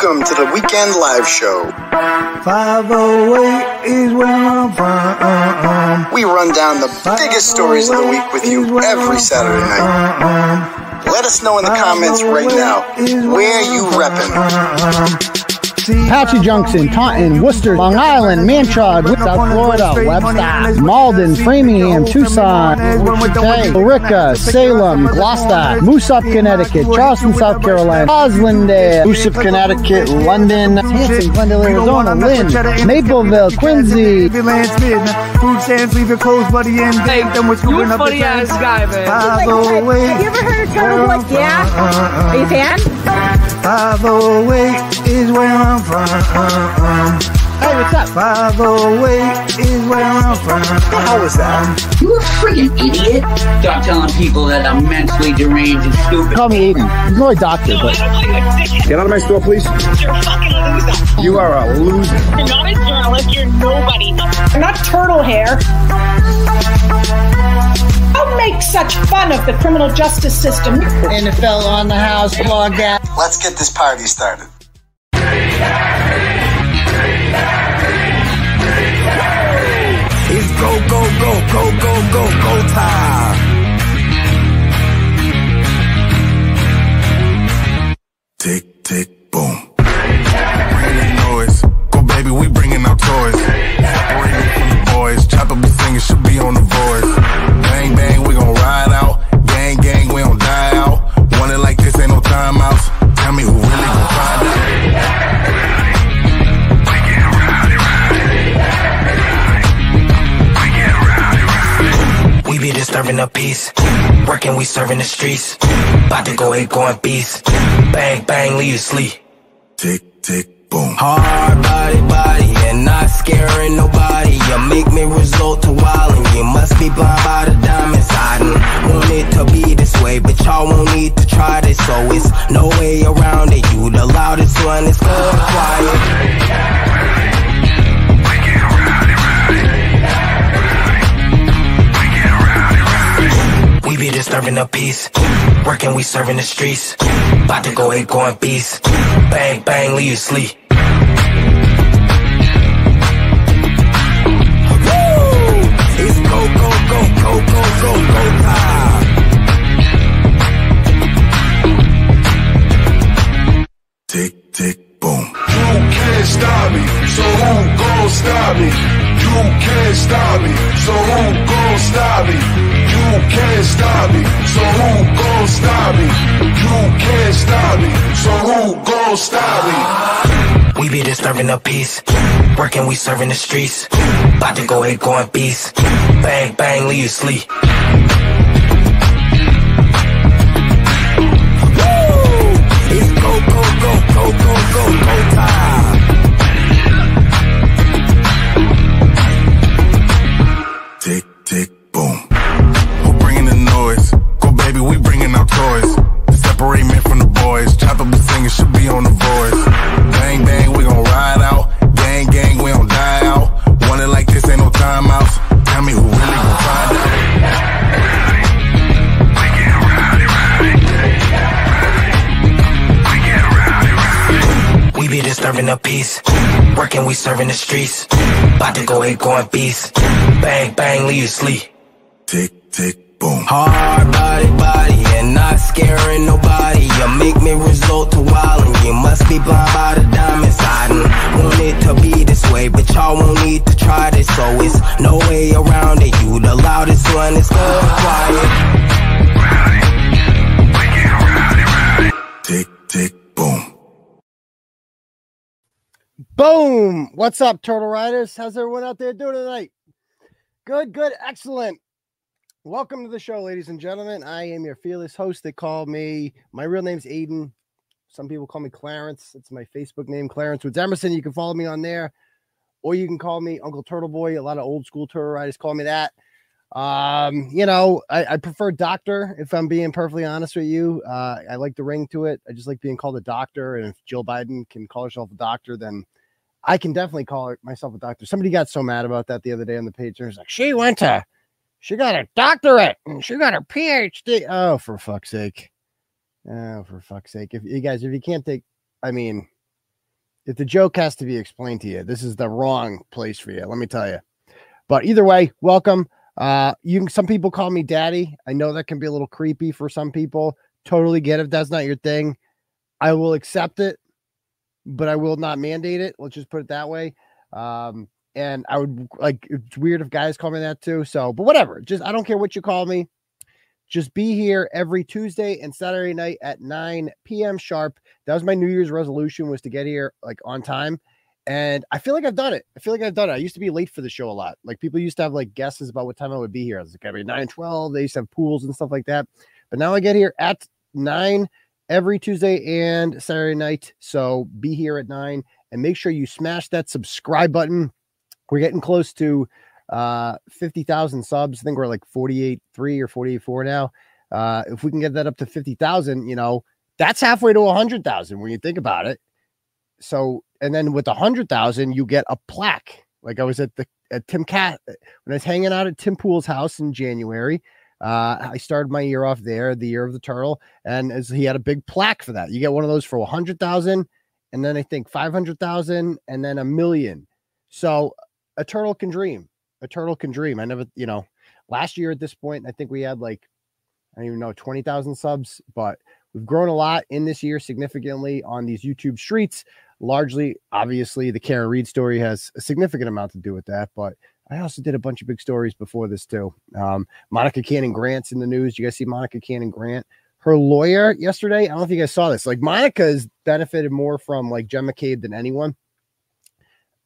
Welcome to the Weekend Live Show. 508 is where I'm from. We run down the biggest stories of the week with you oh every Saturday night. Let us know in the comments right now oh where you reppin'. Patchy Junction, Taunton, Worcester, Long Island, Manchard, South Florida, Webster, Malden, Framingham, Tucson, Wichita, Billerica, Salem, Gloucester, Moosup, Connecticut, Charleston, South Carolina, Roslindale, Moosup, Connecticut, London, Hanson, Glendale, Arizona, Lynn, Mapleville, Quincy. Food stands, leave it closed, buddy, and Hey, then we're you a up the funny ass guy, man. Like, like, have you ever heard of Turtle Boy? Yeah. Are you a fan? 508 is where I'm from. Hey, what's up? 508 is where I'm from. How was that? You a freaking idiot. Stop telling people that I'm mentally deranged and stupid. Call me Aidan. He's not a doctor, but Get out of my store, please. You're a fucking loser. You are a loser. You're not a journalist. You're nobody. You're not turtle hair. Don't make such fun of the criminal justice system. NFL on the house, blog that. Let's get this party started. It's go, go, go, go, go, go, go time. Tick, tick, boom. Bringing noise. Go, baby, we bringing our toys. Separating from the boys. Chopper be singing, should be on the voice. Disturbing the peace. Working, we serving the streets. About to go eight, going beast. Bang, bang, leave you sleep. Tick, tick, boom. Hard body, body, and not scaring nobody. You make me resort to wildin'. You must be blind by the diamonds. I didn't want it to be this way, but y'all won't need to try this. So it's no way around it. You the loudest one, it's going quiet. Be disturbing the peace. Working, we serving the streets. About to go eight, going beast. Bang, bang, leave you sleep. It's go, go, go, go, go, go, go time. Tick, tick, boom. You can't stop me, so who gon' stop me? You can't stop me, so who gon' stop me? You can't stop me, so who gon' stop me? You can't stop me, so who gon' stop me? We be disturbing the peace. Working, we serving the streets. About to go ahead going beast. Bang, bang, leave you sleep. It's go, go, go, go, go, go, go time. Boom. Who bringing the noise? Go, baby, we bringing our toys. Separate men from the boys. Chopper be singing, should be on the voice. Bang, bang, we gon' ride out. Gang, gang, we don't die out. Want it like this, ain't no timeouts. Tell me who really gon' find out. We be disturbing the peace. Working, we serving the streets. About to go eight, going beast. Bang, bang, leave you sleep. Tick, tick, boom. Hard body, body, and not scaring nobody. You make me resort to wildin'. You must be blind by the diamonds. I didn't want it to be this way, but y'all won't need to try this. So it's no way around it. You the loudest one, it's going quiet. Tick, tick, boom. Boom! What's up, Turtle Riders? How's everyone out there doing tonight? Good, good, excellent. Welcome to the show, ladies and gentlemen. I am your fearless host. They call me, my real name's Aidan. Some people call me Clarence. It's my Facebook name, Clarence Woods Emerson. You can follow me on there, or you can call me Uncle Turtle Boy. A lot of old school Turtle Riders call me that. Um, you know, I, I prefer doctor if I'm being perfectly honest with you. Uh, I like the ring to it. I just like being called a doctor. And if Jill Biden can call herself a doctor, then I can definitely call myself a doctor. Somebody got so mad about that the other day on the page. and There's like, she went to, she got a doctorate and she got her PhD. Oh, for fuck's sake. Oh, for fuck's sake. If you guys, if you can't take, I mean, if the joke has to be explained to you, this is the wrong place for you. Let me tell you. But either way, welcome. Uh, you can, some people call me daddy. I know that can be a little creepy for some people. Totally get it. That's not your thing, I will accept it, but I will not mandate it. Let's just put it that way. Um, and I would like it's weird if guys call me that too. So, but whatever. Just I don't care what you call me. Just be here every Tuesday and Saturday night at 9 p.m. sharp. That was my New Year's resolution was to get here like on time. And I feel like I've done it. I feel like I've done it. I used to be late for the show a lot. Like people used to have like guesses about what time I would be here. I was like, every 9 12. They used to have pools and stuff like that. But now I get here at 9 every Tuesday and Saturday night. So be here at 9 and make sure you smash that subscribe button. We're getting close to uh 50,000 subs. I think we're like 48 3 or 48 4 now. Uh if we can get that up to 50,000, you know, that's halfway to 100,000 when you think about it. So, and then with a 100,000, you get a plaque. Like I was at the at Timcast when I was hanging out at Tim Pool's house in January. Uh, I started my year off there, the year of the turtle, and as he had a big plaque for that. You get one of those for a hundred thousand, and then I think five hundred thousand, and then a million. So a turtle can dream. A turtle can dream. I never, you know, last year at this point, I think we had like I don't even know twenty thousand subs, but we've grown a lot in this year significantly on these YouTube streets. Largely, obviously, the Karen Read story has a significant amount to do with that, but I also did a bunch of big stories before this too. Um, Monica Cannon Grant's in the news. You guys see Monica Cannon Grant? Her lawyer yesterday. I don't know if you guys saw this. Like Monica's benefited more from like Jen McCabe than anyone.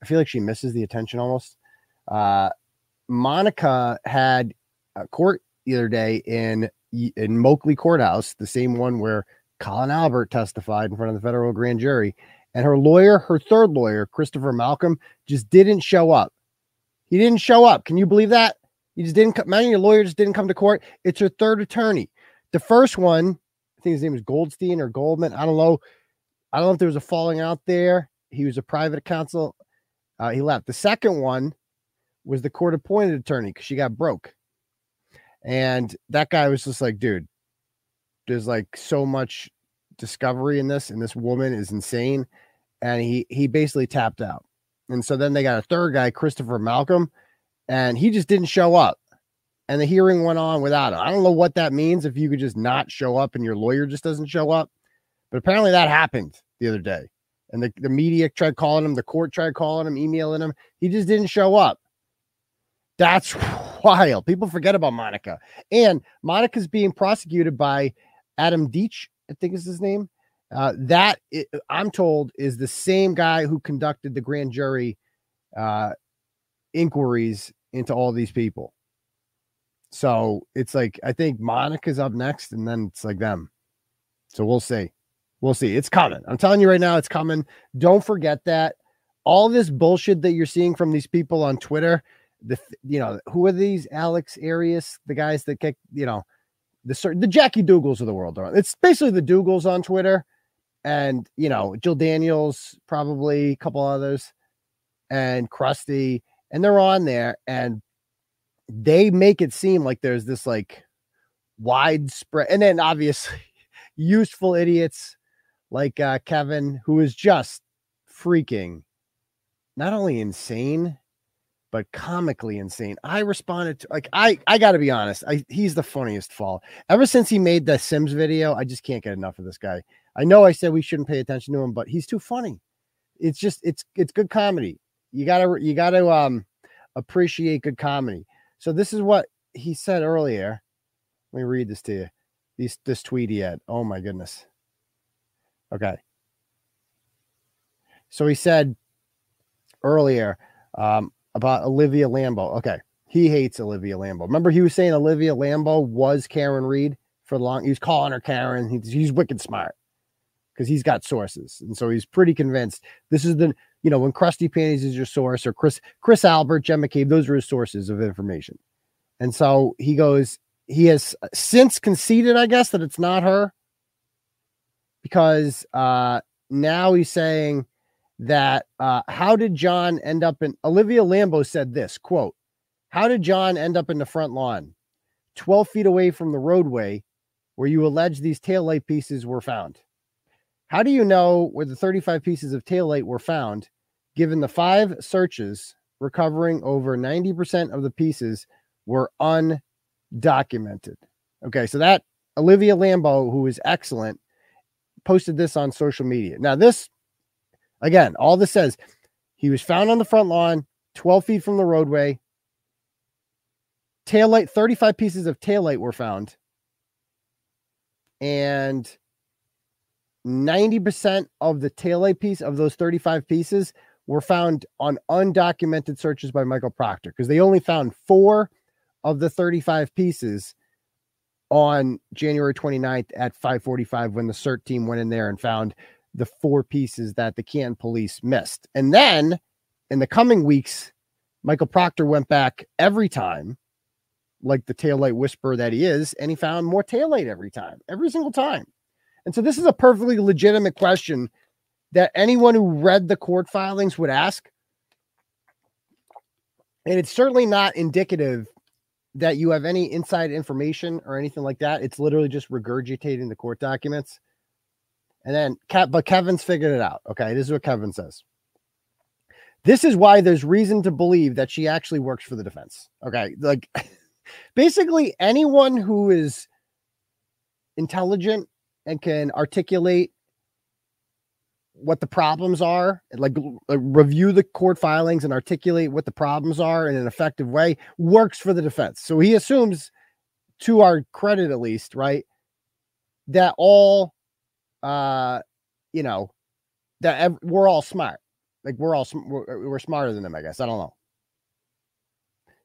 I feel like she misses the attention almost. Uh, Monica had a court the other day in in Moakley Courthouse, the same one where Colin Albert testified in front of the federal grand jury. And her lawyer, her third lawyer, Christopher Malcolm, just didn't show up. He didn't show up. Can you believe that? He just didn't come. Imagine your lawyer just didn't come to court. It's her third attorney. The first one, I think his name is Goldstein or Goldman. I don't know. I don't know if there was a falling out there. He was a private counsel. Uh, he left. The second one was the court appointed attorney because she got broke. And that guy was just like, dude, there's like so much discovery in this, and this woman is insane. And he he basically tapped out. And so then they got a third guy, Christopher Malcolm, and he just didn't show up. And the hearing went on without him. I don't know what that means if you could just not show up and your lawyer just doesn't show up. But apparently that happened the other day. And the, the media tried calling him, the court tried calling him, emailing him. He just didn't show up. That's wild. People forget about Monica. And Monica's being prosecuted by Adam Deitch, I think is his name. Uh, that I'm told is the same guy who conducted the grand jury uh, inquiries into all these people. So it's like I think Monica's up next, and then it's like them. So we'll see. We'll see. It's coming. I'm telling you right now, it's coming. Don't forget that. All this bullshit that you're seeing from these people on Twitter, the you know, who are these Alex Arias, the guys that kick, you know, the the Jackie Dougals of the world. Are it's basically the Dougals on Twitter, and you know Jill Daniels, probably a couple others, and Krusty, and they're on there, and they make it seem like there's this like widespread, and then obviously useful idiots like uh, Kevin, who is just freaking not only insane but comically insane. I responded to like I I got to be honest. I he's the funniest fall. Ever since he made the Sims video, I just can't get enough of this guy. I know I said we shouldn't pay attention to him, but he's too funny. It's just it's it's good comedy. You got to you got to um appreciate good comedy. So this is what he said earlier. Let me read this to you. This this tweet he had. Oh my goodness. Okay. So he said earlier, um, about Olivia Lambo. Okay. He hates Olivia Lambo. Remember, he was saying Olivia Lambo was Karen Read for long. He was calling her Karen. He's, he's wicked smart because he's got sources. And so he's pretty convinced this is the, you know, when Krusty Panties is your source or Chris, Chris Albert, Gemma McCabe, those are his sources of information. And so he goes, he has since conceded, I guess, that it's not her because uh now he's saying that uh, how did John end up in Olivia Lambo said this quote, How did John end up in the front lawn? 12 feet away from the roadway where you allege these taillight pieces were found. How do you know where the 35 pieces of taillight were found, given the five searches recovering over 90% of the pieces were undocumented? Okay, so that Olivia Lambo, who is excellent, posted this on social media. Now, this, again, all this says he was found on the front lawn, 12 feet from the roadway. Taillight, 35 pieces of taillight were found. And 90% of the taillight piece of those 35 pieces were found on undocumented searches by Michael Proctor because they only found four of the 35 pieces on January 29th at 545 when the CERT team went in there and found the four pieces that the Canton police missed. And then in the coming weeks, Michael Proctor went back every time, like the taillight whisperer that he is, and he found more taillight every time, every single time. And so this is a perfectly legitimate question that anyone who read the court filings would ask. And it's certainly not indicative that you have any inside information or anything like that. It's literally just regurgitating the court documents. And then, but Kevin's figured it out. Okay. This is what Kevin says. This is why there's reason to believe that she actually works for the defense. Okay. Like, basically, anyone who is intelligent and can articulate what the problems are, like, like, review the court filings and articulate what the problems are in an effective way, works for the defense. So he assumes, to our credit at least, right, that all, uh, you know, that ev- we're all smart. Like we're all sm- we're, we're smarter than them, I guess. I don't know.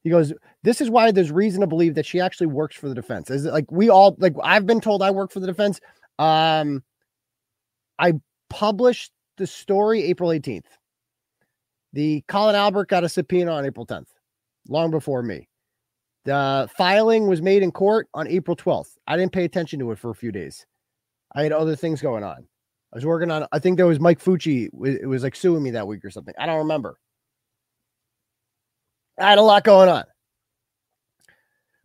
He goes, This is why there's reason to believe that she actually works for the defense. Is it like we all like I've been told I work for the defense. Um I published the story April 18th. The Colin Albert got a subpoena on April 10th, long before me. The filing was made in court on April 12th. I didn't pay attention to it for a few days. I had other things going on. I was working on, I think there was Mike Fucci, it was like suing me that week or something. I don't remember. I had a lot going on.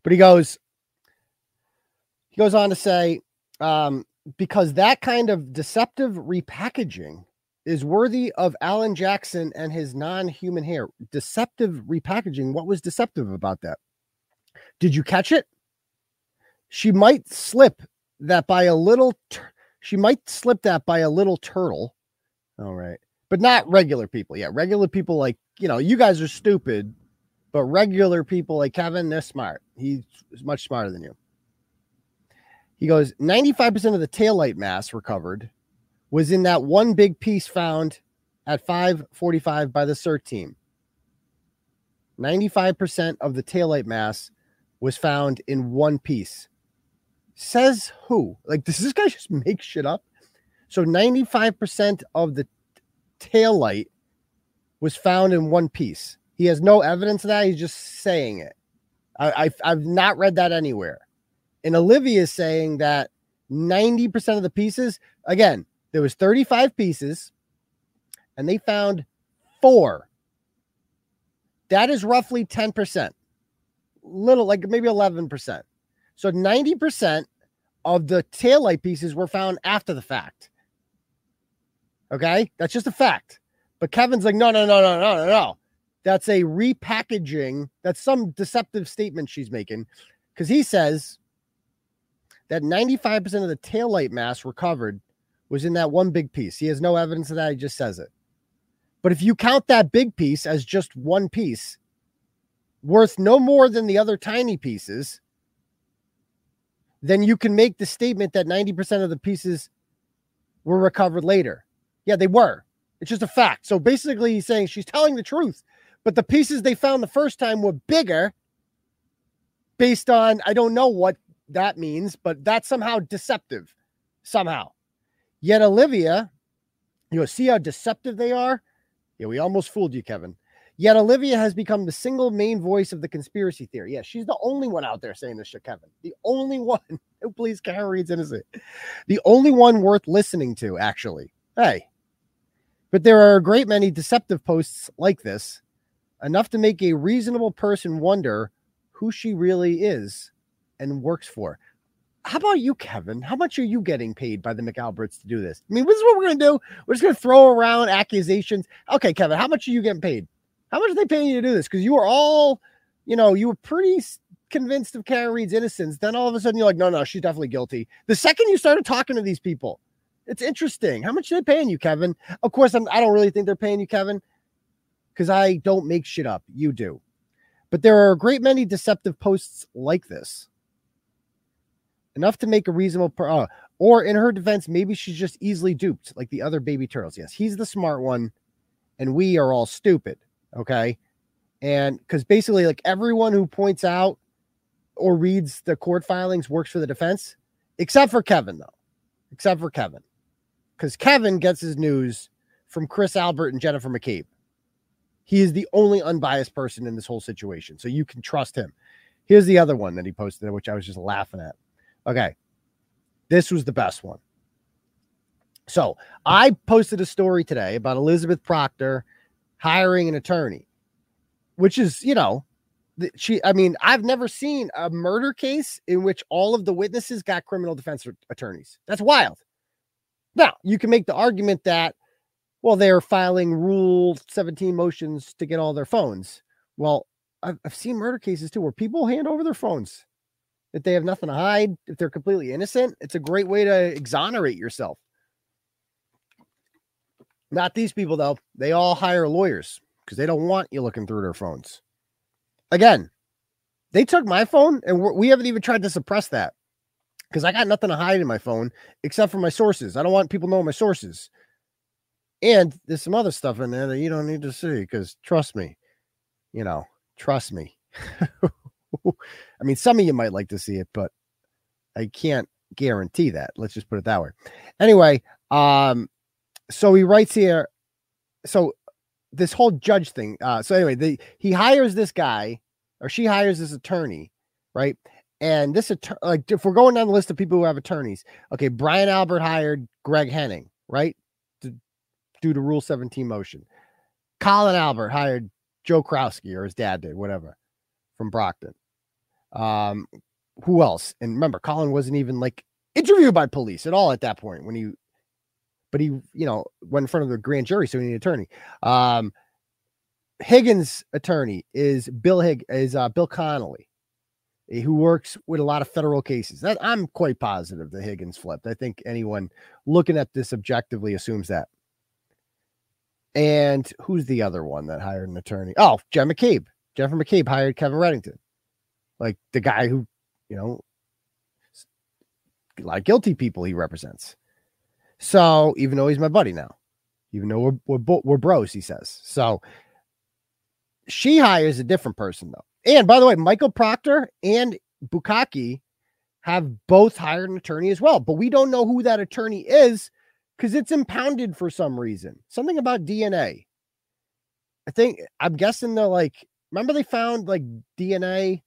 But he goes, he goes on to say, um, because that kind of deceptive repackaging is worthy of Alan Jackson and his non human hair. Deceptive repackaging. What was deceptive about that? Did you catch it? She might slip that by a little, tur- she might slip that by a little turtle. All right. But not regular people. Yeah. Regular people, like, you know, you guys are stupid, but regular people like Kevin, they're smart. He's much smarter than you. He goes, 95% of the taillight mass recovered was in that one big piece found at 545 by the CERT team. 95% of the taillight mass was found in one piece. Says who? Like, does this guy just make shit up? So 95% of the taillight was found in one piece. He has no evidence of that. He's just saying it. I, I've, I've not read that anywhere. And Olivia is saying that 90% of the pieces, again, there was 35 pieces and they found four. That is roughly 10%. Little like maybe 11%. So 90% of the taillight pieces were found after the fact. Okay? That's just a fact. But Kevin's like, no, no, no, no, no, no, no. That's a repackaging. That's some deceptive statement she's making. Because he says that 95% of the taillight mass recovered was in that one big piece. He has no evidence of that. He just says it. But if you count that big piece as just one piece, worth no more than the other tiny pieces, then you can make the statement that 90% of the pieces were recovered later. Yeah, they were. It's just a fact. So basically, he's saying she's telling the truth, but the pieces they found the first time were bigger based on, I don't know what that means, but that's somehow deceptive, somehow. Yet Olivia, you know, see how deceptive they are? Yeah, we almost fooled you, Kevin. Yet Olivia has become the single main voice of the conspiracy theory. Yeah, she's the only one out there saying this shit, Kevin. The only one. Oh, please, Karen Read's innocent. The only one worth listening to, actually. Hey. But there are a great many deceptive posts like this, enough to make a reasonable person wonder who she really is and works for. how about you, Kevin? How much are you getting paid by the McAlberts to do this? I mean, this is what we're gonna do. We're just gonna throw around accusations. Okay, Kevin, how much are you getting paid? How much are they paying you to do this? Because you were all, you know, you were pretty convinced of Karen Read's innocence. Then all of a sudden you're like, no, no, she's definitely guilty. The second you started talking to these people, it's interesting. How much are they paying you, Kevin? Of course, I'm, I don't really think they're paying you, Kevin, because I don't make shit up. You do. But there are a great many deceptive posts like this. Enough to make a reasonable per, uh, or in her defense, maybe she's just easily duped, like the other baby turtles. Yes, he's the smart one, and we are all stupid. Okay. And because basically, like everyone who points out or reads the court filings works for the defense, except for Kevin, though. Except for Kevin. Because Kevin gets his news from Chris Albert and Jennifer McCabe. He is the only unbiased person in this whole situation. So you can trust him. Here's the other one that he posted, which I was just laughing at. Okay. This was the best one. So I posted a story today about Elizabeth Proctor hiring an attorney, which is, you know, she, I mean, I've never seen a murder case in which all of the witnesses got criminal defense attorneys. That's wild. Now, you can make the argument that, well, they're filing Rule 17 motions to get all their phones. Well, I've, I've seen murder cases too where people hand over their phones if they have nothing to hide, if they're completely innocent. It's a great way to exonerate yourself. Not these people, though. They all hire lawyers because they don't want you looking through their phones. Again, they took my phone and we haven't even tried to suppress that because I got nothing to hide in my phone except for my sources. I don't want people knowing my sources. And there's some other stuff in there that you don't need to see because trust me, you know, trust me. I mean, some of you might like to see it, but I can't guarantee that. Let's just put it that way. Anyway, um, so he writes here. So this whole judge thing. Uh, so anyway, the he hires this guy, or she hires this attorney, right? And this attorney, like if we're going down the list of people who have attorneys, okay, Brian Albert hired Greg Henning, right? To due to Rule 17 motion. Colin Albert hired Joe Krowski, or his dad did, whatever, from Brockton. Um, who else? And remember, Colin wasn't even like interviewed by police at all at that point when he, but he, you know, went in front of the grand jury, so he needed an attorney. Um, Higgins' attorney is Bill Hig is uh, Bill Connolly, eh, who works with a lot of federal cases. That I'm quite positive that Higgins flipped. I think anyone looking at this objectively assumes that. And who's the other one that hired an attorney? Oh, Jen McCabe. Jennifer McCabe hired Kevin Reddington, like the guy who, you know, a lot of guilty people he represents. So even though he's my buddy now, even though we're we're, we're bros, he says. So she hires a different person though. And by the way, Michael Proctor and Bukhenik have both hired an attorney as well, but we don't know who that attorney is because it's impounded for some reason. Something about DNA. I think I'm guessing they're like, remember they found like DNA.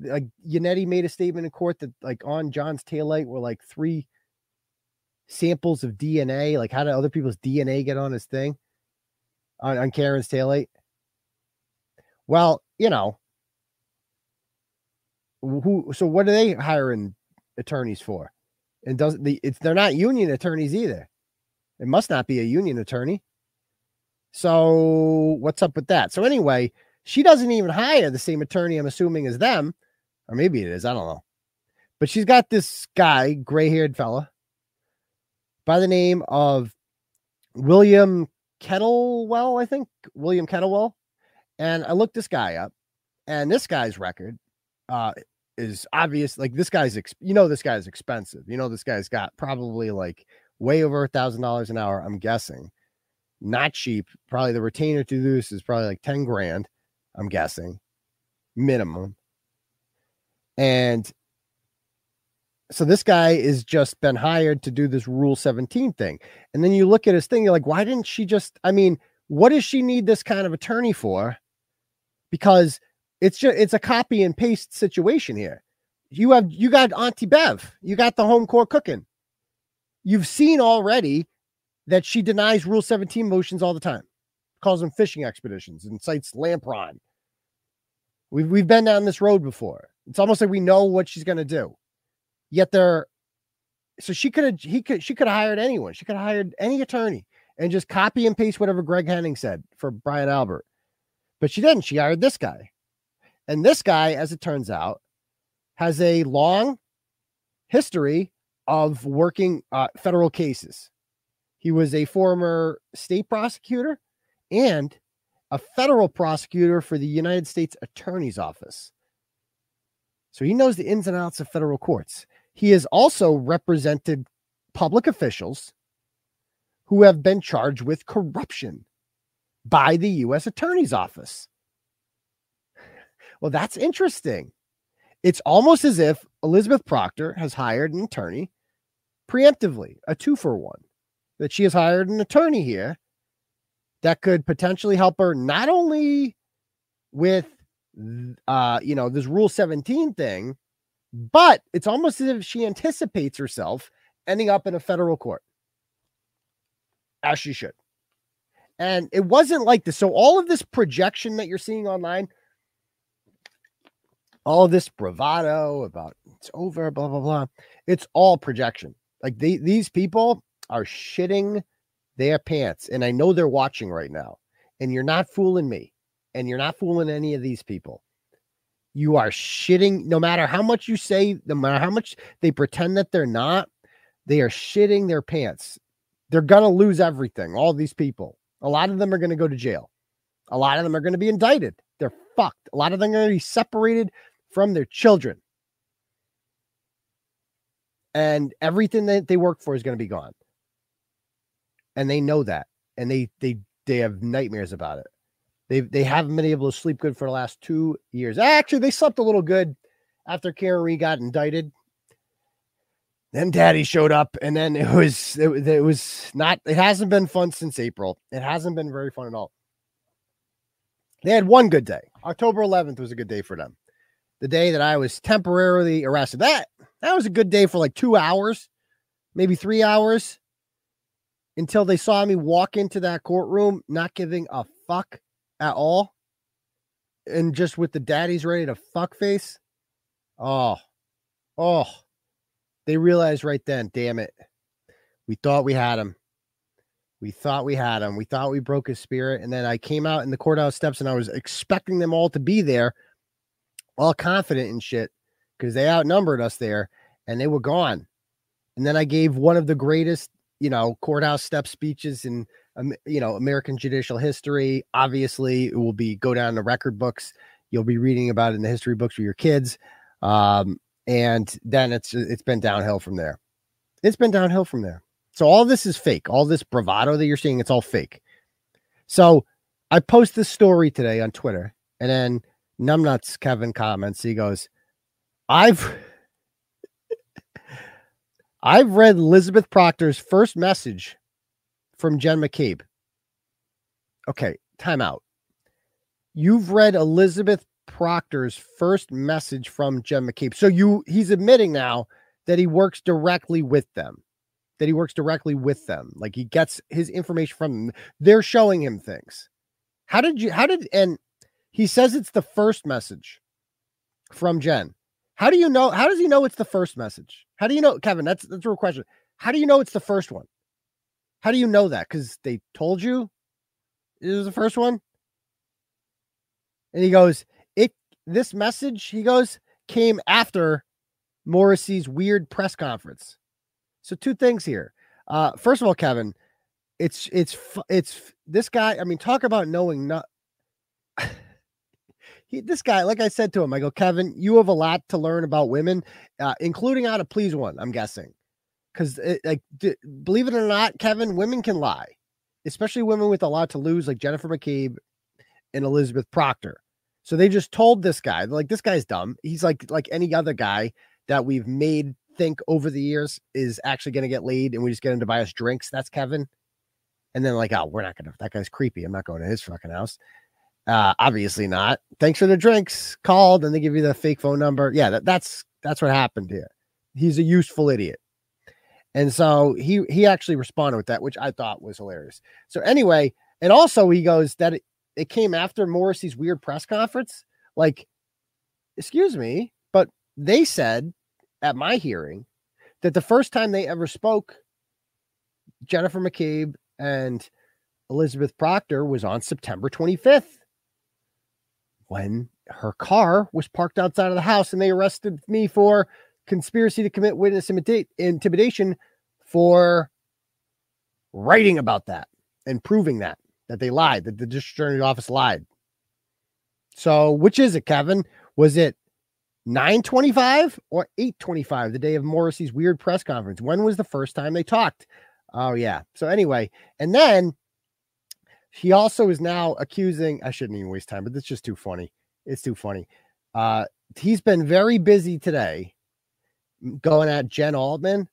Like Yannetti made a statement in court that like on John's taillight were like three samples of DNA. Like how did other people's DNA get on his thing? On, on Karen's taillight? Well, you know, who so what are they hiring attorneys for? And doesn't the it's they're not union attorneys either. It must not be a union attorney. So what's up with that? So anyway, she doesn't even hire the same attorney, I'm assuming, as them, or maybe it is. I don't know. But she's got this guy, gray-haired fella, by the name of William Kettlewell, I think. William Kettlewell. And I looked this guy up, and this guy's record uh is obvious. Like this guy's, you know, this guy's expensive. You know, this guy's got probably like way over a thousand dollars an hour. I'm guessing, not cheap. Probably the retainer to this is probably like ten grand. I'm guessing, minimum. And so this guy is just been hired to do this Rule 17 thing. And then you look at his thing, you're like, why didn't she just? I mean, what does she need this kind of attorney for? Because it's just it's a copy and paste situation here. You have you got Auntie Bev, you got the home court cooking. You've seen already that she denies Rule 17 motions all the time, calls them fishing expeditions and cites Lampron. We've we've been down this road before. It's almost like we know what she's gonna do. Yet they're so she could have he could she could have hired anyone. She could have hired any attorney and just copy and paste whatever Greg Henning said for Brian Albert. But she didn't. She hired this guy. And this guy, as it turns out, has a long history of working uh, federal cases. He was a former state prosecutor and a federal prosecutor for the United States Attorney's Office. So he knows the ins and outs of federal courts. He has also represented public officials who have been charged with corruption by the U.S. Attorney's Office. Well, that's interesting. It's almost as if Elizabeth Proctor has hired an attorney preemptively, a two for one, that she has hired an attorney here that could potentially help her not only with uh you know this rule 17 thing but it's almost as if she anticipates herself ending up in a federal court as she should and it wasn't like this so all of this projection that you're seeing online all of this bravado about it's over blah blah blah it's all projection like they, these people are shitting their pants. And I know they're watching right now. And you're not fooling me. And you're not fooling any of these people. You are shitting, no matter how much you say, no matter how much they pretend that they're not, they are shitting their pants. They're going to lose everything. All these people. A lot of them are going to go to jail. A lot of them are going to be indicted. They're fucked. A lot of them are going to be separated from their children. And everything that they work for is going to be gone and they know that, and they they they have nightmares about it. They they haven't been able to sleep good for the last two years. Actually, they slept a little good after Read got indicted. Then Daddy showed up, and then it was it, it was not. It hasn't been fun since April. It hasn't been very fun at all. They had one good day. October 11th was a good day for them. The day that I was temporarily arrested. That that was a good day for like two hours, maybe three hours until they saw me walk into that courtroom not giving a fuck at all and just with the daddies ready to fuck face. Oh, oh, they realized right then, damn it. We thought we had him. We thought we had him. We thought we broke his spirit. And then I came out in the courthouse steps and I was expecting them all to be there, all confident and shit, because they outnumbered us there and they were gone. And then I gave one of the greatest you know, courthouse step speeches in, you know, American judicial history. Obviously, it will be go down the record books. You'll be reading about it in the history books for your kids. Um, and then it's it's been downhill from there. It's been downhill from there. So all this is fake. All this bravado that you're seeing, it's all fake. So I post this story today on Twitter, and then Numbnuts Kevin comments. He goes, "I've." I've read Elizabeth Proctor's first message from Jen McCabe. Okay, time out. You've read Elizabeth Proctor's first message from Jen McCabe. So you he's admitting now that he works directly with them. That he works directly with them. Like he gets his information from them. They're showing him things. How did you how did and he says it's the first message from Jen. How do you know? How does he know it's the first message? How do you know, Kevin? That's that's a real question. How do you know it's the first one? How do you know that? Because they told you it was the first one. And he goes, "It this message." He goes came after Morrissey's weird press conference. So two things here. Uh, first of all, Kevin, it's it's it's this guy. I mean, talk about knowing not. he, this guy, like I said to him, I go, Kevin, you have a lot to learn about women, uh, including how to please one. I'm guessing, because like, d- believe it or not, Kevin, women can lie, especially women with a lot to lose, like Jennifer McCabe and Elizabeth Proctor. So they just told this guy, like, this guy's dumb. He's like like any other guy that we've made think over the years is actually going to get laid, and we just get him to buy us drinks. That's Kevin. And then like, oh, we're not gonna. That guy's creepy. I'm not going to his fucking house. Uh, obviously not. Thanks for the drinks. Called and they give you the fake phone number. Yeah, that, that's that's what happened here. He's a useful idiot. And so he he actually responded with that, which I thought was hilarious. So anyway, and also he goes that it, it came after Morrissey's weird press conference. Like, excuse me, but they said at my hearing that the first time they ever spoke, Jennifer McCabe and Elizabeth Proctor was on September 25th when her car was parked outside of the house and they arrested me for conspiracy to commit witness intimidation for writing about that and proving that that they lied that the district attorney's office lied. So which is it kevin? Was it 925 or 825 the day of morrissey's weird press conference? When was the first time they talked? Oh yeah. So anyway and then he also is now accusing i shouldn't even waste time but it's just too funny. It's too funny. Uh he's been very busy today going at jen altman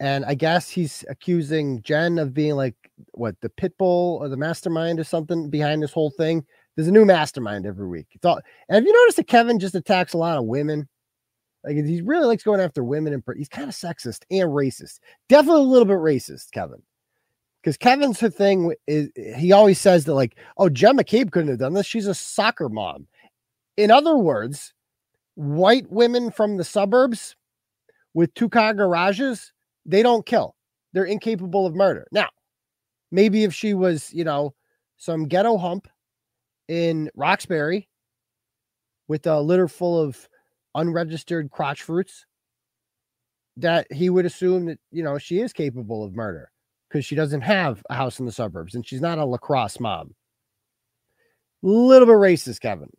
and I guess he's accusing Jen of being like what the pit bull or the mastermind or something behind this whole thing. There's a new mastermind every week. It's all. And have you noticed that Kevin just attacks a lot of women? Like he really likes going after women, and he's kind of sexist and racist. Definitely a little bit racist, Kevin. Because Kevin's thing is he always says that like, oh, Jen McCabe couldn't have done this. She's a soccer mom. In other words, white women from the suburbs with two car garages they don't kill. They're incapable of murder. Now, maybe if she was, you know, some ghetto hump in Roxbury with a litter full of unregistered crotch fruits, that he would assume that, you know, she is capable of murder because she doesn't have a house in the suburbs and she's not a lacrosse mom. Little bit racist, Kevin.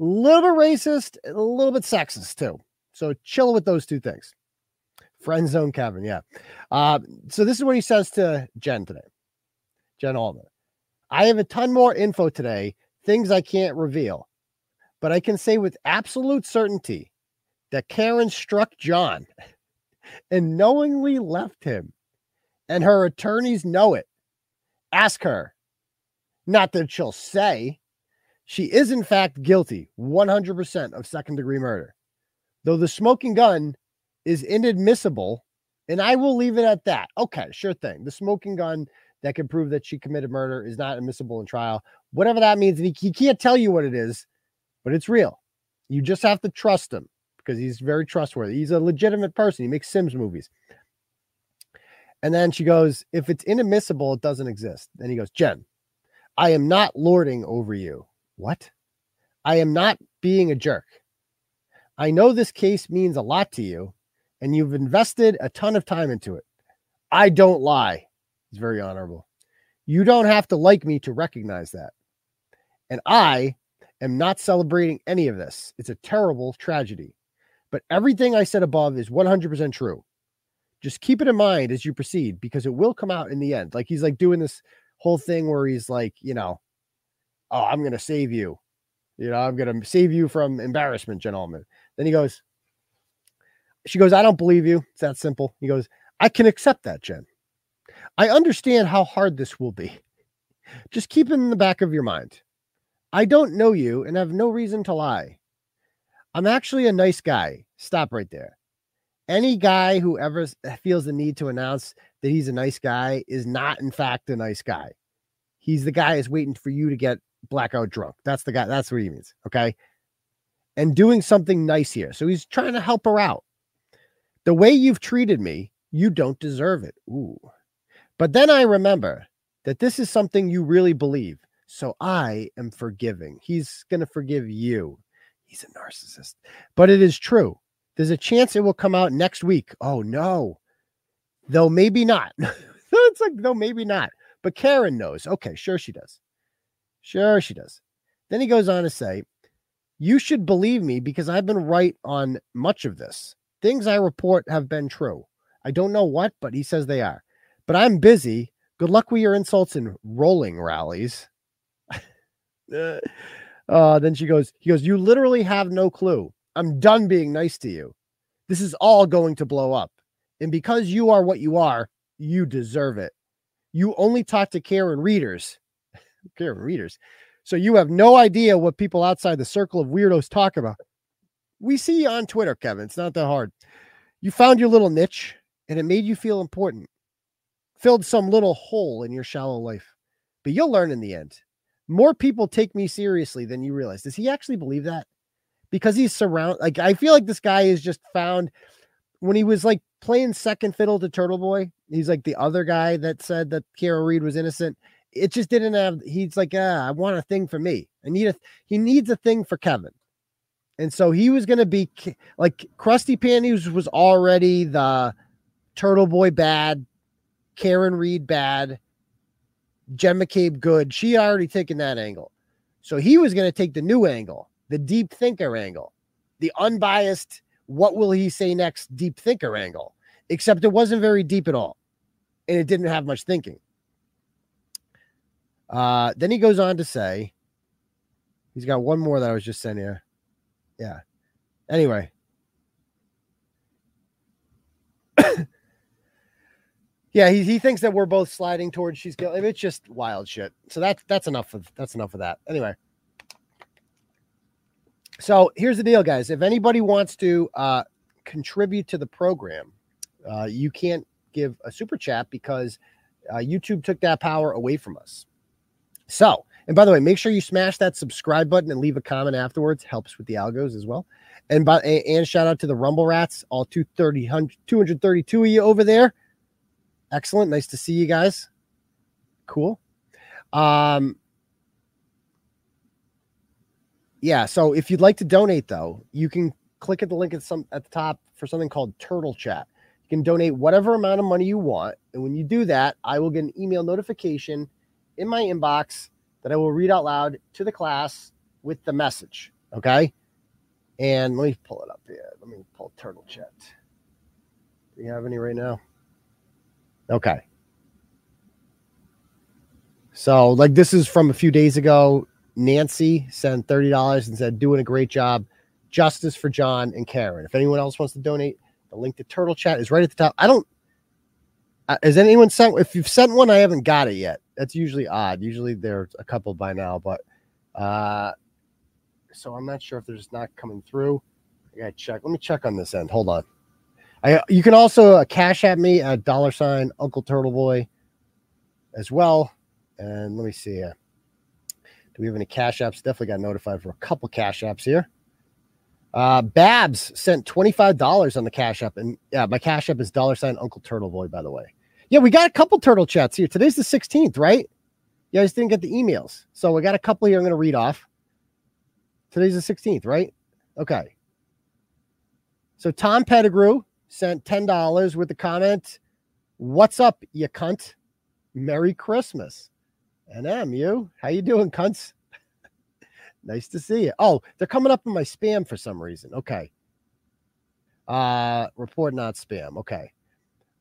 A little bit racist, a little bit sexist too. So chill with those two things. Friend zone Kevin, yeah. Uh, so this is what he says to Jen today. Jen Altman. I have a ton more info today, things I can't reveal, but I can say with absolute certainty that Karen struck John and knowingly left him, and her attorneys know it. Ask her. Not that she'll say. She is, in fact, guilty 100% of second degree murder. Though the smoking gun is inadmissible, and I will leave it at that. Okay, sure thing. The smoking gun that can prove that she committed murder is not admissible in trial. Whatever that means, and he, he can't tell you what it is, but it's real. You just have to trust him because he's very trustworthy. He's a legitimate person. He makes Sims movies. And then she goes, If it's inadmissible, it doesn't exist. And he goes, Jen, I am not lording over you. What? I am not being a jerk. I know this case means a lot to you, and you've invested a ton of time into it. I don't lie. It's very honorable. You don't have to like me to recognize that. And I am not celebrating any of this. It's a terrible tragedy. But everything I said above is 100% true. Just keep it in mind as you proceed because it will come out in the end. Like he's like doing this whole thing where he's like, you know, oh, I'm going to save you. You know, I'm going to save you from embarrassment, gentlemen. Then he goes, she goes, I don't believe you. It's that simple. He goes, I can accept that, Jen. I understand how hard this will be. Just keep it in the back of your mind. I don't know you and have no reason to lie. I'm actually a nice guy. Stop right there. Any guy who ever feels the need to announce that he's a nice guy is not, in fact, a nice guy. He's the guy is waiting for you to get blackout drunk. That's the guy. That's what he means. Okay. And doing something nice here. So he's trying to help her out. The way you've treated me, you don't deserve it. Ooh. But then I remember that this is something you really believe. So I am forgiving. He's going to forgive you. He's a narcissist. But it is true. There's a chance it will come out next week. Oh, no. Though maybe not. it's like, though maybe not. But Karen knows. Okay, sure she does. Sure she does. Then he goes on to say, You should believe me because I've been right on much of this. Things I report have been true. I don't know what, but he says they are. But I'm busy. Good luck with your insults and rolling rallies. uh, then she goes, he goes, You literally have no clue. I'm done being nice to you. This is all going to blow up. And because you are what you are, you deserve it. You only talk to Karen readers. Karen readers. So you have no idea what people outside the circle of weirdos talk about we see you on Twitter, Kevin. It's not that hard. You found your little niche and it made you feel important, filled some little hole in your shallow life. But you'll learn in the end. More people take me seriously than you realize. Does he actually believe that? because he's surround like I feel like this guy is just found when he was like playing second fiddle to Turtle Boy. He's like the other guy that said that Kara Reed was innocent. It just didn't have. He's like, ah, I want a thing for me. I need a. He needs a thing for Kevin, and so he was gonna be K- like Krusty Panties was already the Turtle Boy bad, Karen Read bad, Jen McCabe good. She already taken that angle, so he was gonna take the new angle, the deep thinker angle, the unbiased. What will he say next? Deep thinker angle. Except it wasn't very deep at all, and it didn't have much thinking. Uh, then he goes on to say, he's got one more that I was just sending you. Yeah. Anyway. yeah, he, he thinks that we're both sliding towards she's guilty. It's just wild shit. So that's that's enough of that's enough of that. Anyway. So here's the deal, guys. If anybody wants to uh contribute to the program, uh, you can't give a super chat because uh, YouTube took that power away from us. So, and by the way, make sure you smash that subscribe button and leave a comment afterwards. Helps with the algos as well. And by and, shout out to the Rumble Rats, all 230, 232 of you over there. Excellent. Nice to see you guys. Cool. Um, yeah. So if you'd like to donate, though, you can click at the link at some at the top for something called Turtle Chat. You can donate whatever amount of money you want, and when you do that, I will get an email notification in my inbox that I will read out loud to the class with the message. Okay. And let me pull it up here. Let me pull Turtle Chat. Do you have any right now? Okay. So, like, this is from a few days ago. Nancy sent $30 and said, doing a great job. Justice for John and Karen. If anyone else wants to donate, the link to Turtle Chat is right at the top. I don't, uh, has anyone sent, if you've sent one, I haven't got it yet. That's usually odd. Usually there's a couple by now, but, uh, so I'm not sure if they're just not coming through. I gotta check. Let me check on this end. Hold on. I, you can also uh, cash at me at dollar sign Uncle Turtle Boy as well. And let me see. Do we have any cash apps? Definitely got notified for a couple cash apps here. Uh, Babs sent $25 on the cash app. And yeah, my cash app is dollar sign Uncle Turtle Boy, by the way. Yeah, we got a couple turtle chats here. Today's the 16th, right? You guys didn't get the emails. So we got a couple here I'm going to read off. Today's the 16th, right? Okay. So Tom Pettigrew sent $10 with the comment, What's up, you cunt? Merry Christmas. And am you, how you doing, cunts? nice to see you. Oh, they're coming up in my spam for some reason. Okay. Uh, report not spam. Okay.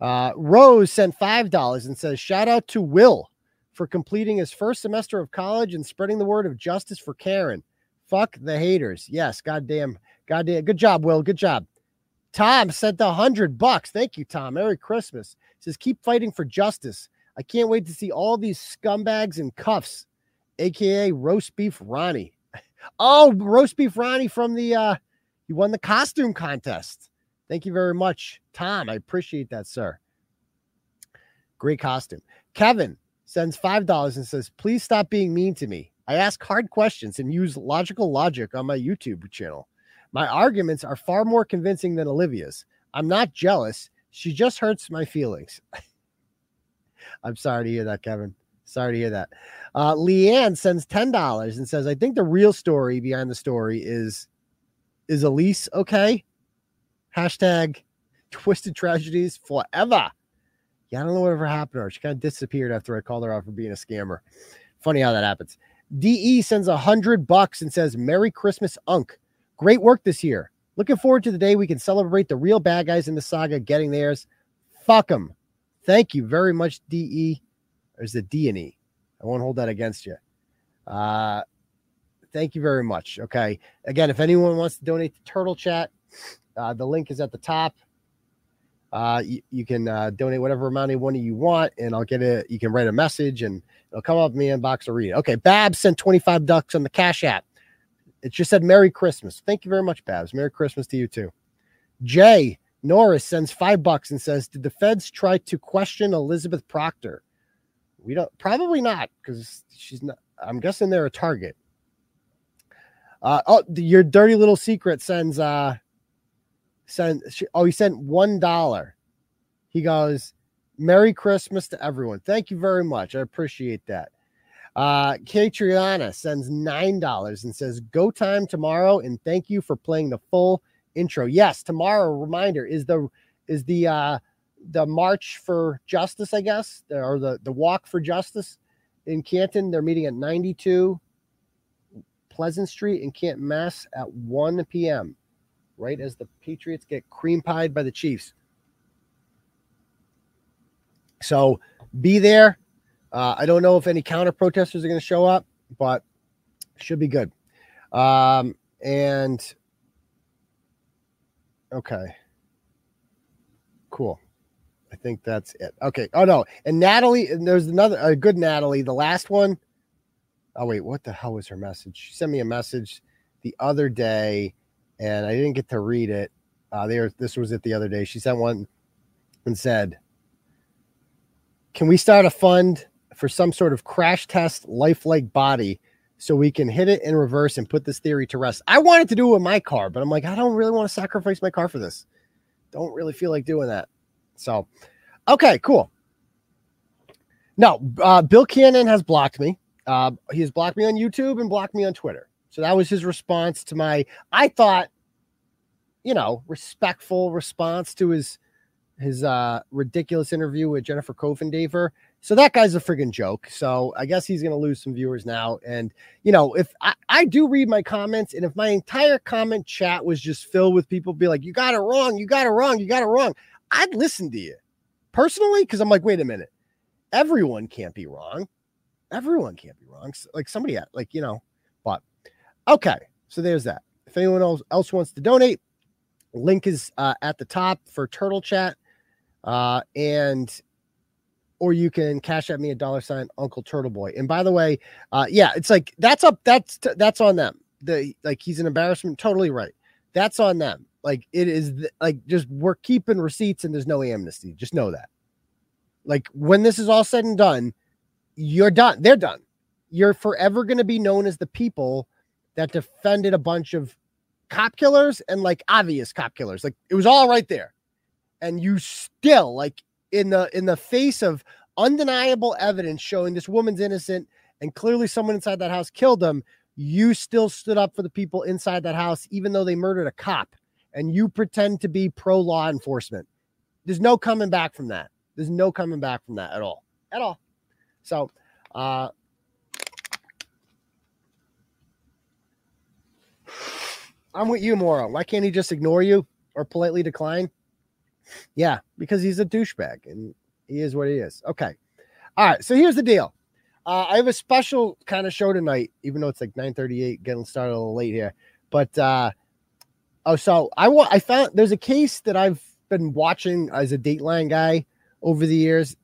Uh, Rose sent five dollars and says, "Shout out to Will for completing his first semester of college and spreading the word of justice for Karen. Fuck the haters. Yes, goddamn, goddamn. Good job, Will. Good job." Tom sent a hundred bucks. Thank you, Tom. Merry Christmas. Says, "Keep fighting for justice. I can't wait to see all these scumbags in cuffs, aka roast beef Ronnie." Oh, roast beef Ronnie from the uh, he won the costume contest. Thank you very much, Tom. I appreciate that, sir. Great costume. Kevin sends $5 and says, Please stop being mean to me. I ask hard questions and use logical logic on my YouTube channel. My arguments are far more convincing than Olivia's. I'm not jealous. She just hurts my feelings. I'm sorry to hear that, Kevin. Sorry to hear that. Uh, Leanne sends $10 and says, I think the real story behind the story is is Elise okay? Hashtag twisted tragedies forever. Yeah, I don't know whatever happened to her. She kind of disappeared after I called her out for being a scammer. Funny how that happens. DE sends a hundred bucks and says, Merry Christmas, Unk. Great work this year. Looking forward to the day we can celebrate the real bad guys in the saga getting theirs. Fuck them. Thank you very much, DE. There's the D and E. I won't hold that against you. Uh, thank you very much. Okay. Again, if anyone wants to donate to Turtle Chat, uh, the link is at the top. Uh, you, you can uh, donate whatever amount of money you want, and I'll get it. You can write a message, and it'll come up in the inbox or read it. Okay, Babs sent twenty five ducks on the Cash App. It just said Merry Christmas. Thank you very much, Babs. Merry Christmas to you too. Jay Norris sends five bucks and says, "Did the feds try to question Elizabeth Proctor?" We don't. Probably not, because she's not. I'm guessing they're a target. Uh, oh, your dirty little secret sends uh send sh- oh he sent one dollar. He goes, Merry Christmas to everyone. Thank you very much. I appreciate that. Uh Katriana sends nine dollars and says, Go time tomorrow and thank you for playing the full intro. Yes, tomorrow reminder is the is the uh the march for justice, I guess, or the the walk for justice in Canton. They're meeting at 92 Pleasant Street in Canton, Mass at 1 p.m. Right as the Patriots get cream pied by the Chiefs. So be there. Uh, I don't know if any counter protesters are going to show up, but should be good. Um, and okay, cool. I think that's it. Okay. Oh no, and Natalie, and there's another a good Natalie. The last one. Oh wait, what the hell was her message? She sent me a message the other day, and I didn't get to read it. Uh, there, this was it the other day. She sent one and said, "Can we start a fund for some sort of crash test lifelike body so we can hit it in reverse and put this theory to rest?" I wanted to do it with my car, but I'm like, I don't really want to sacrifice my car for this. Don't really feel like doing that. So, okay, cool. No, uh, Bill Cannon has blocked me. Uh, he has blocked me on YouTube and blocked me on Twitter. So that was his response to my, I thought, you know, respectful response to his his uh ridiculous interview with Jennifer Coffindaffer. So that guy's a friggin' joke. So I guess he's gonna lose some viewers now. And you know, if I, I do read my comments, and if my entire comment chat was just filled with people be like, you got it wrong, you got it wrong, you got it wrong, I'd listen to you personally because I'm like, wait a minute, everyone can't be wrong. Everyone can't be wrong. Like somebody, like you know, but okay. So there's that. If anyone else else wants to donate, link is uh, at the top for Turtle Chat, uh, and or you can cash at me a dollar sign Uncle Turtle Boy. And by the way, uh, yeah, it's like that's up. That's that's on them. The like he's an embarrassment. Totally right. That's on them. Like it is th- like just we're keeping receipts and there's no amnesty. Just know that. Like when this is all said and done, you're done. They're done. You're forever going to be known as the people that defended a bunch of cop killers and like obvious cop killers. Like it was all right there. And you still like in the in the face of undeniable evidence showing this woman's innocent and clearly someone inside that house killed them, you still stood up for the people inside that house even though they murdered a cop and you pretend to be pro law enforcement. There's no coming back from that. There's no coming back from that at all. At all. So, uh I'm with you, Moro. Why can't he just ignore you or politely decline? Yeah, because he's a douchebag and he is what he is. Okay. All right. So here's the deal. Uh, I have a special kind of show tonight, even though it's like 9:38, getting started a little late here. But uh oh, so I want I found there's a case that I've been watching as a Dateline guy over the years,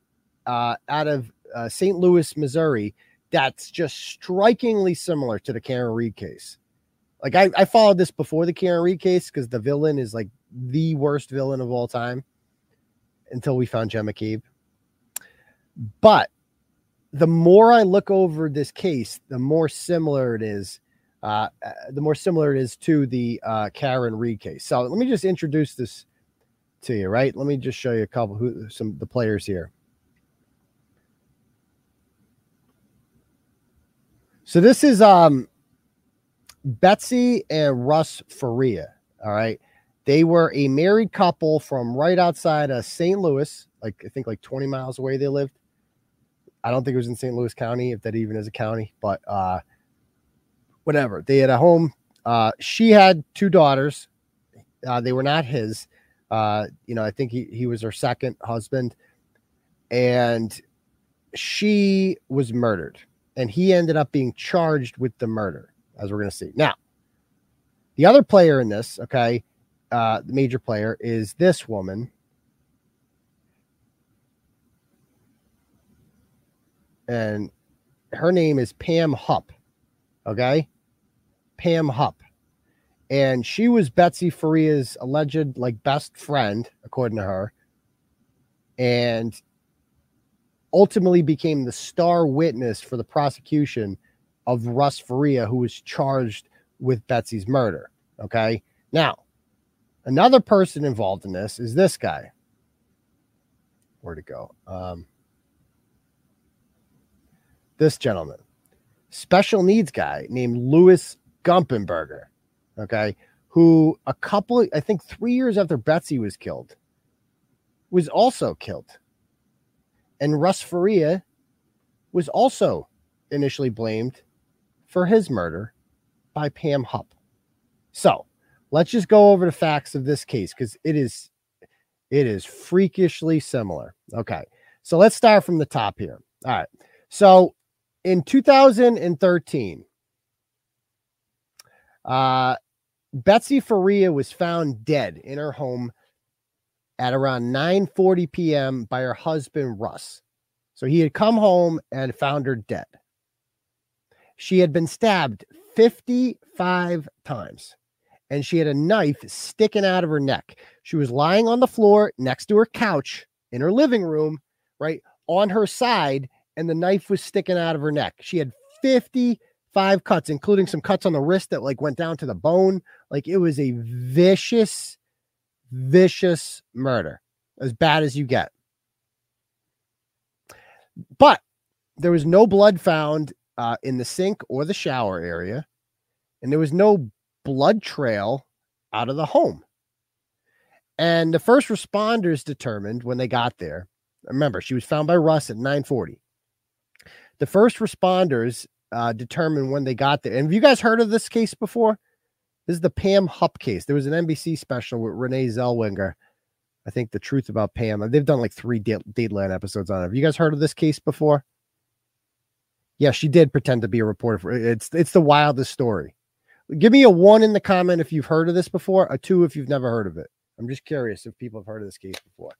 uh, out of uh, St. Louis, Missouri, that's just strikingly similar to the Karen Read case. Like I, I followed this before the Karen Read case because the villain is like the worst villain of all time until we found Gemma McCabe. But the more I look over this case, the more similar it is. Uh, uh, the more similar it is to the uh, Karen Read case. So let me just introduce this to you, right? Let me just show you a couple who some the players here. So this is um Betsy and Russ Faria. All right. They were a married couple from right outside of St. Louis, like I think like 20 miles away they lived. I don't think it was in St. Louis County, if that even is a county, but uh whatever. They had a home. Uh she had two daughters. Uh they were not his. Uh, you know, I think he, he was her second husband, and she was murdered, and he ended up being charged with the murder, as we're gonna see. Now, the other player in this, okay, uh, the major player is this woman. And her name is Pam Hupp. Okay. Pam Hupp and she was Betsy Faria's alleged like best friend, according to her, and ultimately became the star witness for the prosecution of Russ Faria, who was charged with Betsy's murder. Okay. Now, another person involved in this is this guy. Where'd it go? Um, this gentleman, special needs guy named Louis Gumpenberger. Okay. Who a couple, I think three years after Betsy was killed, was also killed. And Russ Faria was also initially blamed for his murder by Pam Hupp. So let's just go over the facts of this case because it is it is freakishly similar. Okay. So let's start from the top here. All right. So in 2013, uh, Betsy Faria was found dead in her home at around 9:40 p.m. by her husband Russ. So he had come home and found her dead. She had been stabbed 55 times and she had a knife sticking out of her neck. She was lying on the floor next to her couch in her living room, right on her side, and the knife was sticking out of her neck. She had 55 cuts, including some cuts on the wrist that like went down to the bone. Like it was a vicious vicious murder, as bad as you get. But there was no blood found uh, in the sink or the shower area, and there was no blood trail out of the home. And the first responders determined when they got there. Remember, she was found by Russ at 940. The first responders uh, determined when they got there. And have you guys heard of this case before? This is the Pam Hupp case. There was an NBC special with Renee Zellweger. I think the truth about Pam. They've done like three Dateline episodes on it. Have you guys heard of this case before? Yeah, she did pretend to be a reporter. For, it's it's the wildest story. Give me a one in the comment if you've heard of this before. A two if you've never heard of it. I'm just curious if people have heard of this case before.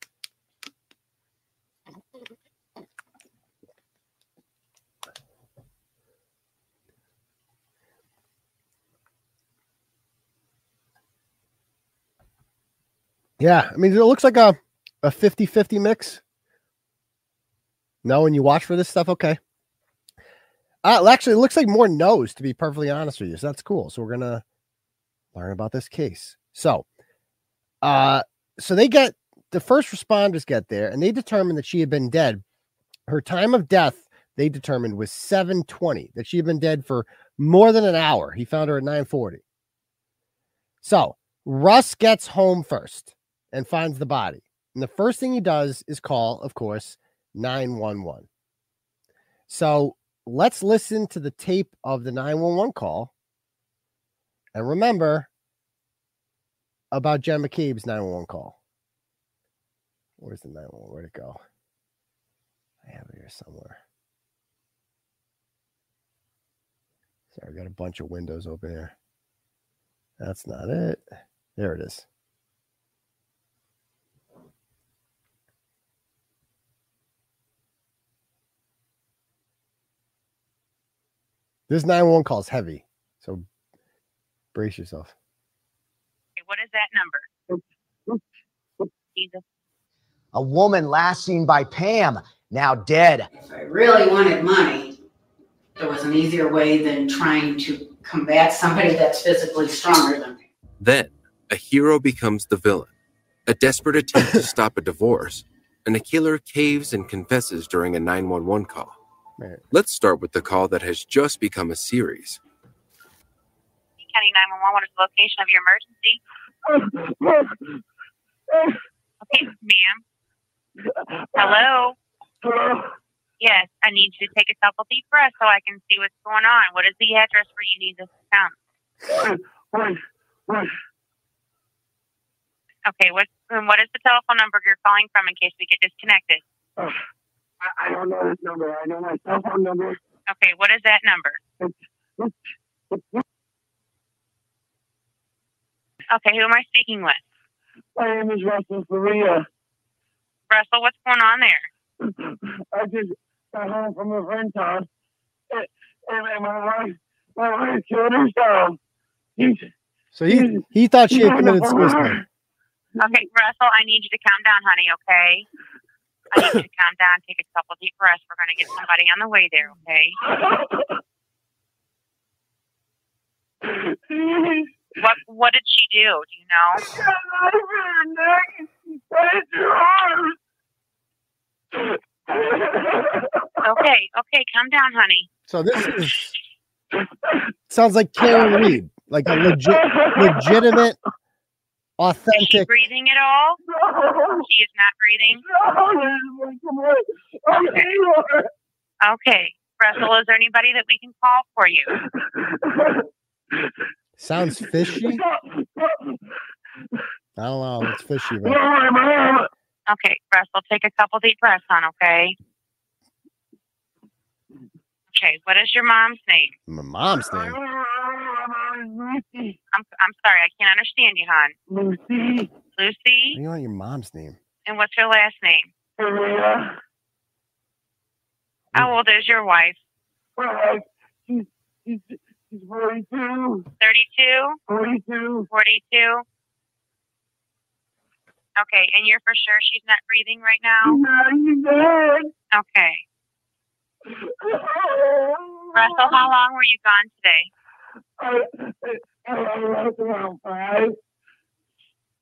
Yeah, I mean, it looks like a a 50 50 mix. No, when you watch for this stuff, okay. Uh, actually, it looks like more no's, to be perfectly honest with you. So that's cool. So we're gonna learn about this case. So, uh, so they get the first responders get there and they determined that she had been dead. Her time of death, they determined, was 720, that she had been dead for more than an hour. He found her at 940. So Russ gets home first and finds the body. And the first thing he does is call, of course, 911. So let's listen to the tape of the 911 call. And remember about Jen McCabe's 911 call. Where's the 911? Where'd it go? I have it here somewhere. Sorry, I got a bunch of windows open here. That's not it. There it is. This 911 call is heavy. So brace yourself. What is that number? Jesus. A woman last seen by Pam, now dead. If I really wanted money, there was an easier way than trying to combat somebody that's physically stronger than me. Then, a hero becomes the villain. A desperate attempt to stop a divorce, and a killer caves and confesses during a 911 call. Right. Let's start with the call that has just become a series. County 911, what is the location of your emergency? Okay, ma'am. Hello? Hello? Yes, I need you to take a couple deep breaths so I can see what's going on. What is the address where you need this to come? Wait, wait. Okay, what, and what is the telephone number you're calling from in case we get disconnected? Uh, I, I don't know this number. I know my cell phone number. Okay, what is that number? Okay, who am I speaking with? My name is Russell Faria. Russell, what's going on there? I just got home from a friend's house, and, and my wife, my wife killed herself. He's, So he he thought she had on the committed suicide. Okay, Russell, I need you to calm down, honey, okay? I need you to calm down, take a couple deep breaths. We're going to get somebody on the way there, okay? He what did she do? Do you know? Okay, okay, calm down, honey. So this is sounds like Karen Read, like a legit, legitimate, authentic. breathing at all? She is not breathing. Okay. Okay. Russell, is there anybody that we can call for you? Sounds fishy. I don't know. It's fishy, but Okay, Russell, take a couple deep breaths, on, okay? Okay, what is your mom's name? my mom's name. I'm I'm sorry, I can't understand you, hon. Lucy. What Lucy? do you want your mom's name? And what's her last name? Maria. How old is your wife? She's, she's, she's 42. 32? 42. 42? Okay, and you're for sure she's not breathing right now? Okay. Russell, how long were you gone today? I I, left around five.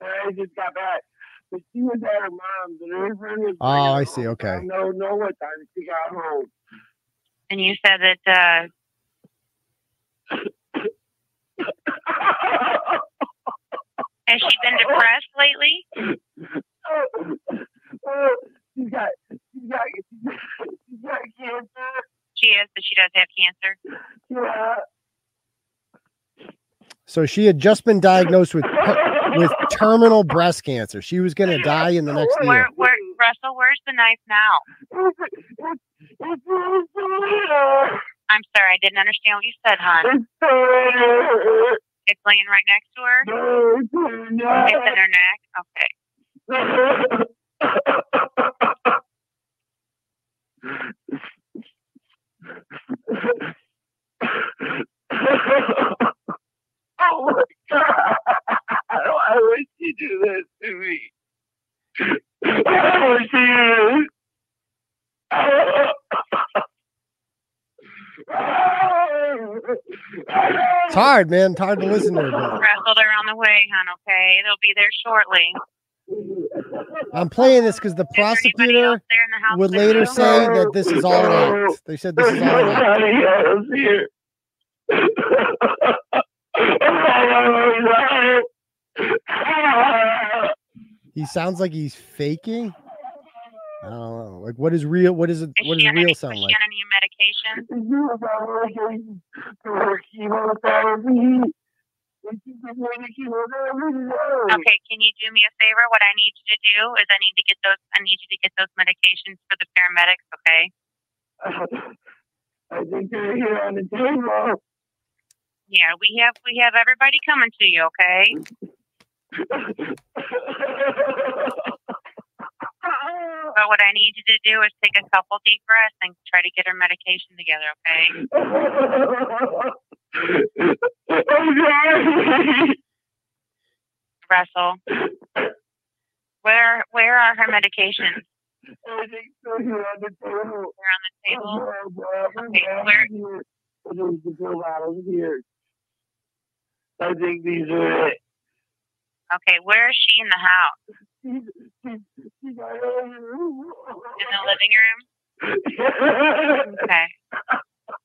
I just got back. But she was at her mom's and her friend was Oh, I see. Okay. No, don't what time she got home. And you said that uh has she been depressed lately? Oh, she's got, she's got, she's got cancer. She is, but she does have cancer. Yeah. So she had just been diagnosed with with terminal breast cancer. She was going to die in the next Where, year. where, Russell, where's the knife now? I'm sorry, I didn't understand what you said, hon. It's laying right next to her? It's in her neck? Okay. oh my god! Why would you do this to me? Why would you? It's hard, man. It's hard to listen to. But Russell, they're on the way, hon, okay? They'll be there shortly. I'm playing this because the prosecutor They're in the house would later you? say that this is all an act. They said this is all an act. Here. He sounds like he's faking. I don't know. Like, what is real? What is it? Is What does on any, real is sound like? on any medication? Okay, can you do me a favor? What I need you to do is I need to get those I need you to get those medications for the paramedics, okay? I think they're here on the table. Yeah, we have we have everybody coming to you, okay? But what I need you to do is take a couple deep breaths and try to get her medication together, okay? Russell. Where where are her medications? Think they're here on the table. They're on the table. Okay, where? The pill bottles here. I think these are it. Okay, where is she in the house? In the living room? Okay.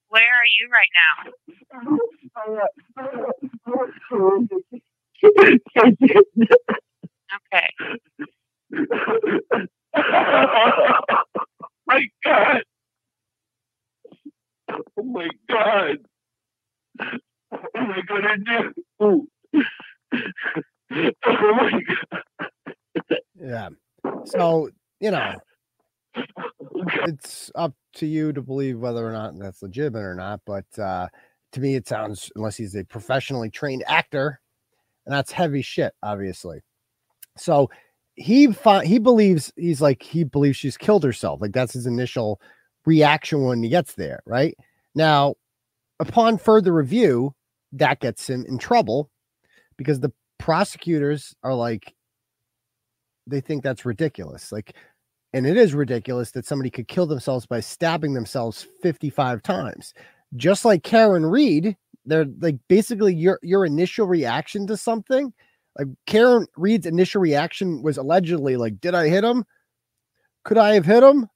Where are you right now? Okay. oh my God. Oh my God. What am I gonna do? Oh my God. Yeah. So you know, it's up to you to believe whether or not that's legitimate or not. But uh, to me, it sounds unless he's a professionally trained actor, and that's heavy shit, obviously. So he fi- he believes he's like he believes she's killed herself. Like that's his initial reaction when he gets there. Right now, upon further review, that gets him in trouble because the prosecutors are like they think that's ridiculous. Like, and it is ridiculous that somebody could kill themselves by stabbing themselves 55 times. Just like Karen Read they're like basically your your initial reaction to something. Like Karen Read's initial reaction was allegedly like, "Did I hit him? Could I have hit him?"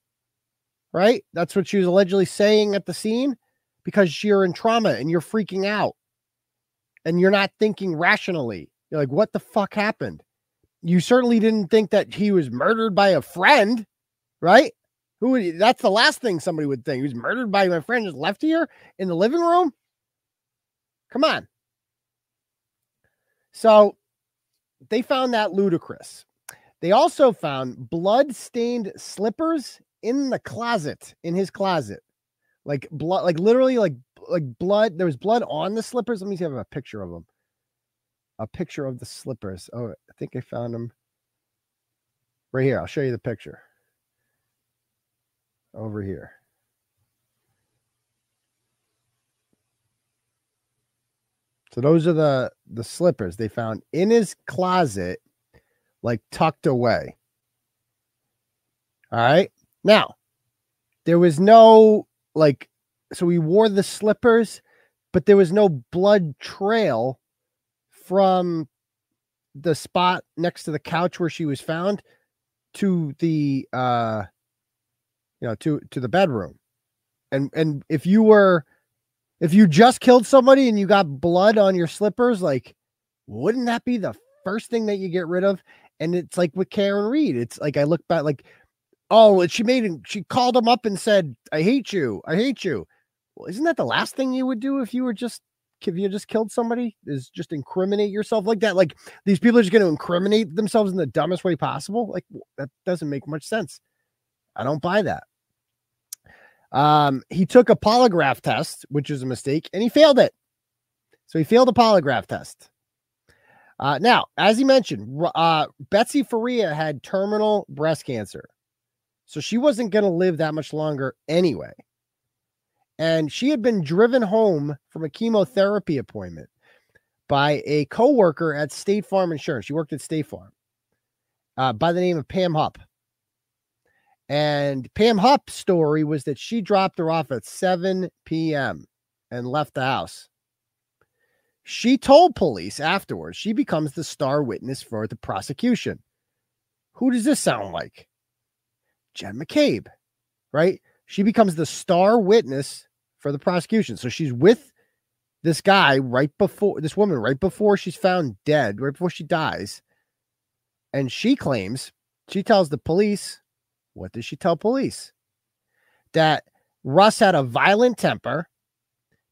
Right? That's what she was allegedly saying at the scene because you're in trauma and you're freaking out and you're not thinking rationally. You're like, "What the fuck happened?" You certainly didn't think that he was murdered by a friend, right? Who would that's the last thing somebody would think. He was murdered by my friend just left here in the living room. Come on. So they found that ludicrous. They also found blood stained slippers in the closet, in his closet. Like blood, like literally like like blood. There was blood on the slippers. Let me see if I have a picture of them. A picture of the slippers. Oh, I think I found them right here. I'll show you the picture over here. So those are the the slippers they found in his closet, like tucked away. All right. Now, there was no like, so he wore the slippers, but there was no blood trail from the spot next to the couch where she was found to the uh you know to to the bedroom. And and if you were if you just killed somebody and you got blood on your slippers like wouldn't that be the first thing that you get rid of? And it's like with karen read it's like i look back like oh she made him she called him up and said i hate you i hate you isn't that the last thing you would do if you were just if you just killed somebody is just incriminate yourself like that like these people are just going to incriminate themselves in the dumbest way possible like that doesn't make much sense I don't buy that. Um, he took a polygraph test, which is a mistake, and he failed it. So he failed a polygraph test. Uh, now, as he mentioned, uh, Betsy Faria had terminal breast cancer. So she wasn't going to live that much longer anyway. And she had been driven home from a chemotherapy appointment by a coworker at State Farm Insurance. She worked at State Farm uh, by the name of Pam Hupp. And Pam Hupp's story was that she dropped her off at 7 p.m. and left the house. She told police afterwards she becomes the star witness for the prosecution. Who does this sound like? Jen McCabe, right? She becomes the star witness for the prosecution. So she's with this guy right before this woman, right before she's found dead, right before she dies. And she claims, she tells the police what does she tell police? That Russ had a violent temper,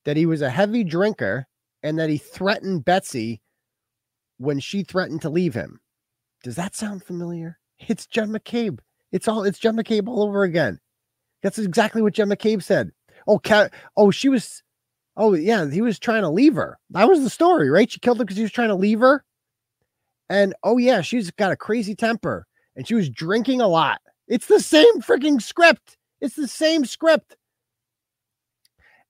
that he was a heavy drinker, and that he threatened Betsy when she threatened to leave him. Does that sound familiar? It's Jen McCabe. It's all it's Jen McCabe all over again. That's exactly what Jen McCabe said. Oh, Kat, oh, she was oh yeah, he was trying to leave her. That was the story, right? She killed him because he was trying to leave her. And oh yeah, she's got a crazy temper and she was drinking a lot. It's the same freaking script. It's the same script.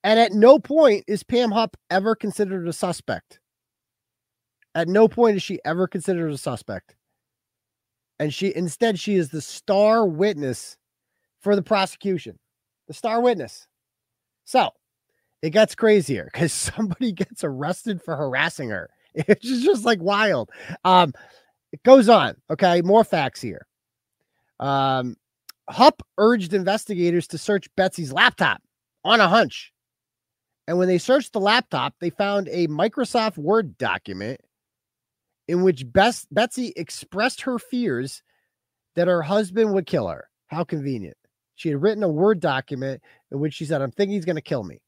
And at no point is Pam Hupp ever considered a suspect. At no point is she ever considered a suspect. And she instead she is the star witness for the prosecution. The star witness. So it gets crazier because somebody gets arrested for harassing her. It's just like wild. Um, it goes on. Okay, more facts here. Um, Hupp urged investigators to search Betsy's laptop on a hunch. And when they searched the laptop, they found a Microsoft Word document in which Betsy expressed her fears that her husband would kill her. How convenient. She had written a Word document in which she said, I'm thinking he's going to kill me.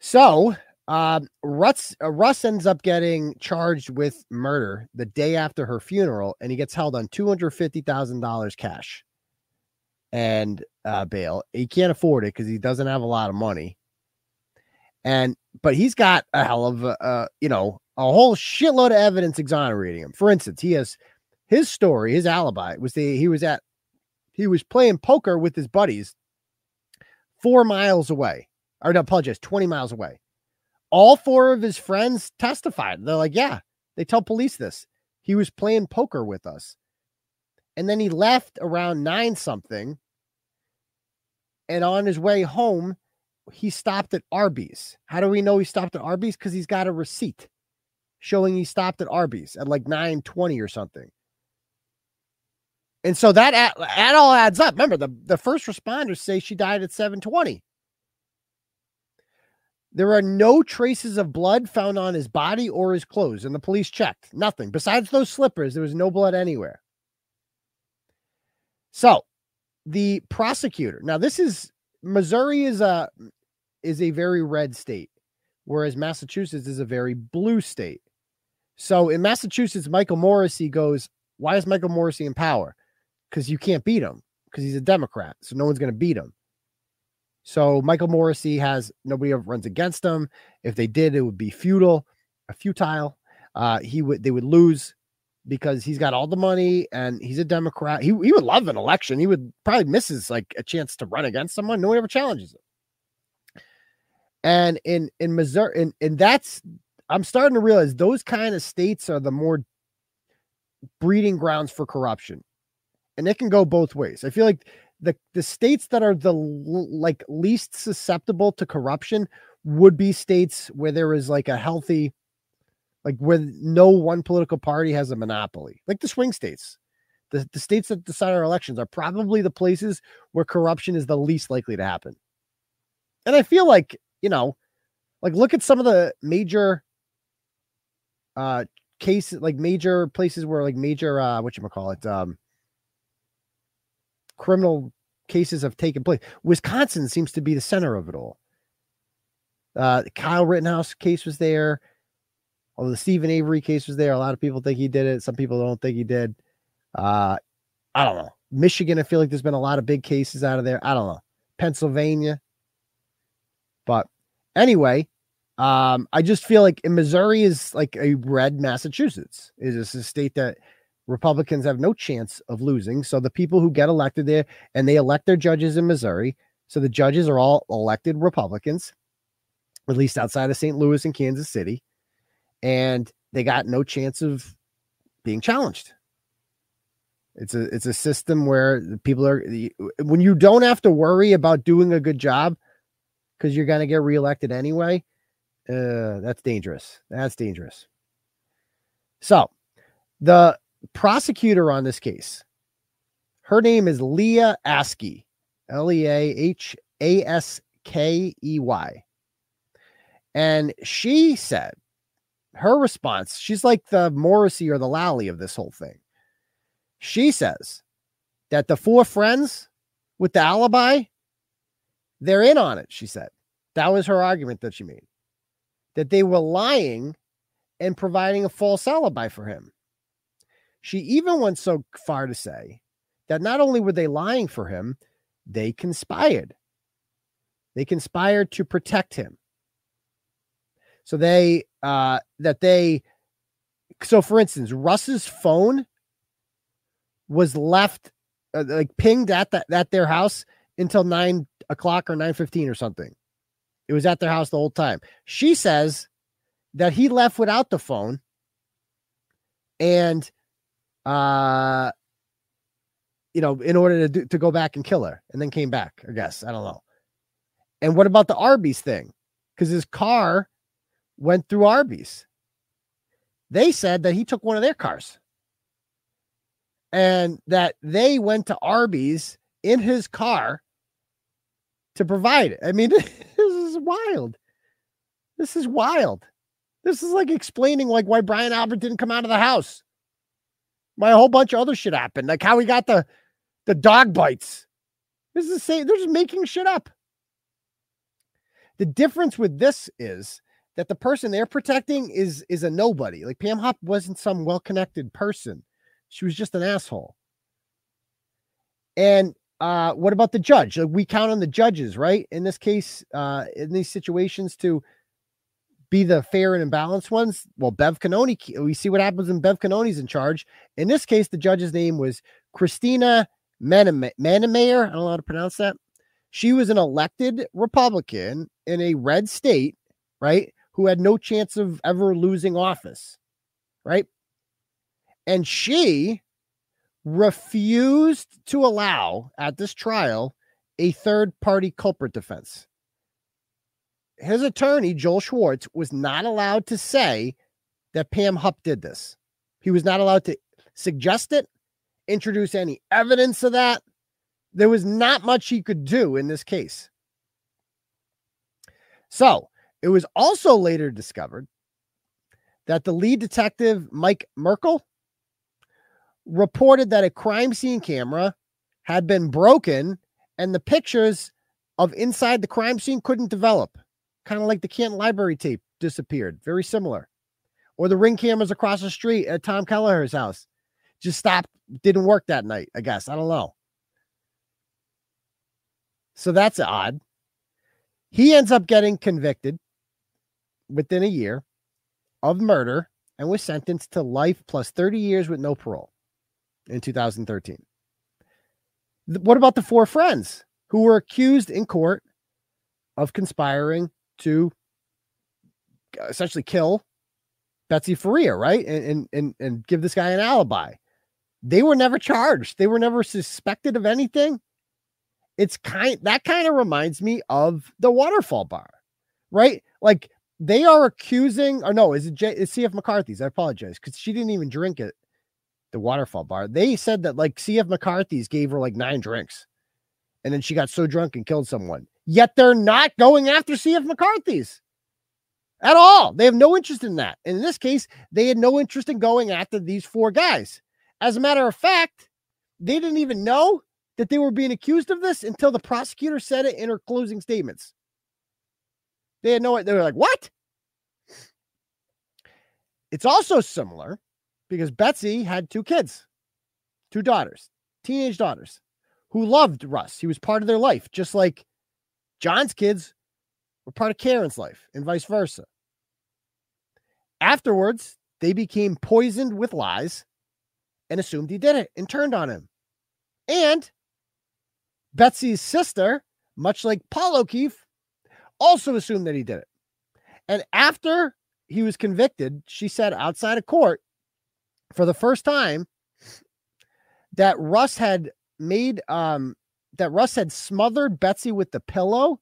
So um, Russ, uh, Russ ends up getting charged with murder the day after her funeral, and he gets held on two hundred fifty thousand dollars cash and uh, bail. He can't afford it because he doesn't have a lot of money, and but he's got a hell of a uh, you know a whole shitload of evidence exonerating him. For instance, he has his story, his alibi was the he was at he was playing poker with his buddies four miles away, or no, apologize, twenty miles away all four of his friends testified. They're like, yeah, they tell police this. He was playing poker with us. And then he left around nine something. And on his way home, he stopped at Arby's. How do we know he stopped at Arby's? Because he's got a receipt showing he stopped at Arby's at like 9:20 or something. And so that that all adds up. Remember, the, the first responders say she died at 720. There are no traces of blood found on his body or his clothes, and the police checked. Nothing. Besides those slippers, there was no blood anywhere. So the prosecutor, now this is Missouri is a is a very red state, whereas Massachusetts is a very blue state. So in Massachusetts, Michael Morrissey goes, Why is Michael Morrissey in power? Because you can't beat him, because he's a Democrat. So no one's going to beat him. So Michael Morrissey has nobody ever runs against him. If they did, it would be futile, a futile. Uh, he would they would lose because he's got all the money and he's a Democrat. He, he would love an election. He would probably misses like a chance to run against someone. No one ever challenges him. And in in Missouri, and, and that's I'm starting to realize those kind of states are the more breeding grounds for corruption. And it can go both ways. I feel like the the states that are the like least susceptible to corruption would be states where there is like a healthy like where no one political party has a monopoly like the swing states the, the states that decide our elections are probably the places where corruption is the least likely to happen and i feel like you know like look at some of the major uh cases like major places where like major uh what you call it um criminal cases have taken place. Wisconsin seems to be the center of it all. Uh, Kyle Rittenhouse case was there. Although the Steven Avery case was there, a lot of people think he did it. Some people don't think he did. Uh, I don't know. Michigan, I feel like there's been a lot of big cases out of there. I don't know. Pennsylvania. But anyway, um, I just feel like Missouri is like a red Massachusetts. Is this a state that Republicans have no chance of losing. So the people who get elected there and they elect their judges in Missouri. So the judges are all elected Republicans, at least outside of St. Louis and Kansas City. And they got no chance of being challenged. It's a it's a system where people are when you don't have to worry about doing a good job because you're going to get reelected anyway. Uh, that's dangerous. That's dangerous. So the prosecutor on this case, her name is Leah Askey, L E A H A S K E Y. And she said, her response, she's like the Morrissey or the Lally of this whole thing. She says that the four friends with the alibi, they're in on it, she said. That was her argument that she made. That they were lying and providing a false alibi for him. She even went so far to say that not only were they lying for him, they conspired. They conspired to protect him. So they uh that they so for instance, Russ's phone was left uh, like pinged at that at their house until nine o'clock or nine fifteen or something. It was at their house the whole time. She says that he left without the phone and uh, you know, in order to do, to go back and kill her, and then came back. I guess I don't know. And what about the Arby's thing? Because his car went through Arby's. They said that he took one of their cars, and that they went to Arby's in his car to provide it. I mean, this is wild. This is wild. This is like explaining like why Brian Albert didn't come out of the house. My whole bunch of other shit happened, like how we got the the dog bites. This is the same. They're just making shit up. The difference with this is that the person they're protecting is is a nobody. Like Pam Hupp wasn't some well-connected person. She was just an asshole. And uh, what about the judge? Like we count on the judges, right? In this case, uh, in these situations, to be the fair and imbalanced ones. Well, Bev Cannone, we see what happens when Bev Cannone's in charge. In this case, the judge's name was Christina Mennemeyer. I don't know how to pronounce that. She was an elected Republican in a red state, right? Who had no chance of ever losing office, right? And she refused to allow at this trial a third party culprit defense. His attorney, Joel Schwartz, was not allowed to say that Pam Hupp did this. He was not allowed to suggest it, introduce any evidence of that. There was not much he could do in this case. So it was also later discovered that the lead detective, Mike Merkel, reported that a crime scene camera had been broken and the pictures of inside the crime scene couldn't develop. Kind of like the Canton Library tape disappeared. Very similar. Or the ring cameras across the street at Tom Kelleher's house just stopped, didn't work that night, I guess. I don't know. So that's odd. He ends up getting convicted within a year of murder and was sentenced to life plus 30 years with no parole in 2013. What about the four friends who were accused in court of conspiring to essentially kill Betsy Faria, right? And, and and give this guy an alibi. They were never charged. They were never suspected of anything. It's kind that kind of reminds me of the waterfall bar, right? Like they are accusing, or no, is it J, is CF McCarthy's? I apologize because she didn't even drink it. The waterfall bar. They said that like CF McCarthy's gave her like nine drinks, and then she got so drunk and killed someone. Yet they're not going after CF McCarthy's at all. They have no interest in that. And in this case, they had no interest in going after these four guys. As a matter of fact, they didn't even know that they were being accused of this until the prosecutor said it in her closing statements. They had no they were like, "What?" It's also similar because Betsy had two kids, two daughters, teenage daughters, who loved Russ. He was part of their life, just like John's kids were part of Karen's life and vice versa. Afterwards, they became poisoned with lies and assumed he did it and turned on him. And Betsy's sister, much like Paul O'Keefe, also assumed that he did it. And after he was convicted, she said outside of court for the first time that Russ had made um that Russ had smothered Betsy with the pillow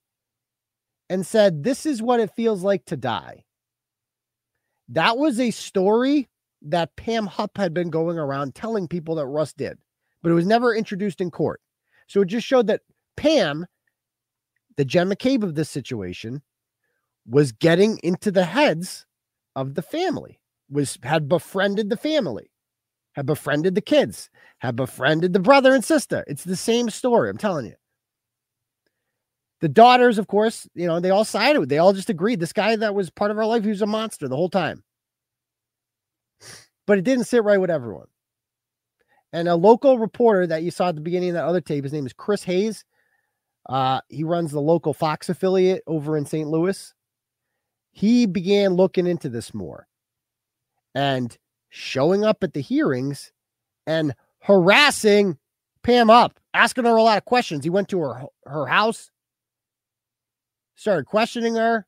and said, This is what it feels like to die. That was a story that Pam Hupp had been going around telling people that Russ did, but it was never introduced in court. So it just showed that Pam, the Jen McCabe of this situation, was getting into the heads of the family, was had befriended the family, had befriended the kids, have befriended the brother and sister. It's the same story, I'm telling you. The daughters, of course, you know, they all sided with, they all just agreed. This guy that was part of our life, he was a monster the whole time. But it didn't sit right with everyone. And a local reporter that you saw at the beginning of that other tape, his name is Chris Hayes. Uh, he runs the local Fox affiliate over in St. Louis. He began looking into this more and showing up at the hearings and harassing Pam Hupp, asking her a lot of questions. He went to her her house, started questioning her.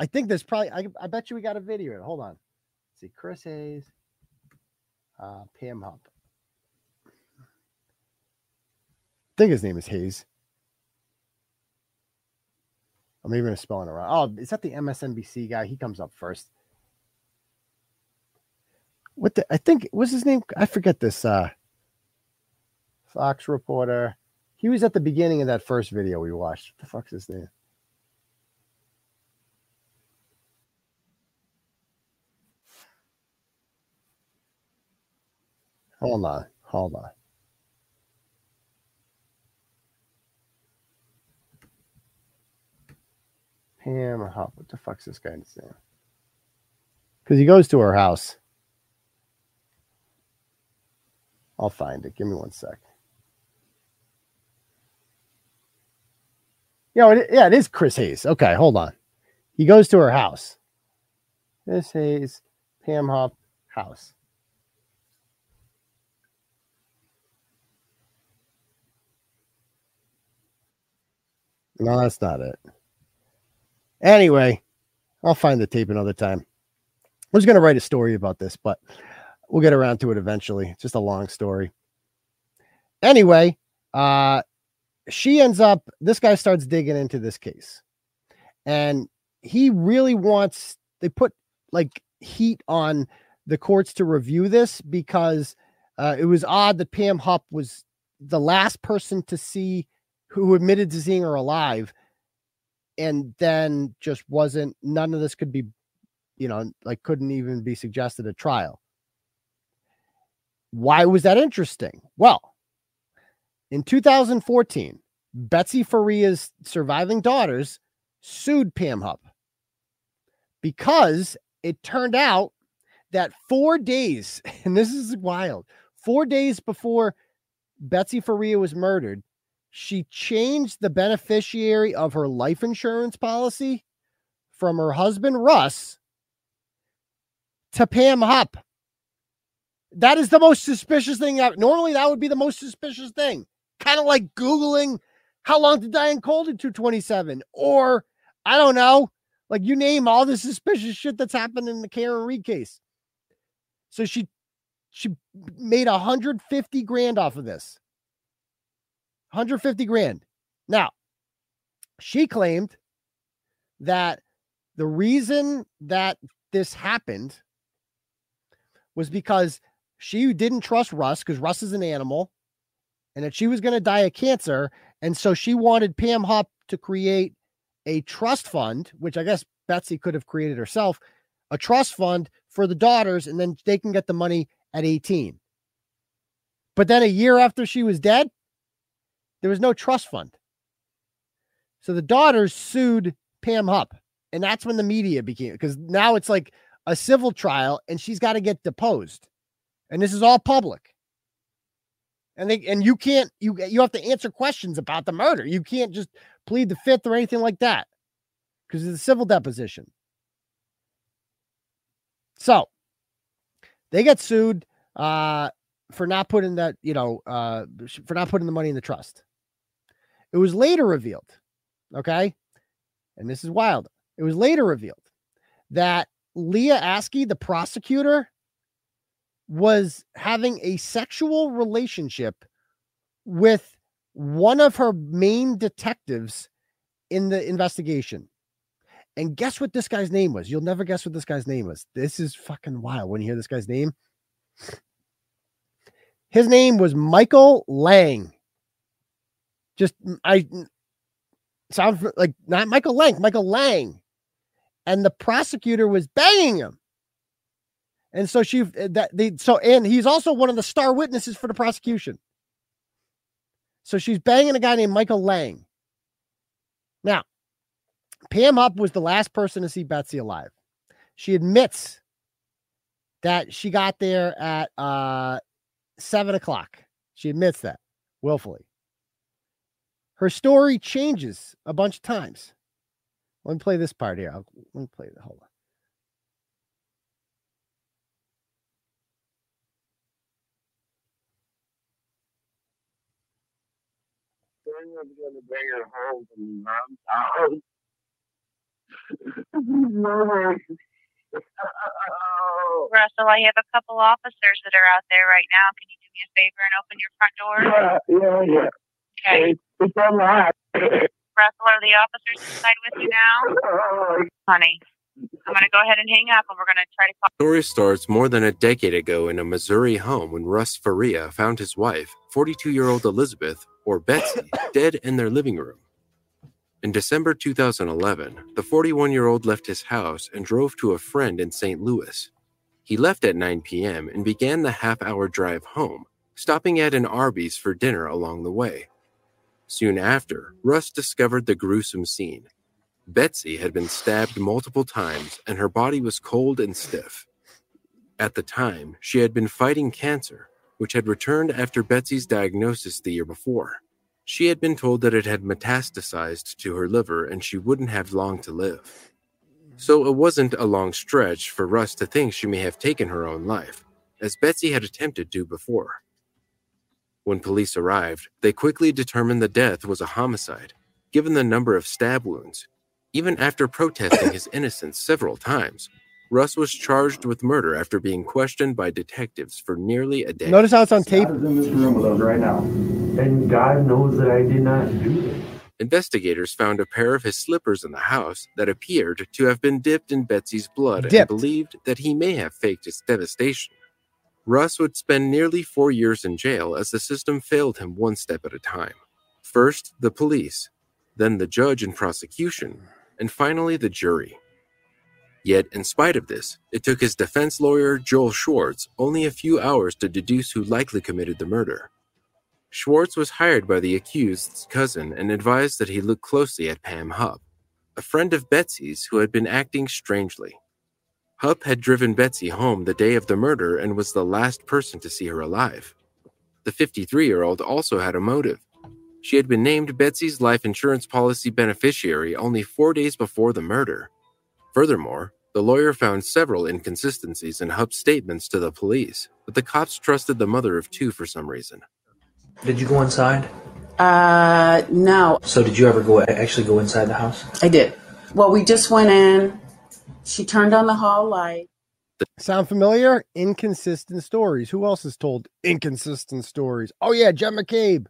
I think there's probably I, I bet you we got a video. Hold on. Let's see, Chris Hayes uh, Pam Hump. I think his name is Hayes. I'm even spelling it wrong. Oh, is that the MSNBC guy? He comes up first. What the? I think what's his name? I forget this. Uh, Fox reporter. He was at the beginning of that first video we watched. What the fuck's his name? Hold on. Hold on. Pam Hupp. What the fuck's this guy's name? Because he goes to her house. I'll find it. Give me one sec. Yeah, it, yeah, it is Chris Hayes. Okay, hold on. He goes to her house. Chris Hayes, Pam Hupp, house. No, that's not it. Anyway, I'll find the tape another time. I was going to write a story about this, but we'll get around to it eventually. It's just a long story. Anyway, uh, she ends up, this guy starts digging into this case. and he really wants they put like heat on the courts to review this because uh, it was odd that Pam Hupp was the last person to see who admitted to seeing her alive and then just wasn't none of this could be you know like couldn't even be suggested at trial why was that interesting well in 2014 betsy faria's surviving daughters sued pam hupp because it turned out that four days and this is wild four days before betsy faria was murdered she changed the beneficiary of her life insurance policy from her husband Russ to Pam Hupp. That is the most suspicious thing. Normally, that would be the most suspicious thing. Kind of like Googling how long did Diane Cole do 227? Or I don't know, like you name all the suspicious shit that's happened in the Karen Read case. So she she made 150 grand off of this. 150 grand. Now, she claimed that the reason that this happened was because she didn't trust Russ because Russ is an animal and that she was going to die of cancer. And so she wanted Pam Hupp to create a trust fund, which I guess Betsy could have created herself, a trust fund for the daughters, and then they can get the money at 18. But then a year after she was dead, there was no trust fund. So the daughters sued Pam Hupp. And that's when the media became because now it's like a civil trial and she's got to get deposed. And this is all public. And they and you can't you you have to answer questions about the murder. You can't just plead the fifth or anything like that because it's a civil deposition. So they get sued uh, for not putting that, you know, uh, for not putting the money in the trust. It was later revealed, okay, and this is wild. It was later revealed that Leah Askey, the prosecutor, was having a sexual relationship with one of her main detectives in the investigation. And guess what this guy's name was? You'll never guess what this guy's name was. This is fucking wild when you hear this guy's name. His name was Michael Lang. Just mm, I mm, sound like not Michael Lang, Michael Lang. And the prosecutor was banging him. And so she uh, that they so and he's also one of the star witnesses for the prosecution. So she's banging a guy named Michael Lang. Now, Pam Hupp was the last person to see Betsy alive. She admits that she got there at uh seven o'clock. She admits that willfully. Her story changes a bunch of times. Let me play this part here. I'll, let me play. Hold on. I'm gonna bring her home from mom's house. Russell, I have a couple officers that are out there right now. Can you do me a favor and open your front door? Yeah, yeah, yeah. Okay. It's unlocked. Russell, are the officers inside with you now? Honey, I'm going to go ahead and hang up and we're going to try to call. Story starts more than a decade ago in a Missouri home when Russ Faria found his wife, 42 year old Elizabeth, or Betsy, dead in their living room. In December 2011, the 41 year old left his house and drove to a friend in St. Louis. He left at 9 p.m. and began the half hour drive home, stopping at an Arby's for dinner along the way. Soon after, Russ discovered the gruesome scene. Betsy had been stabbed multiple times and her body was cold and stiff. At the time, she had been fighting cancer, which had returned after Betsy's diagnosis the year before. She had been told that it had metastasized to her liver and she wouldn't have long to live. So it wasn't a long stretch for Russ to think she may have taken her own life, as Betsy had attempted to before. When police arrived, they quickly determined the death was a homicide, given the number of stab wounds. Even after protesting his innocence several times, Russ was charged with murder after being questioned by detectives for nearly a day. Notice how it's on tape. God is in this room with us right now. And God knows that I did not do it. Investigators found a pair of his slippers in the house that appeared to have been dipped in Betsy's blood and believed that he may have faked its devastation. Russ would spend nearly four years in jail as the system failed him one step at a time. First, the police, then the judge and prosecution, and finally the jury. Yet, in spite of this, it took his defense lawyer, Joel Schwartz, only a few hours to deduce who likely committed the murder. Schwartz was hired by the accused's cousin and advised that he look closely at Pam Hupp, a friend of Betsy's who had been acting strangely. Hupp had driven Betsy home the day of the murder and was the last person to see her alive. The 53 year old also had a motive. She had been named Betsy's life insurance policy beneficiary only four days before the murder. Furthermore, the lawyer found several inconsistencies in Hupp's statements to the police, but the cops trusted the mother of two for some reason. Did you go inside? Uh, no, So did you ever go actually go inside the house? I did. Well, we just went in. She turned on the hall light. Sound familiar? Inconsistent stories. Who else has told inconsistent stories? Oh yeah, Jen McCabe.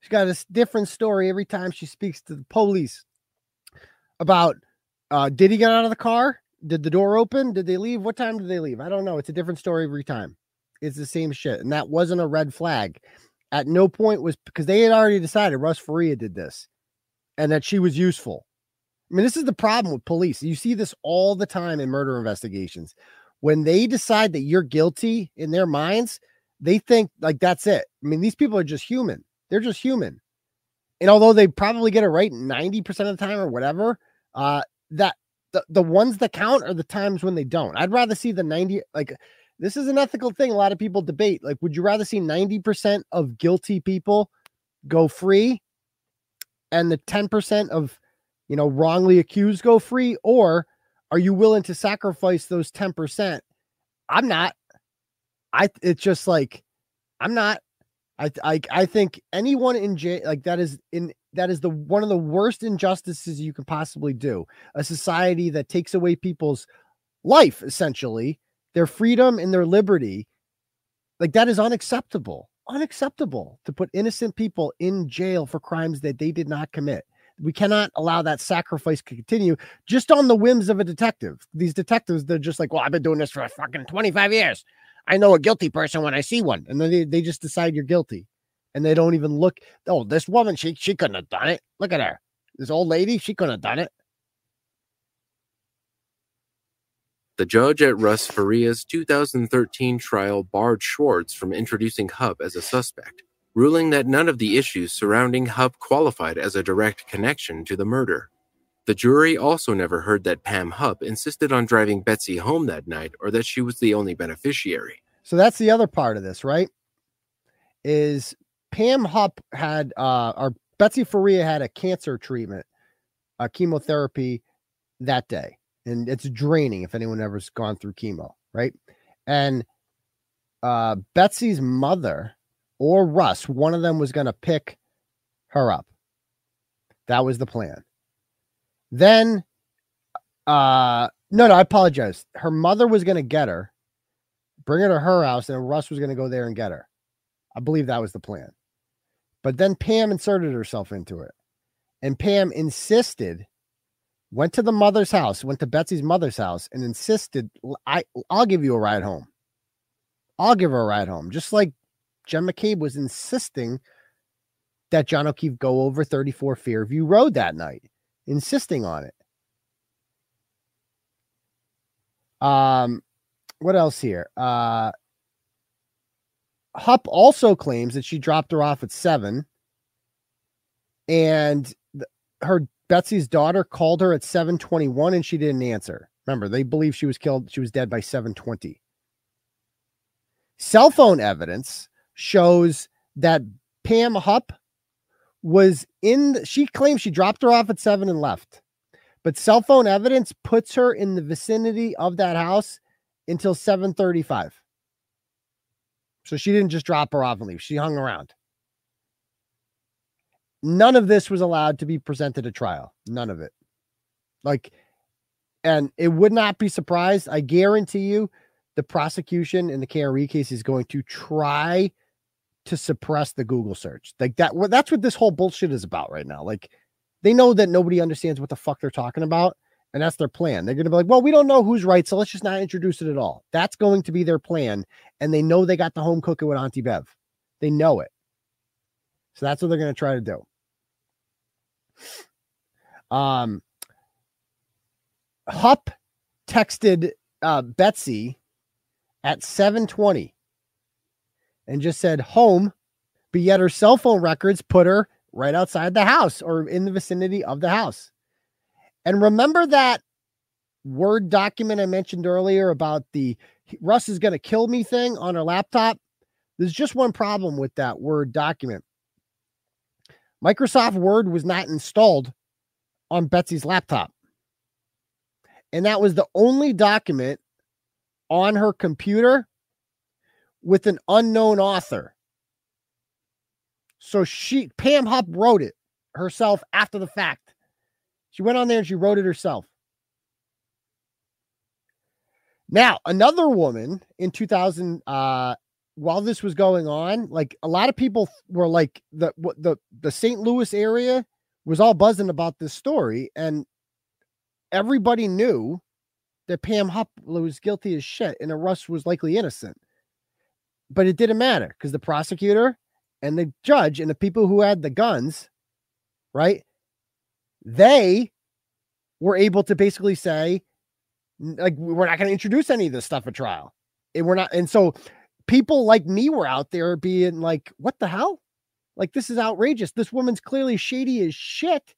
She's got a different story every time she speaks to the police about uh did he get out of the car? Did the door open? Did they leave? What time did they leave? I don't know. It's a different story every time. It's the same shit. And that wasn't a red flag. At no point was because they had already decided Russ Faria did this and that she was useful. I mean, this is the problem with police. You see this all the time in murder investigations. When they decide that you're guilty in their minds, they think like that's it. I mean, these people are just human. They're just human. And although they probably get it right 90% of the time or whatever, uh, that the, the ones that count are the times when they don't. I'd rather see the 90 like this is an ethical thing a lot of people debate. Like, would you rather see 90% of guilty people go free and the 10% of you know wrongly accused go free or are you willing to sacrifice those 10% i'm not i it's just like i'm not i i, I think anyone in jail like that is in that is the one of the worst injustices you can possibly do a society that takes away people's life essentially their freedom and their liberty like that is unacceptable unacceptable to put innocent people in jail for crimes that they did not commit we cannot allow that sacrifice to continue just on the whims of a detective. These detectives, they're just like, well, I've been doing this for fucking 25 years. I know a guilty person when I see one. And then they, they just decide you're guilty. And they don't even look. Oh, this woman, she she couldn't have done it. Look at her. This old lady, she couldn't have done it. The judge at Russ Faria's 2013 trial barred Schwartz from introducing Hupp as a suspect, ruling that none of the issues surrounding Hupp qualified as a direct connection to the murder. The jury also never heard that Pam Hupp insisted on driving Betsy home that night or that she was the only beneficiary. So that's the other part of this, right? Is Pam Hupp had uh or Betsy Faria had a cancer treatment, a chemotherapy that day. And it's draining if anyone ever's gone through chemo, right? And uh Betsy's mother or Russ, one of them was gonna pick her up. That was the plan. Then uh no, no, I apologize. Her mother was gonna get her bring her to her house, and Russ was going to go there and get her. I believe that was the plan. But then Pam inserted herself into it. And Pam insisted, went to the mother's house, went to Betsy's mother's house, and insisted, I, I'll give you a ride home. I'll give her a ride home. Just like Jen McCabe was insisting that John O'Keefe go over 34 Fairview Road that night, insisting on it. Um, what else here? Uh, Hupp also claims that she dropped her off at seven, and her Betsy's daughter called her at seven twenty one, and she didn't answer. Remember, they believe she was killed. She was dead by seven twenty. Cell phone evidence shows that Pam Hupp was in. The, she claims she dropped her off at seven and left, but cell phone evidence puts her in the vicinity of that house until 7:35. So she didn't just drop her off and leave. She hung around. None of this was allowed to be presented at trial. None of it. Like and it would not be surprised. I guarantee you the prosecution in the KRE case is going to try to suppress the Google search. Like that that's what this whole bullshit is about right now. Like They know that nobody understands what the fuck they're talking about. And that's their plan. They're going to be like, well, we don't know who's right. So let's just not introduce it at all. That's going to be their plan. And they know they got the home cooking with Auntie Bev. They know it. So that's what they're going to try to do. Um, Hupp texted uh, Betsy at 720 and just said home, but yet her cell phone records put her right outside the house or in the vicinity of the house. And remember that Word document I mentioned earlier about the Russ is going to kill me thing on her laptop? There's just one problem with that Word document. Microsoft Word was not installed on Betsy's laptop. And that was the only document on her computer with an unknown author. So she, Pam Hupp, wrote it herself after the fact. She went on there and she wrote it herself. Now, another woman in 2000, uh, while this was going on, like a lot of people were like the the the St. Louis area was all buzzing about this story, and everybody knew that Pam Hupp was guilty as shit, and Russ was likely innocent. But it didn't matter because the prosecutor and the judge and the people who had the guns, right? They were able to basically say, like, we're not going to introduce any of this stuff at trial. And we're not. And so people like me were out there being like, what the hell? Like, this is outrageous. This woman's clearly shady as shit.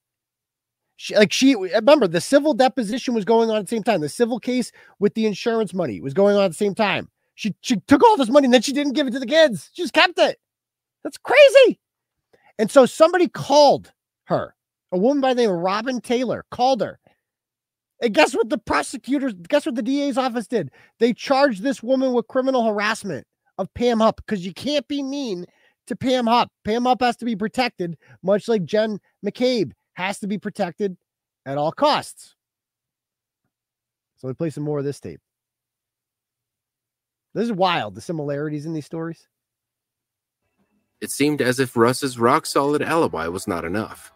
She, like she remember the civil deposition was going on at the same time. The civil case with the insurance money was going on at the same time. She she took all this money and then she didn't give it to the kids. She just kept it. That's crazy. And so somebody called her a woman by the name of Robin Taylor called her. And guess what the prosecutors, guess what the DA's office did? They charged this woman with criminal harassment of Pam Hupp because you can't be mean to Pam Hupp. Pam Hupp has to be protected, much like Jen McCabe has to be protected at all costs. So we play some more of this tape. This is wild, the similarities in these stories. It seemed as if Russ's rock solid alibi was not enough.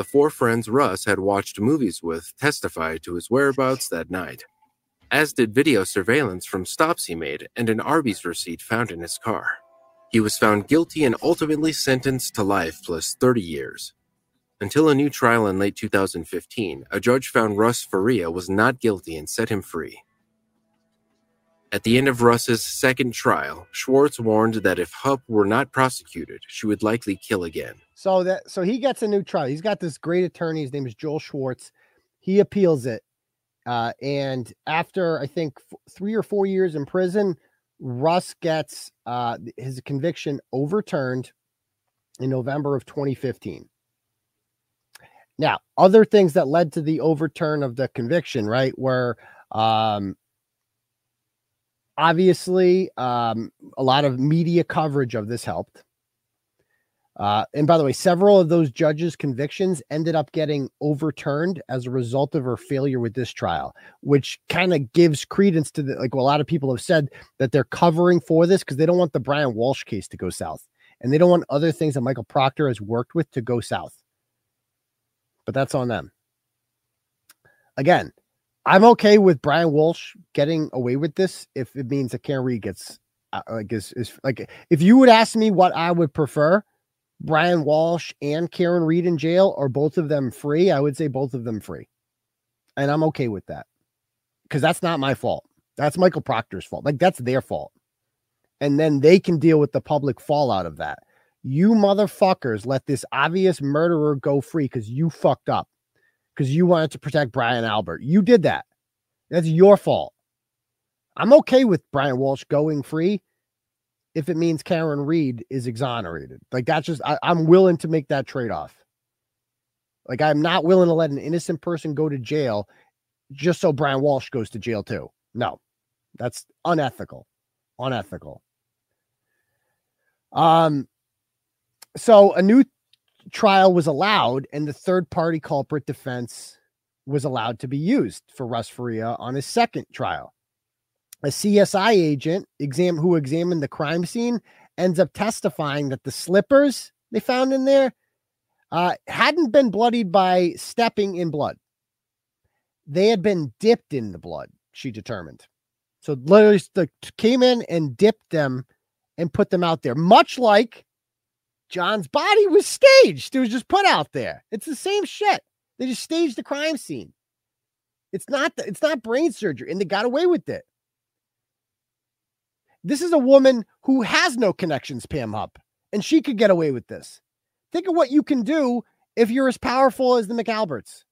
The four friends Russ had watched movies with testified to his whereabouts that night, as did video surveillance from stops he made and an Arby's receipt found in his car. He was found guilty and ultimately sentenced to life plus 30 years. Until a new trial in late 2015, a judge found Russ Faria was not guilty and set him free. At the end of Russ's second trial, Schwartz warned that if Hupp were not prosecuted, she would likely kill again. So that so he gets a new trial. He's got this great attorney. His name is Joel Schwartz. He appeals it, uh, and after I think f- three or four years in prison, Russ gets uh, his conviction overturned in November of 2015. Now, other things that led to the overturn of the conviction, right, were um, obviously um, a lot of media coverage of this helped. Uh, and by the way, several of those judges' convictions ended up getting overturned as a result of her failure with this trial, which kind of gives credence to the like well, a lot of people have said that they're covering for this because they don't want the Brian Walsh case to go south. And they don't want other things that Michael Proctor has worked with to go south. But that's on them. Again, I'm okay with Brian Walsh getting away with this if it means that Karen Read gets uh, like is, is like if you would ask me what I would prefer, Brian Walsh and Karen Read in jail or both of them free, I would say both of them free. And I'm okay with that. Cuz that's not my fault. That's Michael Proctor's fault. Like that's their fault. And then they can deal with the public fallout of that. You motherfuckers let this obvious murderer go free cuz you fucked up because you wanted to protect Brian Albert. You did that. That's your fault. I'm okay with Brian Walsh going free if it means Karen Read is exonerated. Like that's just I, am willing to make that trade-off. Like I'm not willing to let an innocent person go to jail just so Brian Walsh goes to jail too. No, that's unethical. Unethical. Um so a new trial was allowed and the third party culprit defense was allowed to be used for Russ Faria on his second trial. A CSI agent exam who examined the crime scene ends up testifying that the slippers they found in there uh, hadn't been bloodied by stepping in blood. They had been dipped in the blood, she determined. So literally came in and dipped them and put them out there, much like John's body was staged. It was just put out there. It's the same shit. They just staged the crime scene. It's not it's not brain surgery, and they got away with it. This is a woman who has no connections, Pam Hupp, and she could get away with this. Think of what you can do if you're as powerful as the McAlberts.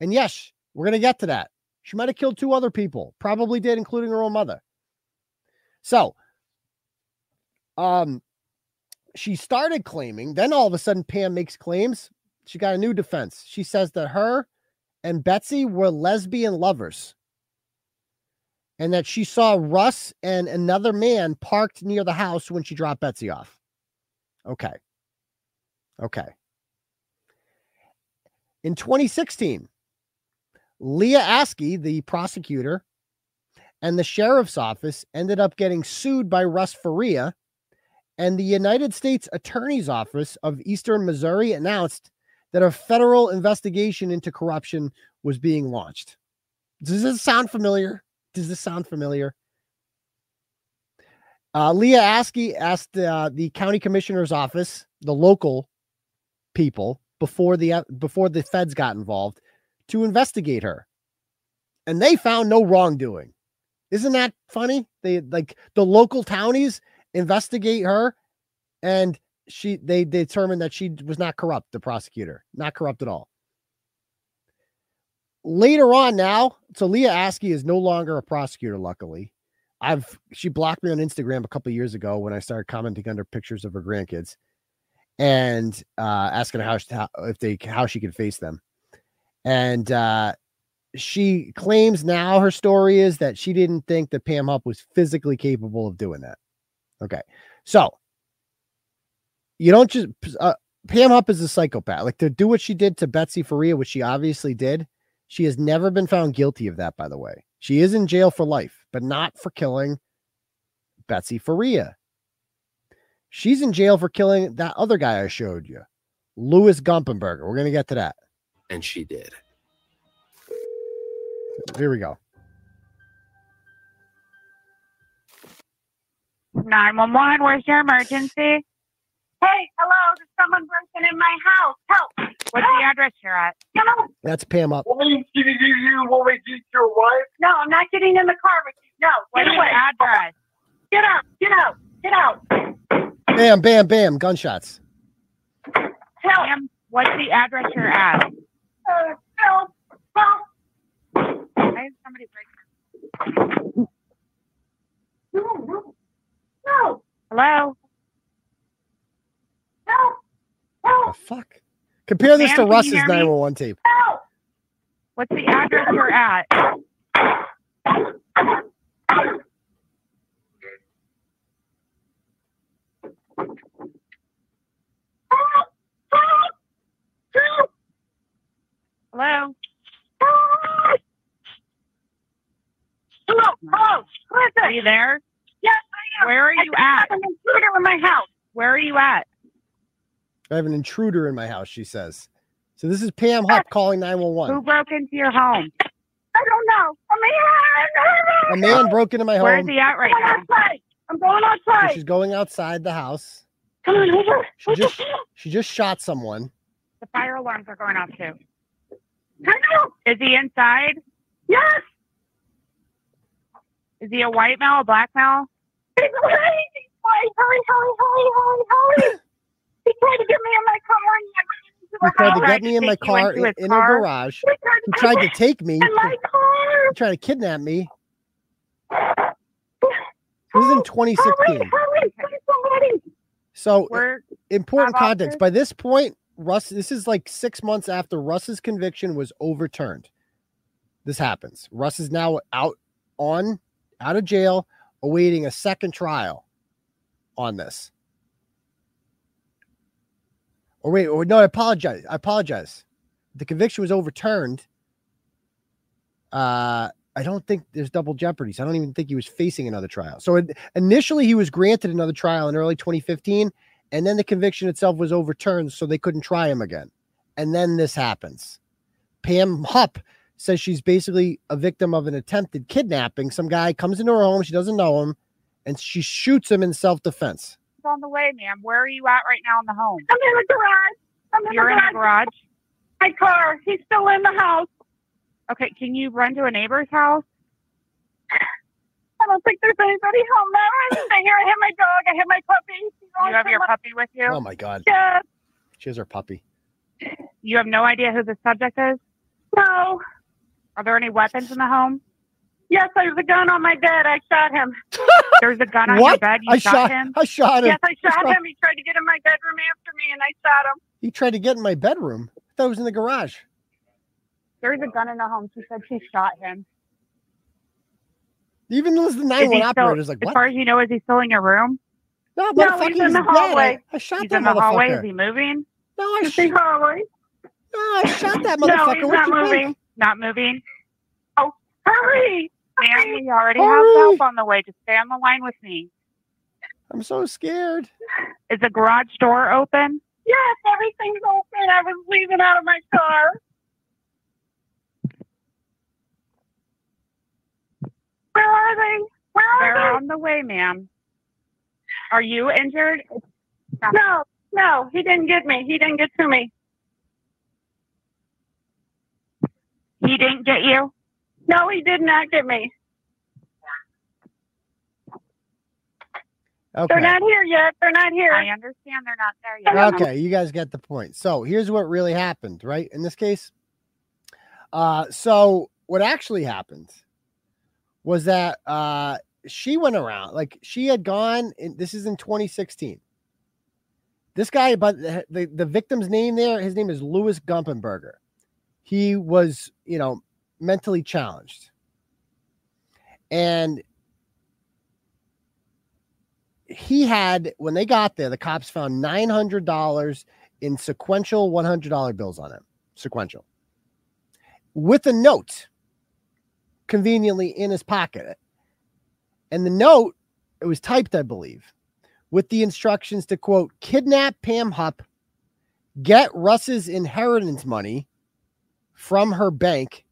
And yes, we're going to get to that. She might have killed two other people, probably did, including her own mother. So, um, she started claiming, then all of a sudden, Pam makes claims. She got a new defense. She says that her and Betsy were lesbian lovers and that she saw Russ and another man parked near the house when she dropped Betsy off. Okay. Okay. In 2016, Leah Askey, the prosecutor, and the sheriff's office ended up getting sued by Russ Faria, and the United States Attorney's Office of Eastern Missouri announced that a federal investigation into corruption was being launched. Does this sound familiar? Does this sound familiar? Uh, Leah Askey asked uh, the county commissioner's office, the local people, before the uh, before the feds got involved, to investigate her, and they found no wrongdoing. Isn't that funny? They like the local townies investigate her, and she they determined that she was not corrupt. The prosecutor, not corrupt at all later on now, Leah Askey is no longer a prosecutor, luckily. I've she blocked me on Instagram a couple years ago when I started commenting under pictures of her grandkids and uh asking how, she, how if they how she could face them. And uh she claims now her story is that she didn't think that Pam Hupp was physically capable of doing that. Okay. So you don't just uh, Pam Hupp is a psychopath. Like to do what she did to Betsy Faria, which she obviously did, she has never been found guilty of that, by the way. She is in jail for life, but not for killing Betsy Faria. She's in jail for killing that other guy I showed you, Louis Gumpenberger. We're going to get to that. And she did. Here we go. 911, where's your emergency? Hey, hello, there's someone breaking in my house. Help. What's the address you're at? Hello. That's Pam Hupp. Want me to you, you want me to your wife? No, I'm not getting in the car with you. No, What's get your away. address? Get out, get out, get out. Bam, bam, bam. Gunshots. Help. Ma'am, what's the address you're at? Uh, help. Help. Why is somebody breaking? No, no, Hello? help. Help. The fuck? Compare this Ma'am, to can you Russ's hear me? 911 tape. Help. What's the address you're at? Help. Help. Help. Hello? Hello. Hello. Are you there? Yes, I am. Where are you just at? have an intruder in my house. Where are you at? I have an intruder in my house, she says. So this is Pam Hupp calling 911. Who broke into your home? I don't know. A I'm man broke into my home. Where's he at right going now? outside. I'm going So outside. she's going outside the house. Come on over. She just she just shot someone. The fire alarms are going off too. Hello. Is he inside? Yes. Is he a white male, a black male? He's hurry, hurry, hurry, hurry, hurry, hurry, hurry. He tried to get me in my car and I ran into He tried to get me in my car in, his in a car? garage. He tried He to tried to take me. in my car. He tried to kidnap me. This is in 2016. Hurry, hurry. So We're important context. officers? By this point, Russ, this is like six months after Russ's conviction was overturned. This happens. Russ is now out on out of jail, awaiting a second trial on this. Or wait, or no, I apologize. I apologize. The conviction was overturned. Uh, I don't think there's double jeopardy. So I don't even think he was facing another trial. So it, initially, he was granted another trial in early 2015, And then the conviction itself was overturned, so they couldn't try him again. And then this happens. Pam Hupp says she's basically a victim of an attempted kidnapping. Some guy comes into her home, she doesn't know him, and she shoots him in self defense. It's on the way, ma'am. Where are you at right now in the home? I'm in the garage. I'm in You're the in the garage. My car. He's still in the house. Okay, can you run to a neighbor's house? I don't think there's anybody home now. I'm here. I have my dog. I have my puppy. He's You have your my- puppy with you? Oh my God. Yes. She has her puppy. You have no idea who the subject is? No. Are there any weapons in the home? Yes, there's a gun on my bed. I shot him. There's a gun on your bed. You I shot, shot him. I shot him. Yes, I shot him. He tried to get in my bedroom after me, and I shot him. He tried to get in my bedroom. I thought it was in the garage. There's a gun in the home. She said she shot him. Even though the Is he 911 still- operator's like, as far as you know, is he still in your room? No, No, motherfucker, he's in the dead. I- hallway. I, shot He's that in the hallway. Is he moving? No, I, Is sh- he hallway? no, I shot that motherfucker. No, he's not you think? Moving. Not moving. Oh, hurry! Ma'am, we already Hurry. have help on the way. Just stay on the line with me. I'm so scared. Is the garage door open? Yes, everything's open. I was leaving out of my car. Where are they? Where are They're are on the way, ma'am. Are you injured? No, no, he didn't get me. He didn't get to me. He didn't get you? No, he did not get me. Okay. They're not here yet. They're not here. I understand they're not there yet. Okay, you guys get the point. So here's what really happened, right? In this case. Uh so what actually happened was that uh she went around like she had gone in this is in 2016. This guy but the, the, the victim's name there, his name is Louis Gumpenberger. He was, you know, mentally challenged. And he had when they got there, the cops found nine hundred dollars in sequential one hundred dollar bills on him, sequential, with a note conveniently in his pocket, and the note it was typed, I believe, with the instructions to quote kidnap Pam Hupp, get Russ's inheritance money from her bank,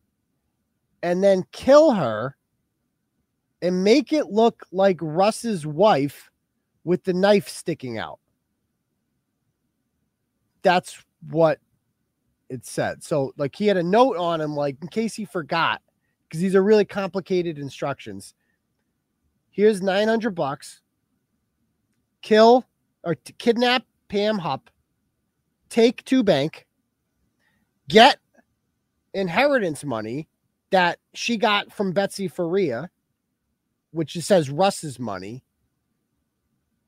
and then kill her and make it look like Russ's wife with the knife sticking out. That's what it said. So, like, he had a note on him, like, in case he forgot, because these are really complicated instructions. Here's 900 bucks. Kill or kidnap Pam Hupp, take to bank, get inheritance money that she got from Betsy Faria, which says Russ's money,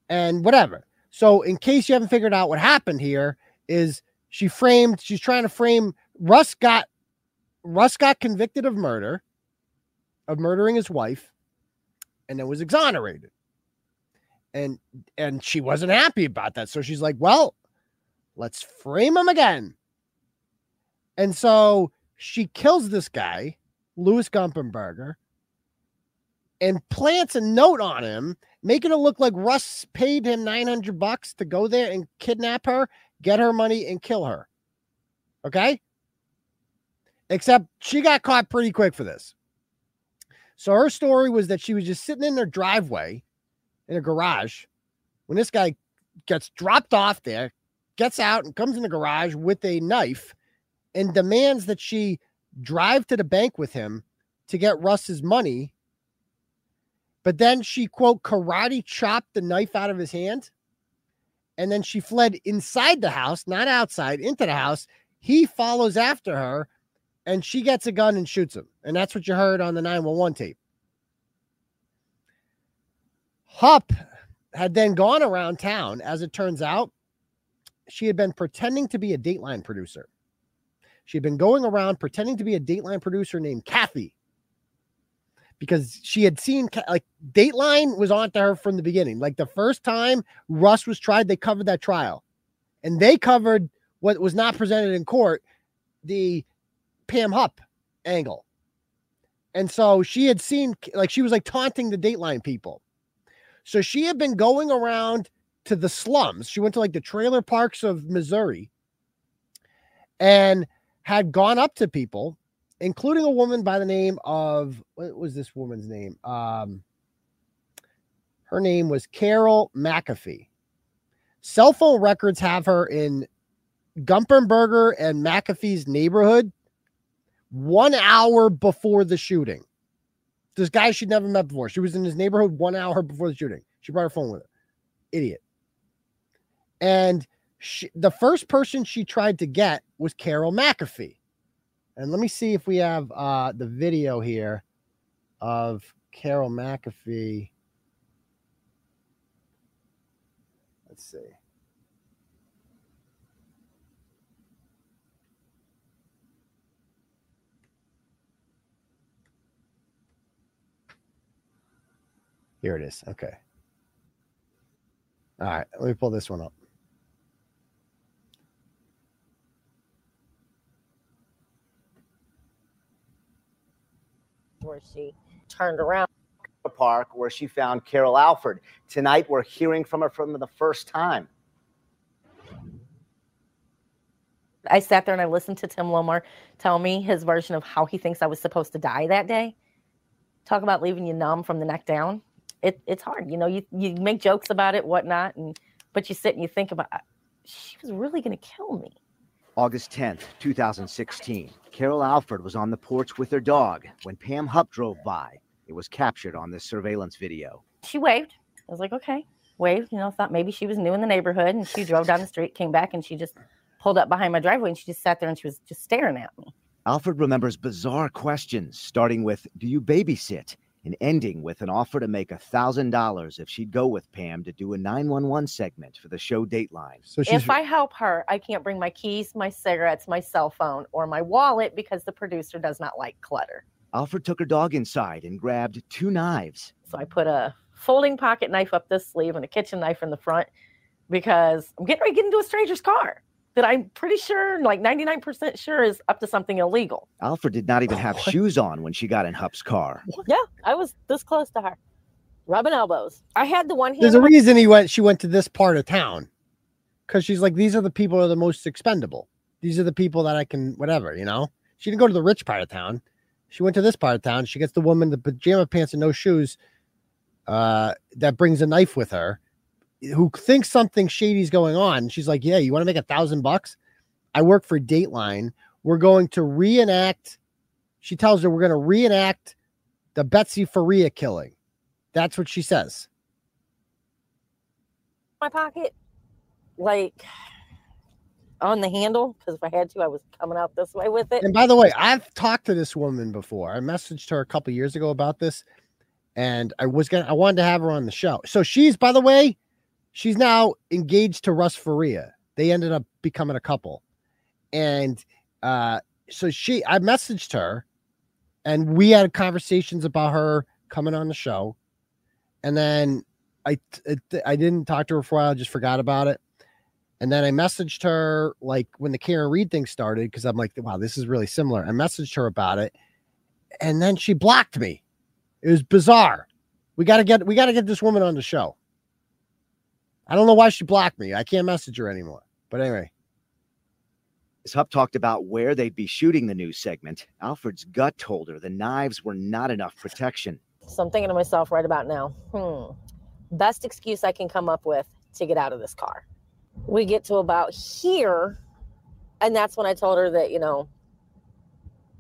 and whatever. So, in case you haven't figured out what happened here, is she framed? She's trying to frame Russ got Russ got convicted of murder, of murdering his wife, and then was exonerated. And and she wasn't happy about that, so she's like, "Well, let's frame him again." And so she kills this guy, Louis Gumpenberger, and plants a note on him, making it look like Russ paid him 900 bucks to go there and kidnap her, get her money, and kill her. Okay? Except she got caught pretty quick for this. So her story was that she was just sitting in her driveway in a garage when this guy gets dropped off there, gets out and comes in the garage with a knife and demands that she drive to the bank with him to get Russ's money. But then she, quote, karate chopped the knife out of his hand. And then she fled inside the house, not outside, into the house. He follows after her and she gets a gun and shoots him. And that's what you heard on the 911 tape. Hupp had then gone around town. As it turns out, she had been pretending to be a Dateline producer. She had been going around pretending to be a Dateline producer named Kathy because she had seen like Dateline was on to her from the beginning. Like the first time Russ was tried, they covered that trial and they covered what was not presented in court the Pam Hupp angle. And so she had seen, like, she was like taunting the Dateline people. So she had been going around to the slums. She went to like the trailer parks of Missouri and had gone up to people, including a woman by the name of what was this woman's name? Um, her name was Carol McAfee. Cell phone records have her in Gumpenberger and McAfee's neighborhood one hour before the shooting. This guy she'd never met before. She was in his neighborhood one hour before the shooting. She brought her phone with her. Idiot. And she, the first person she tried to get was Carol McAfee. And let me see if we have uh, the video here of Carol McAfee. Let's see. Here it is. Okay. All right. Let me pull this one up. Where she turned around. The park where she found Carol Alford. Tonight, we're hearing from her from the first time. I sat there and I listened to Tim Lohmar tell me his version of how he thinks I was supposed to die that day. Talk about leaving you numb from the neck down. It, it's hard, you know. You you make jokes about it, whatnot, and but you sit and you think about. She was really going to kill me. August 10th, 2016. Carol Alford was on the porch with her dog when Pam Hupp drove by. It was captured on this surveillance video. She waved. I was like, okay, waved. You know, thought maybe she was new in the neighborhood, and she drove down the street, came back, and she just pulled up behind my driveway, and she just sat there and she was just staring at me. Alford remembers bizarre questions, starting with, Do you babysit? And ending with an offer to make a $1,000 if she'd go with Pam to do a 911 segment for the show Dateline. So if I help her, I can't bring my keys, my cigarettes, my cell phone, or my wallet because the producer does not like clutter. Alford took her dog inside and grabbed two knives. So I put a folding pocket knife up this sleeve and a kitchen knife in the front because I'm getting ready to get into a stranger's car that I'm pretty sure, like 99% sure, is up to something illegal. Alford did not even have shoes on when she got in Hupp's car. Yeah, I was this close to her, rubbing elbows. I had the one. There's a reason he went. She went to this part of town because she's like, these are the people that are the most expendable. These are the people that I can whatever. You know, she didn't go to the rich part of town. She went to this part of town. She gets the woman the pajama pants and no shoes. Uh, that brings a knife with her, who thinks something shady's going on. She's like, "Yeah, you want to make a thousand bucks? I work for Dateline. We're going to reenact." She tells her we're going to reenact the Betsy Faria killing. That's what she says. my pocket, like on the handle, because if I had to, I was coming out this way with it. And by the way, I've talked to this woman before. I messaged her a couple years ago about this, and I was gonna I wanted to have her on the show. So she's, by the way, she's now engaged to Russ Faria. They ended up becoming a couple, and uh, so she, I messaged her, and we had conversations about her coming on the show, and then I I didn't talk to her for a while. I just forgot about it. And then I messaged her like when the Karen Read thing started because I'm like, wow, this is really similar. I messaged her about it, and then she blocked me. It was bizarre. We gotta get we gotta get this woman on the show. I don't know why she blocked me. I can't message her anymore. But anyway, As Hupp talked about where they'd be shooting the news segment, Alford's gut told her the knives were not enough protection. So I'm thinking to myself right about now, hmm, best excuse I can come up with to get out of this car. We get to about here, and that's when I told her that, you know,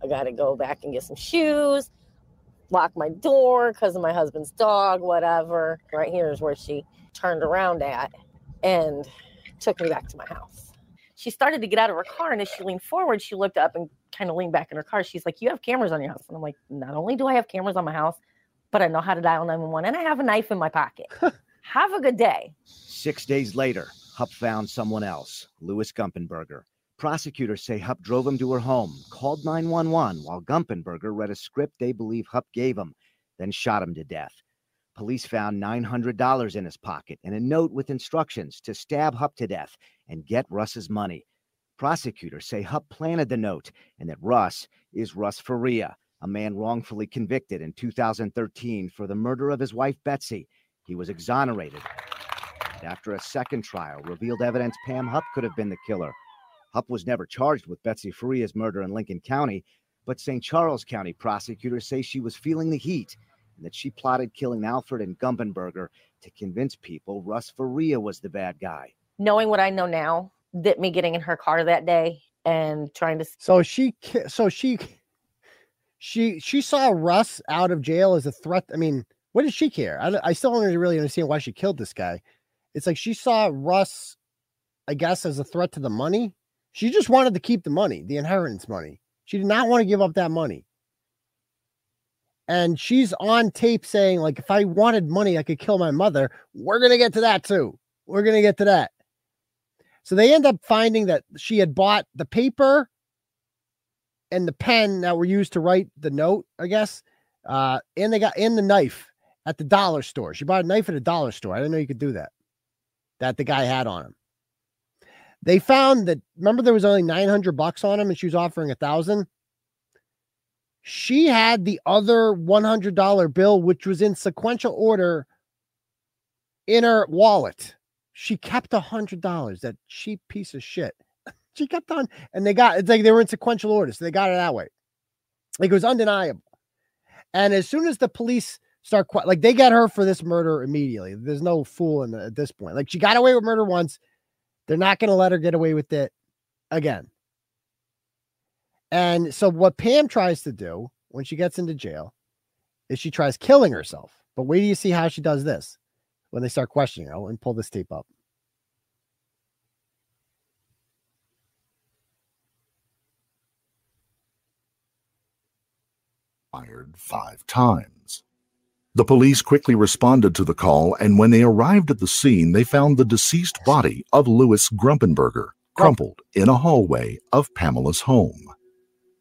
I got to go back and get some shoes, lock my door because of my husband's dog, whatever. Right here is where she turned around at and took me back to my house. She started to get out of her car, and as she leaned forward, she looked up and kind of leaned back in her car. She's like, You have cameras on your house. And I'm like, Not only do I have cameras on my house, but I know how to dial 911 and I have a knife in my pocket. have a good day. Six days later, Hupp found someone else, Louis Gumpenberger. Prosecutors say Hupp drove him to her home, called 911 while Gumpenberger read a script they believe Hupp gave him, then shot him to death. Police found $900 in his pocket and a note with instructions to stab Hupp to death and get Russ's money. Prosecutors say Hupp planted the note and that Russ is Russ Faria, a man wrongfully convicted in 2013 for the murder of his wife Betsy. He was exonerated. and after a second trial revealed evidence Pam Hupp could have been the killer. Hupp was never charged with Betsy Faria's murder in Lincoln County, but St. Charles County prosecutors say she was feeling the heat and that she plotted killing Alford and Gumpenberger to convince people Russ Faria was the bad guy. Knowing what I know now, that me getting in her car that day and trying to So she, so she, she, she saw Russ out of jail as a threat. I mean, what does she care? I, I still don't really understand why she killed this guy. It's like she saw Russ, I guess, as a threat to the money. She just wanted to keep the money, the inheritance money. She did not want to give up that money. And she's on tape saying, like, if I wanted money, I could kill my mother. We're gonna get to that too. We're gonna get to that. So they end up finding that she had bought the paper and the pen that were used to write the note, I guess. Uh, and they got in the knife at the dollar store. She bought a knife at a dollar store. I didn't know you could do that. That the guy had on him. They found that remember there was only 900 bucks on him and she was offering a thousand. She had the other $100 bill, which was in sequential order in her wallet. She kept a hundred dollars. That cheap piece of shit. She kept on, and they got it's like they were in sequential order, so they got it that way. Like it was undeniable. And as soon as the police start, like they get her for this murder immediately. There's no fool in the, at this point. Like she got away with murder once, they're not going to let her get away with it again. And so what Pam tries to do when she gets into jail is she tries killing herself. But wait do you see how she does this when they start questioning her. And pull this tape up. fired five times. The police quickly responded to the call, and when they arrived at the scene, they found the deceased body of Louis Grumpenberger crumpled in a hallway of Pamela's home.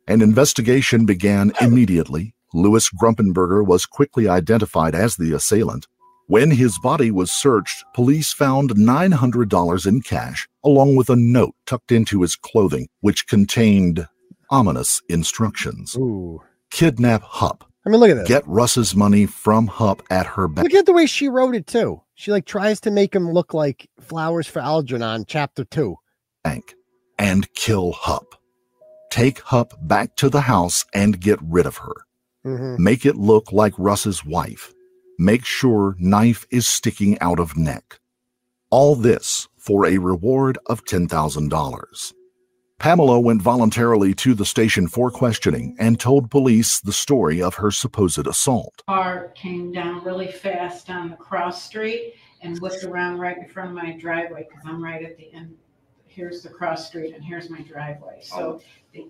An investigation began immediately. Louis Grumpenberger was quickly identified as the assailant. When his body was searched, police found $900 in cash, along with a note tucked into his clothing, which contained ominous instructions. Ooh. Kidnap Hupp. I mean, look at this. Get Russ's money from Hupp at her back. Look at the way she wrote it too. She like tries to make him look like Flowers for Algernon, chapter two. bank and kill Hupp. Take Hupp back to the house and get rid of her. Mhm. Make it look like Russ's wife. Make sure knife is sticking out of neck. All this for a reward of $10,000. Pamela went voluntarily to the station for questioning and told police the story of her supposed assault. car came down really fast on the cross street and whipped around right in front of my driveway because I'm right at the end. Here's the cross street and here's my driveway. So oh. they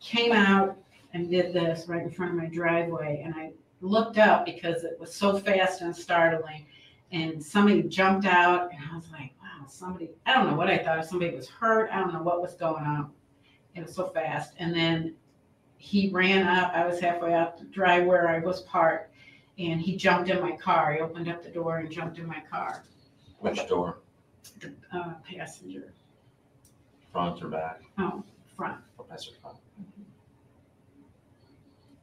came out and did this right in front of my driveway. And I looked up because it was so fast and startling. And somebody jumped out and I was like, wow, somebody, I don't know what I thought. Somebody was hurt. I don't know what was going on. It was so fast. And then he ran up. I was halfway out the drive where I was parked, and he jumped in my car. He opened up the door and jumped in my car. Which door? The uh, passenger. Front or back? Oh, front. Or passenger front?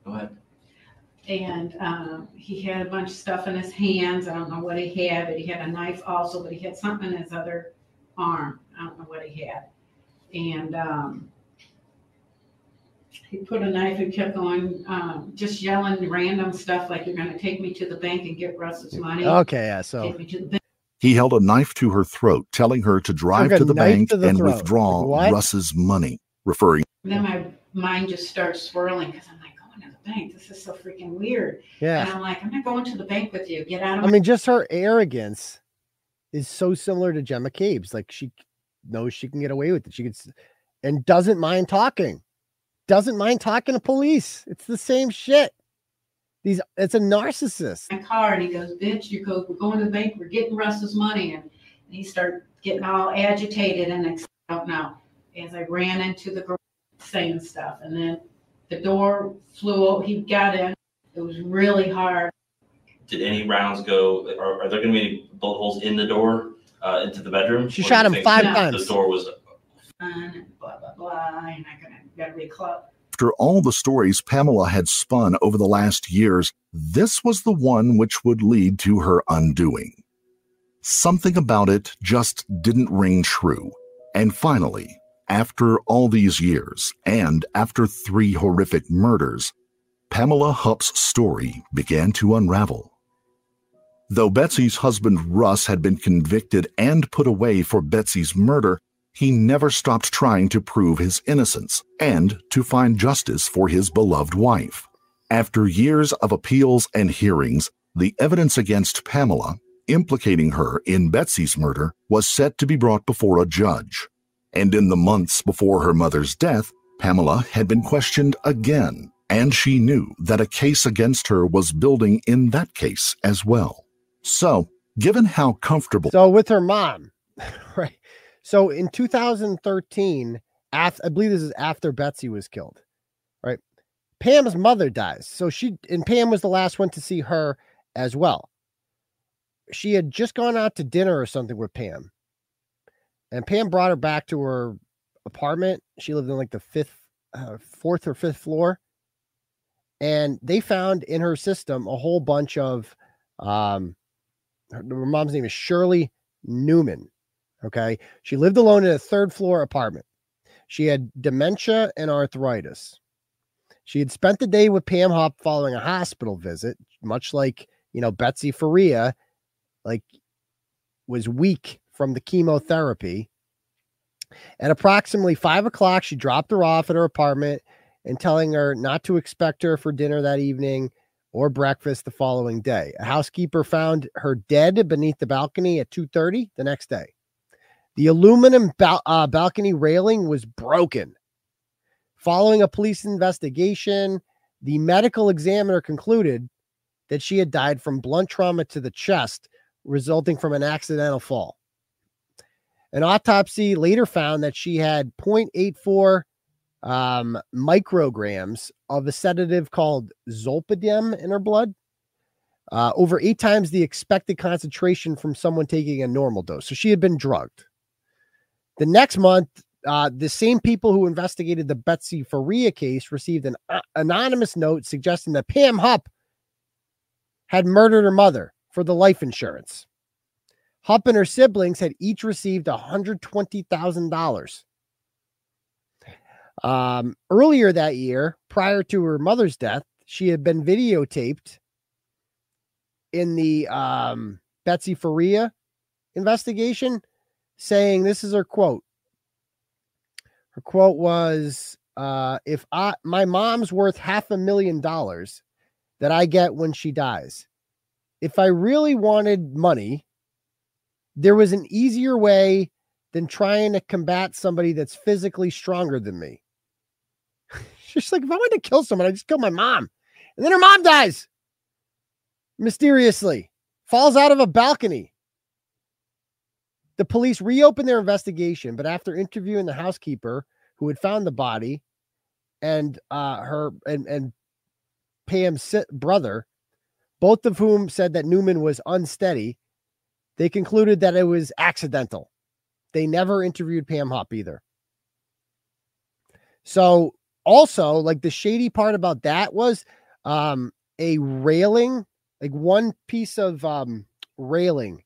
Go ahead. And um, he had a bunch of stuff in his hands. I don't know what he had, but he had a knife also, but he had something in his other arm. I don't know what he had. And um, he put a knife and kept going, um, just yelling random stuff like, You're going to take me to the bank and get Russ's money. Okay, yeah. So Take me to the bank. He held a knife to her throat, telling her to drive to the bank to the and throat. withdraw what? Russ's money, referring Then my mind just starts swirling because I'm like, going to the bank. This is so freaking weird. Yeah. And I'm like, I'm not going to the bank with you. Get out of here. I my mean, just her arrogance is so similar to Jen McCabe's. Like she knows she can get away with it. She gets and doesn't mind talking. Doesn't mind talking to police. It's the same shit. These it's a narcissist. my car and he goes, bitch, you go, we're going to the bank, we're getting Russ's money. And he started getting all agitated and ex- I don't know. As I ran into the garage saying stuff. And then the door flew open, He got in. It was really hard. Did any rounds go, are, are there gonna be any bullet holes in the door, uh, into the bedroom? She shot him think five The times. door was, And blah, blah, blah. And I gotta, gotta reclose. After all the stories Pamela had spun over the last years, this was the one which would lead to her undoing. something about it just didn't ring true. And finally, after all these years, and after three horrific murders, Pamela Hupp's story began to unravel. Though Betsy's husband Russ had been convicted and put away for Betsy's murder, he never stopped trying to prove his innocence and to find justice for his beloved wife. After years of appeals and hearings, the evidence against Pamela, implicating her in Betsy's murder, was set to be brought before a judge. And in the months before her mother's death, Pamela had been questioned again, and she knew that a case against her was building in that case as well. So, given how comfortable. So, with her mom, right? So, in 2013, after, I believe this is after Betsy was killed, right? Pam's mother dies. So, she, and Pam was the last one to see her as well. She had just gone out to dinner or something with Pam. And Pam brought her back to her apartment. She lived in like the fifth, uh, fourth or fifth floor. And they found in her system a whole bunch of, um, her, her mom's name is Shirley Newman. Okay. She lived alone in a third floor apartment. She had dementia and arthritis. She had spent the day with Pam Hupp following a hospital visit, much like, you know, Betsy Faria, like was weak from the chemotherapy. At approximately five o'clock, she dropped her off at her apartment and telling her not to expect her for dinner that evening or breakfast the following day. A housekeeper found her dead beneath the balcony at 2:30 the next day. The aluminum bal- uh, balcony railing was broken. Following a police investigation, the medical examiner concluded that she had died from blunt trauma to the chest resulting from an accidental fall. An autopsy later found that she had 0.84 um, micrograms of a sedative called zolpidem in her blood, uh, over eight times the expected concentration from someone taking a normal dose. So she had been drugged. The next month, uh, the same people who investigated the Betsy Faria case received an uh, anonymous note suggesting that Pam Hupp had murdered her mother for the life insurance. Hupp and her siblings had each received $120,000. Um, earlier that year, prior to her mother's death, she had been videotaped in the um, Betsy Faria investigation, saying this is her quote. Her quote was, uh, "If I my mom's worth half a million dollars that I get when she dies, if I really wanted money, there was an easier way than trying to combat somebody that's physically stronger than me. She's like, if I wanted to kill someone, I just kill my mom. And then her mom dies mysteriously, falls out of a balcony. The police reopened their investigation, but after interviewing the housekeeper who had found the body and uh, her and, and Pam's brother, both of whom said that Newman was unsteady, they concluded that it was accidental. They never interviewed Pam Hupp either. So, also, like the shady part about that was um, a railing, like one piece of um, railing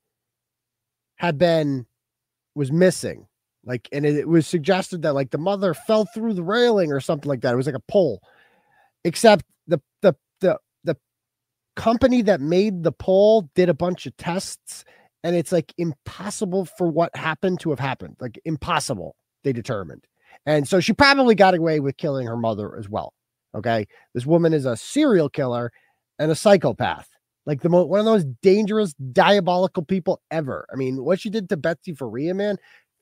had been was missing. Like, and it, it was suggested that like the mother fell through the railing or something like that. It was like a pole, except the the the the company that made the pole did a bunch of tests and it's like impossible for what happened to have happened. Like impossible, they determined. And so she probably got away with killing her mother as well. Okay. This woman is a serial killer and a psychopath. Like the most one of those dangerous, diabolical people ever. I mean, what she did to Betsy Faria, man,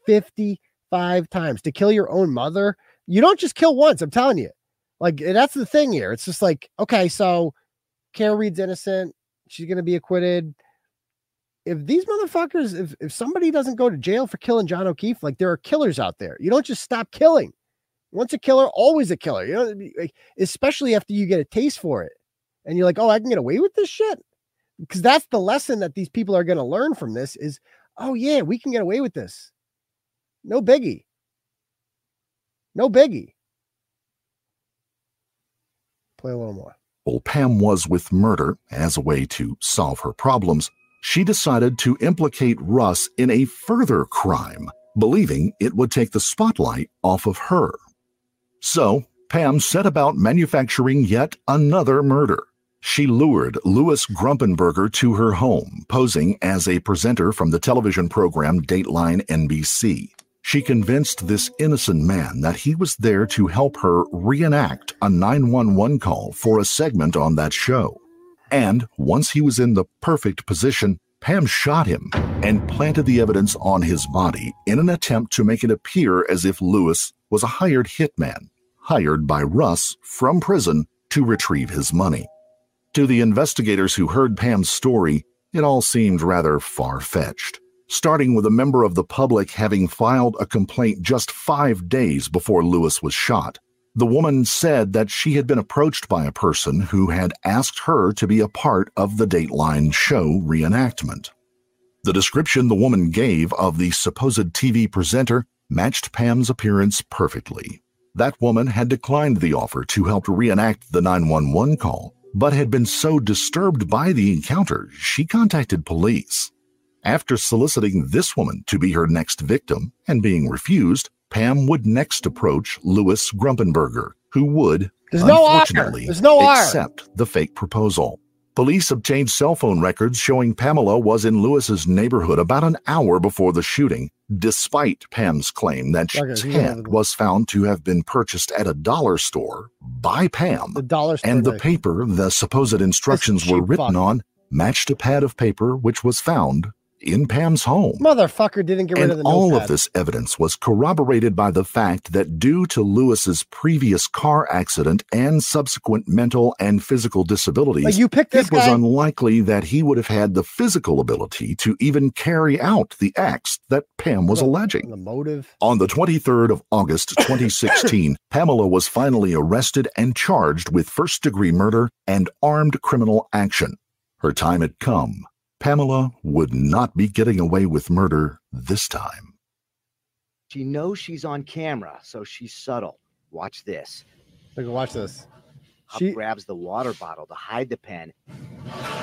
55 times to kill your own mother. You don't just kill once, I'm telling you. Like that's the thing here. It's just like, okay, so Carol Reed's innocent. She's gonna be acquitted if these motherfuckers, if, if somebody doesn't go to jail for killing John O'Keefe, like there are killers out there. You don't just stop killing. Once a killer, always a killer. You know, like, especially after you get a taste for it. And you're like, oh, I can get away with this shit. Because that's the lesson that these people are going to learn from this is, oh yeah, we can get away with this. No biggie. No biggie. Play a little more. Well, Pam was with murder as a way to solve her problems she decided to implicate Russ in a further crime, believing it would take the spotlight off of her. So, Pam set about manufacturing yet another murder. She lured Louis Grumpenberger to her home, posing as a presenter from the television program Dateline NBC. She convinced this innocent man that he was there to help her reenact a 911 call for a segment on that show. And once he was in the perfect position, Pam shot him and planted the evidence on his body in an attempt to make it appear as if Lewis was a hired hitman, hired by Russ from prison to retrieve his money. To the investigators who heard Pam's story, it all seemed rather far fetched, starting with a member of the public having filed a complaint just five days before Lewis was shot. The woman said that she had been approached by a person who had asked her to be a part of the Dateline show reenactment. The description the woman gave of the supposed TV presenter matched Pam's appearance perfectly. That woman had declined the offer to help reenact the 911 call, but had been so disturbed by the encounter, she contacted police. After soliciting this woman to be her next victim and being refused, Pam would next approach Louis Grumpenberger, who would, There's no unfortunately, There's no accept the fake proposal. Police obtained cell phone records showing Pamela was in Lewis's neighborhood about an hour before the shooting, despite Pam's claim that Okay, he had was found to have been purchased at a dollar store by Pam. The dollar store and the paper the supposed instructions were written on matched a pad of paper which was found in Pam's home. Motherfucker didn't get rid And of the all notepad. of this evidence was corroborated by the fact that due to Lewis's previous car accident and subsequent mental and physical disabilities, Like, you picked this it was unlikely that he would have had the physical ability to even carry out the acts that Pam was alleging. The motive. On the 23rd of August 2016, Pamela was finally arrested and charged with first degree murder and armed criminal action. Her time had come. Pamela would not be getting away with murder this time. She knows she's on camera, so she's subtle. Watch this. Look, watch this. Hupp She- grabs the water bottle to hide the pen.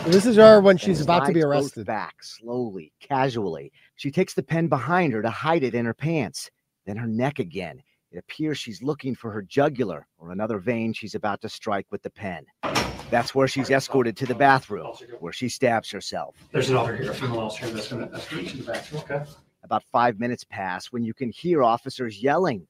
This is her when she's about to be slides both arrested. Back slowly, casually. She takes the pen behind her to hide it in her pants. Then her neck again. It appears she's looking for her jugular or another vein she's about to strike with the pen. That's where she's escorted to the bathroom, where she stabs herself. There's an officer here, a female officer that's gonna escort you to the bathroom, okay? About five minutes pass when you can hear officers yelling.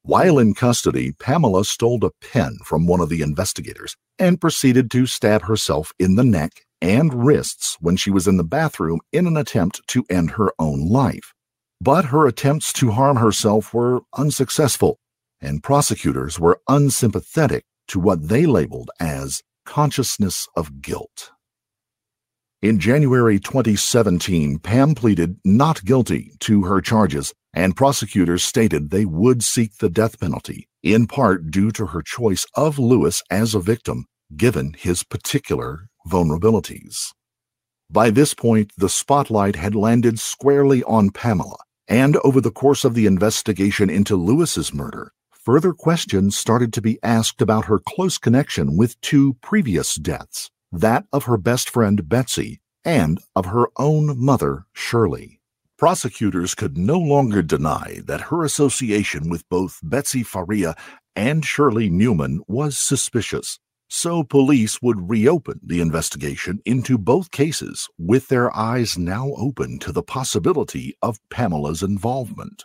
While in custody, Pamela stole a pen from one of the investigators and proceeded to stab herself in the neck and wrists when she was in the bathroom in an attempt to end her own life. But her attempts to harm herself were unsuccessful, and prosecutors were unsympathetic to what they labeled as consciousness of guilt. In January 2017, Pam pleaded not guilty to her charges, and prosecutors stated they would seek the death penalty, in part due to her choice of Lewis as a victim, given his particular vulnerabilities. By this point, the spotlight had landed squarely on Pamela, and over the course of the investigation into Lewis's murder, further questions started to be asked about her close connection with two previous deaths that of her best friend Betsy and of her own mother, Shirley. Prosecutors could no longer deny that her association with both Betsy Faria and Shirley Newman was suspicious, so police would reopen the investigation into both cases with their eyes now open to the possibility of Pamela's involvement.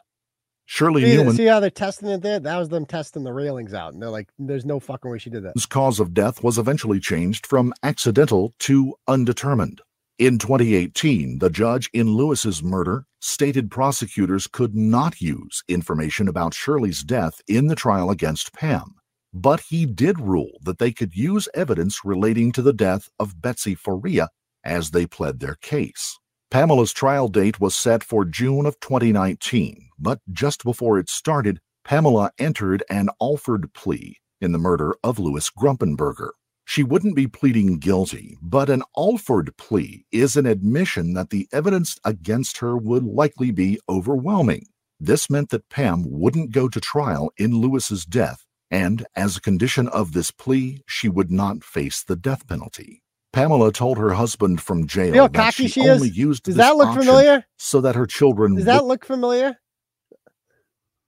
Shirley See, Newman see how they're testing it there? That was them testing the railings out. And they're like, there's no fucking way she did that. His cause of death was eventually changed from accidental to undetermined. In 2018, the judge in Lewis's murder stated prosecutors could not use information about Shirley's death in the trial against Pam, but he did rule that they could use evidence relating to the death of Betsy Faria as they pled their case. Pamela's trial date was set for June of 2019, but just before it started, Pamela entered an Alford plea in the murder of Louis Grumpenberger. She wouldn't be pleading guilty, but an Alford plea is an admission that the evidence against her would likely be overwhelming. This meant that Pam wouldn't go to trial in Lewis's death And as a condition of this plea, she would not face the death penalty. Pamela told her husband from jail See how that she, she is? only used Does this that look familiar? so that her children Does would that look familiar?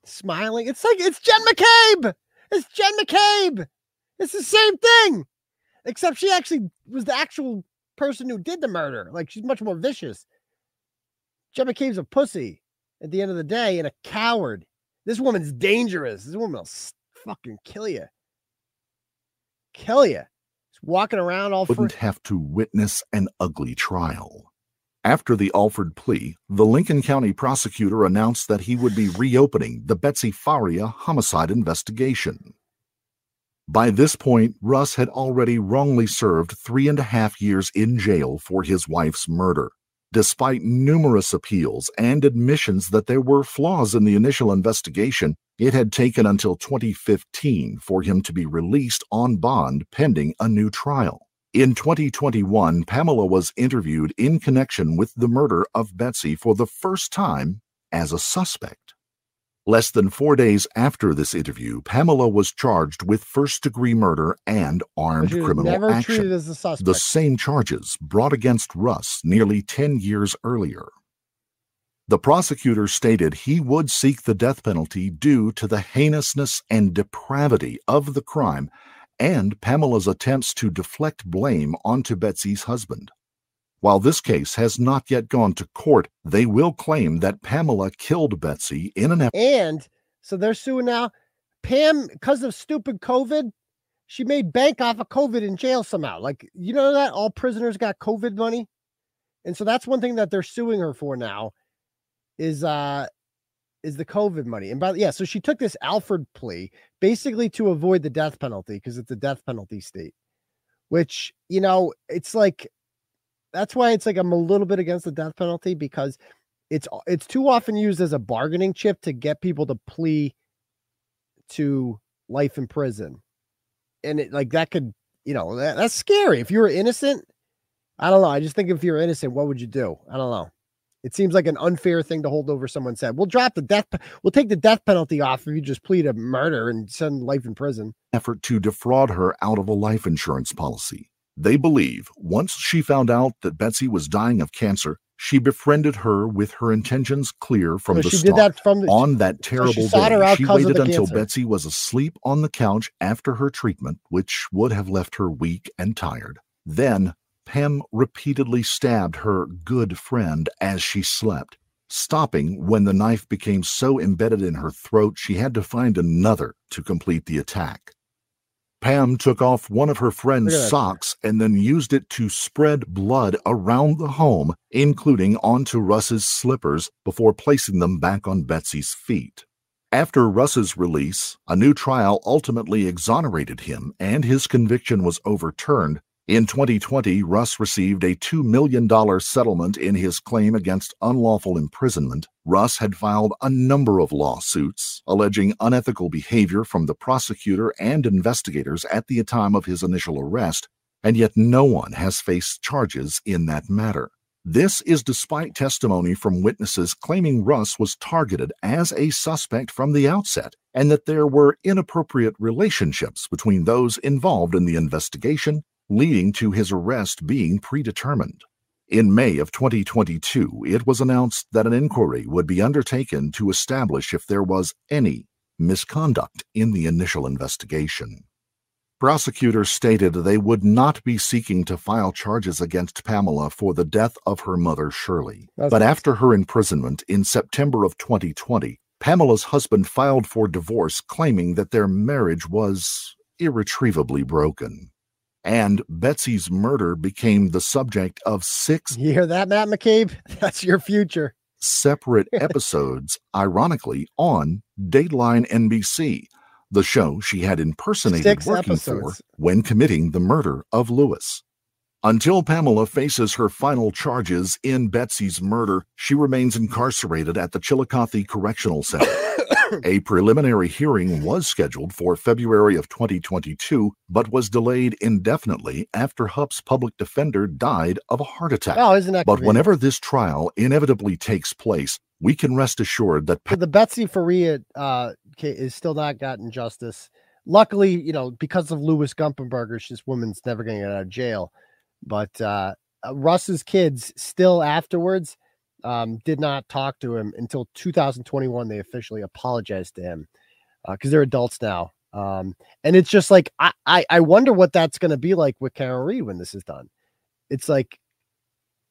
Smiling. It's like it's Jen McCabe. It's Jen McCabe. It's the same thing. Except she actually was the actual person who did the murder. Like she's much more vicious. Jen McCabe's a pussy at the end of the day and a coward. This woman's dangerous. This woman will fucking kill you. Kill you. Just walking around all wouldn't have to witness an ugly trial. After the Alford plea, the Lincoln County prosecutor announced that he would be reopening the Betsy Faria homicide investigation. By this point, Russ had already wrongly served three and a half years in jail for his wife's murder. Despite numerous appeals and admissions that there were flaws in the initial investigation, it had taken until 2015 for him to be released on bond pending a new trial. In 2021, Pamela was interviewed in connection with the murder of Betsy for the first time as a suspect. Less than four days after this interview, Pamela was charged with first degree murder and armed criminal action. treated as a suspect. The same charges brought against Russ nearly 10 years earlier. The prosecutor stated he would seek the death penalty due to the heinousness and depravity of the crime and Pamela's attempts to deflect blame onto Betsy's husband. While this case has not yet gone to court, they will claim that Pamela killed Betsy in an And so they're suing now. Pam, because of stupid COVID, she made bank off of COVID in jail somehow. Like, you know that all prisoners got COVID money? And so that's one thing that they're suing her for now is uh is the COVID money. And by the yeah, so she took this Alford plea basically to avoid the death penalty because it's a death penalty state. Which, you know, it's like that's why it's like I'm a little bit against the death penalty because it's uh, it's too often used as a bargaining chip to get people to plea to life in prison. And it like that could, you know, that, that's scary. If you were innocent, I don't know. I just think if you're innocent, what would you do? I don't know. It seems like an unfair thing to hold over someone's head. We'll drop the death. We'll take the death penalty off if you just plead a murder and send life in prison. effort to defraud her out of a life insurance policy. They believe once she found out that Betsy was dying of cancer, she befriended her with her intentions clear from So the she start. did that from the- on that so she terrible day, she waited until cancer. Betsy was asleep on the couch after her treatment, which would have left her weak and tired. Then Pam repeatedly stabbed her good friend as she slept, stopping when the knife became so embedded in her throat she had to find another to complete the attack. Pam took off one of her friend's Look at that. socks and then used it to spread blood around the home, including onto Russ's slippers, before placing them back on Betsy's feet. After Russ's release, a new trial ultimately exonerated him and his conviction was overturned. In 2020, Russ received a $2 million settlement in his claim against unlawful imprisonment. Russ had filed a number of lawsuits alleging unethical behavior from the prosecutor and investigators at the time of his initial arrest, and yet no one has faced charges in that matter. This is despite testimony from witnesses claiming Russ was targeted as a suspect from the outset and that there were inappropriate relationships between those involved in the investigation, leading to his arrest being predetermined. In May of 2022, it was announced that an inquiry would be undertaken to establish if there was any misconduct in the initial investigation. Prosecutors stated they would not be seeking to file charges against Pamela for the death of her mother, Shirley. That's but nice. after her imprisonment in September of 2020, Pamela's husband filed for divorce, claiming that their marriage was irretrievably broken. And Betsy's murder became the subject of six You hear that, Matt McCabe? That's your future. separate episodes, ironically, on Dateline NBC, the show she had impersonated Six working episodes. for when committing the murder of Lewis. Until Pamela faces her final charges in Betsy's murder, she remains incarcerated at the Chillicothe Correctional Center. A preliminary hearing was scheduled for February of 2022, but was delayed indefinitely after Hupp's public defender died of a heart attack. Oh, isn't that But convenient? whenever this trial inevitably takes place, we can rest assured that So the Betsy Faria uh, is still not gotten justice. luckily, you know, because of Louis Gumpenberger, this woman's never going to get out of jail. But uh, uh, Russ's kids still afterwards um, did not talk to him until 2021. They officially apologized to him because they're adults now. Um, and it's just like I, I, I wonder what that's going to be like with Karen Read when this is done. It's like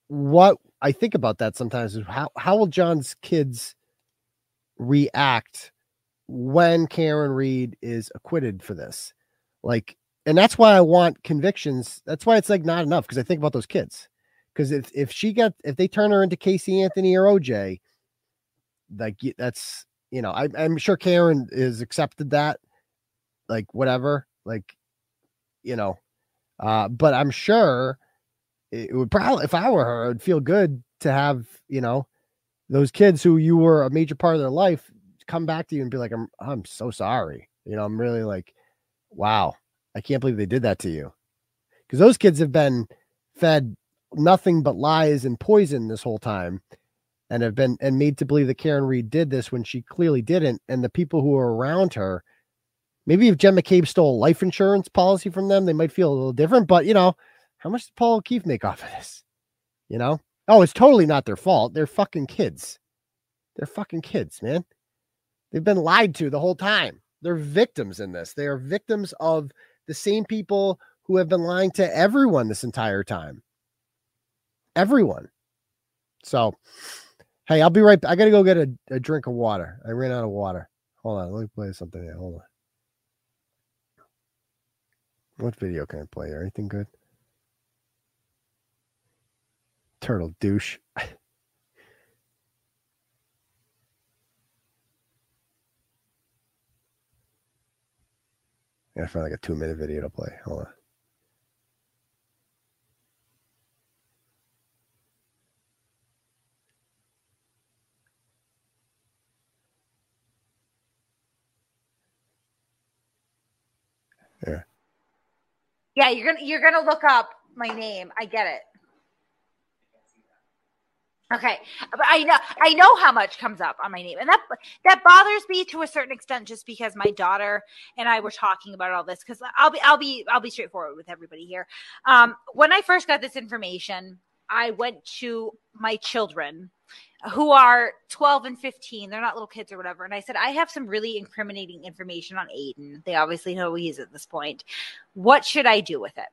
what I think about that sometimes is how how will John's kids react when Karen Read is acquitted for this? Like, and that's why I want convictions. That's why it's like not enough because I think about those kids. Because if if she got if they turn her into Casey Anthony or OJ, like that's you know I, I'm sure Karen is accepted that, like whatever, like you know, uh, but I'm sure it would probably if I were her, it would feel good to have you know those kids who you were a major part of their life come back to you and be like, I'm I'm so sorry. You know, I'm really like, wow, I can't believe they did that to you. Because those kids have been fed nothing but lies and poison this whole time and have been and made to believe that Karen Read did this when she clearly didn't. And the people who are around her, maybe if Jen McCabe stole a life insurance policy from them, they might feel a little different. But you know, how much did Paul O'Keefe make off of this? You know? Oh, it's totally not their fault. They're fucking kids. They're fucking kids, man. They've been lied to the whole time. They're victims in this. They are victims of the same people who have been lying to everyone this entire time. Everyone. So, hey, I'll be right. I got to go get a, a drink of water. I ran out of water. Hold on. Let me play something here. Hold on. What video can I play? Anything good? Turtle douche. I gotta find like a two minute video to play. Hold on. Yeah, you're gonna you're gonna look up my name. I get it. Okay, but I know I know how much comes up on my name, and that that bothers me to a certain extent, just because my daughter and I were talking about all this. Because I'll be I'll be I'll be straightforward with everybody here. Um, when I first got this information, I went to my children who are 12 and 15. They're not little kids or whatever. And I said, I have some really incriminating information on Aidan. They obviously know who he is at this point. What should I do with it?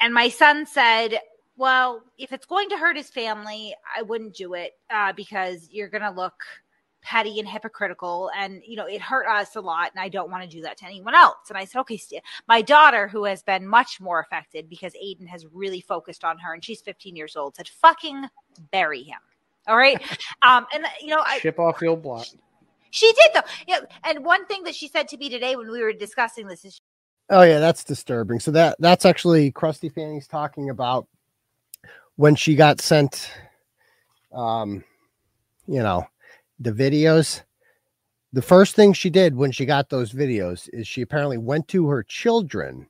And my son said, Well, if it's going to hurt his family, I wouldn't do it uh, because you're going to look petty and hypocritical. And, you know, it hurt us a lot. And I don't want to do that to anyone else. And I said, Okay, My daughter, who has been much more affected because Aidan has really focused on her and she's 15 years old, said, Fucking bury him. All right. Um, and you know, I, Ship off the old block. she did though. Yeah. And one thing that she said to me today when we were discussing this is Oh yeah, that's disturbing. So that that's actually Krusty Fanny's talking about when she got sent um you know the videos. The first thing she did when she got those videos is she apparently went to her children,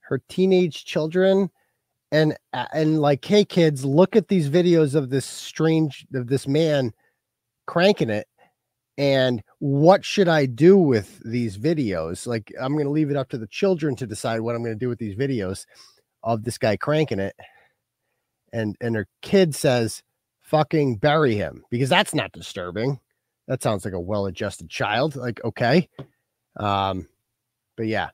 her teenage children and and like hey kids look at these videos of this strange of this man cranking it and what should i do with these videos? Like i'm going to leave it up to the children to decide what i'm going to do with these videos of this guy cranking it and and her kid says fucking bury him because that's not disturbing. That sounds like a well-adjusted child like okay um but yeah.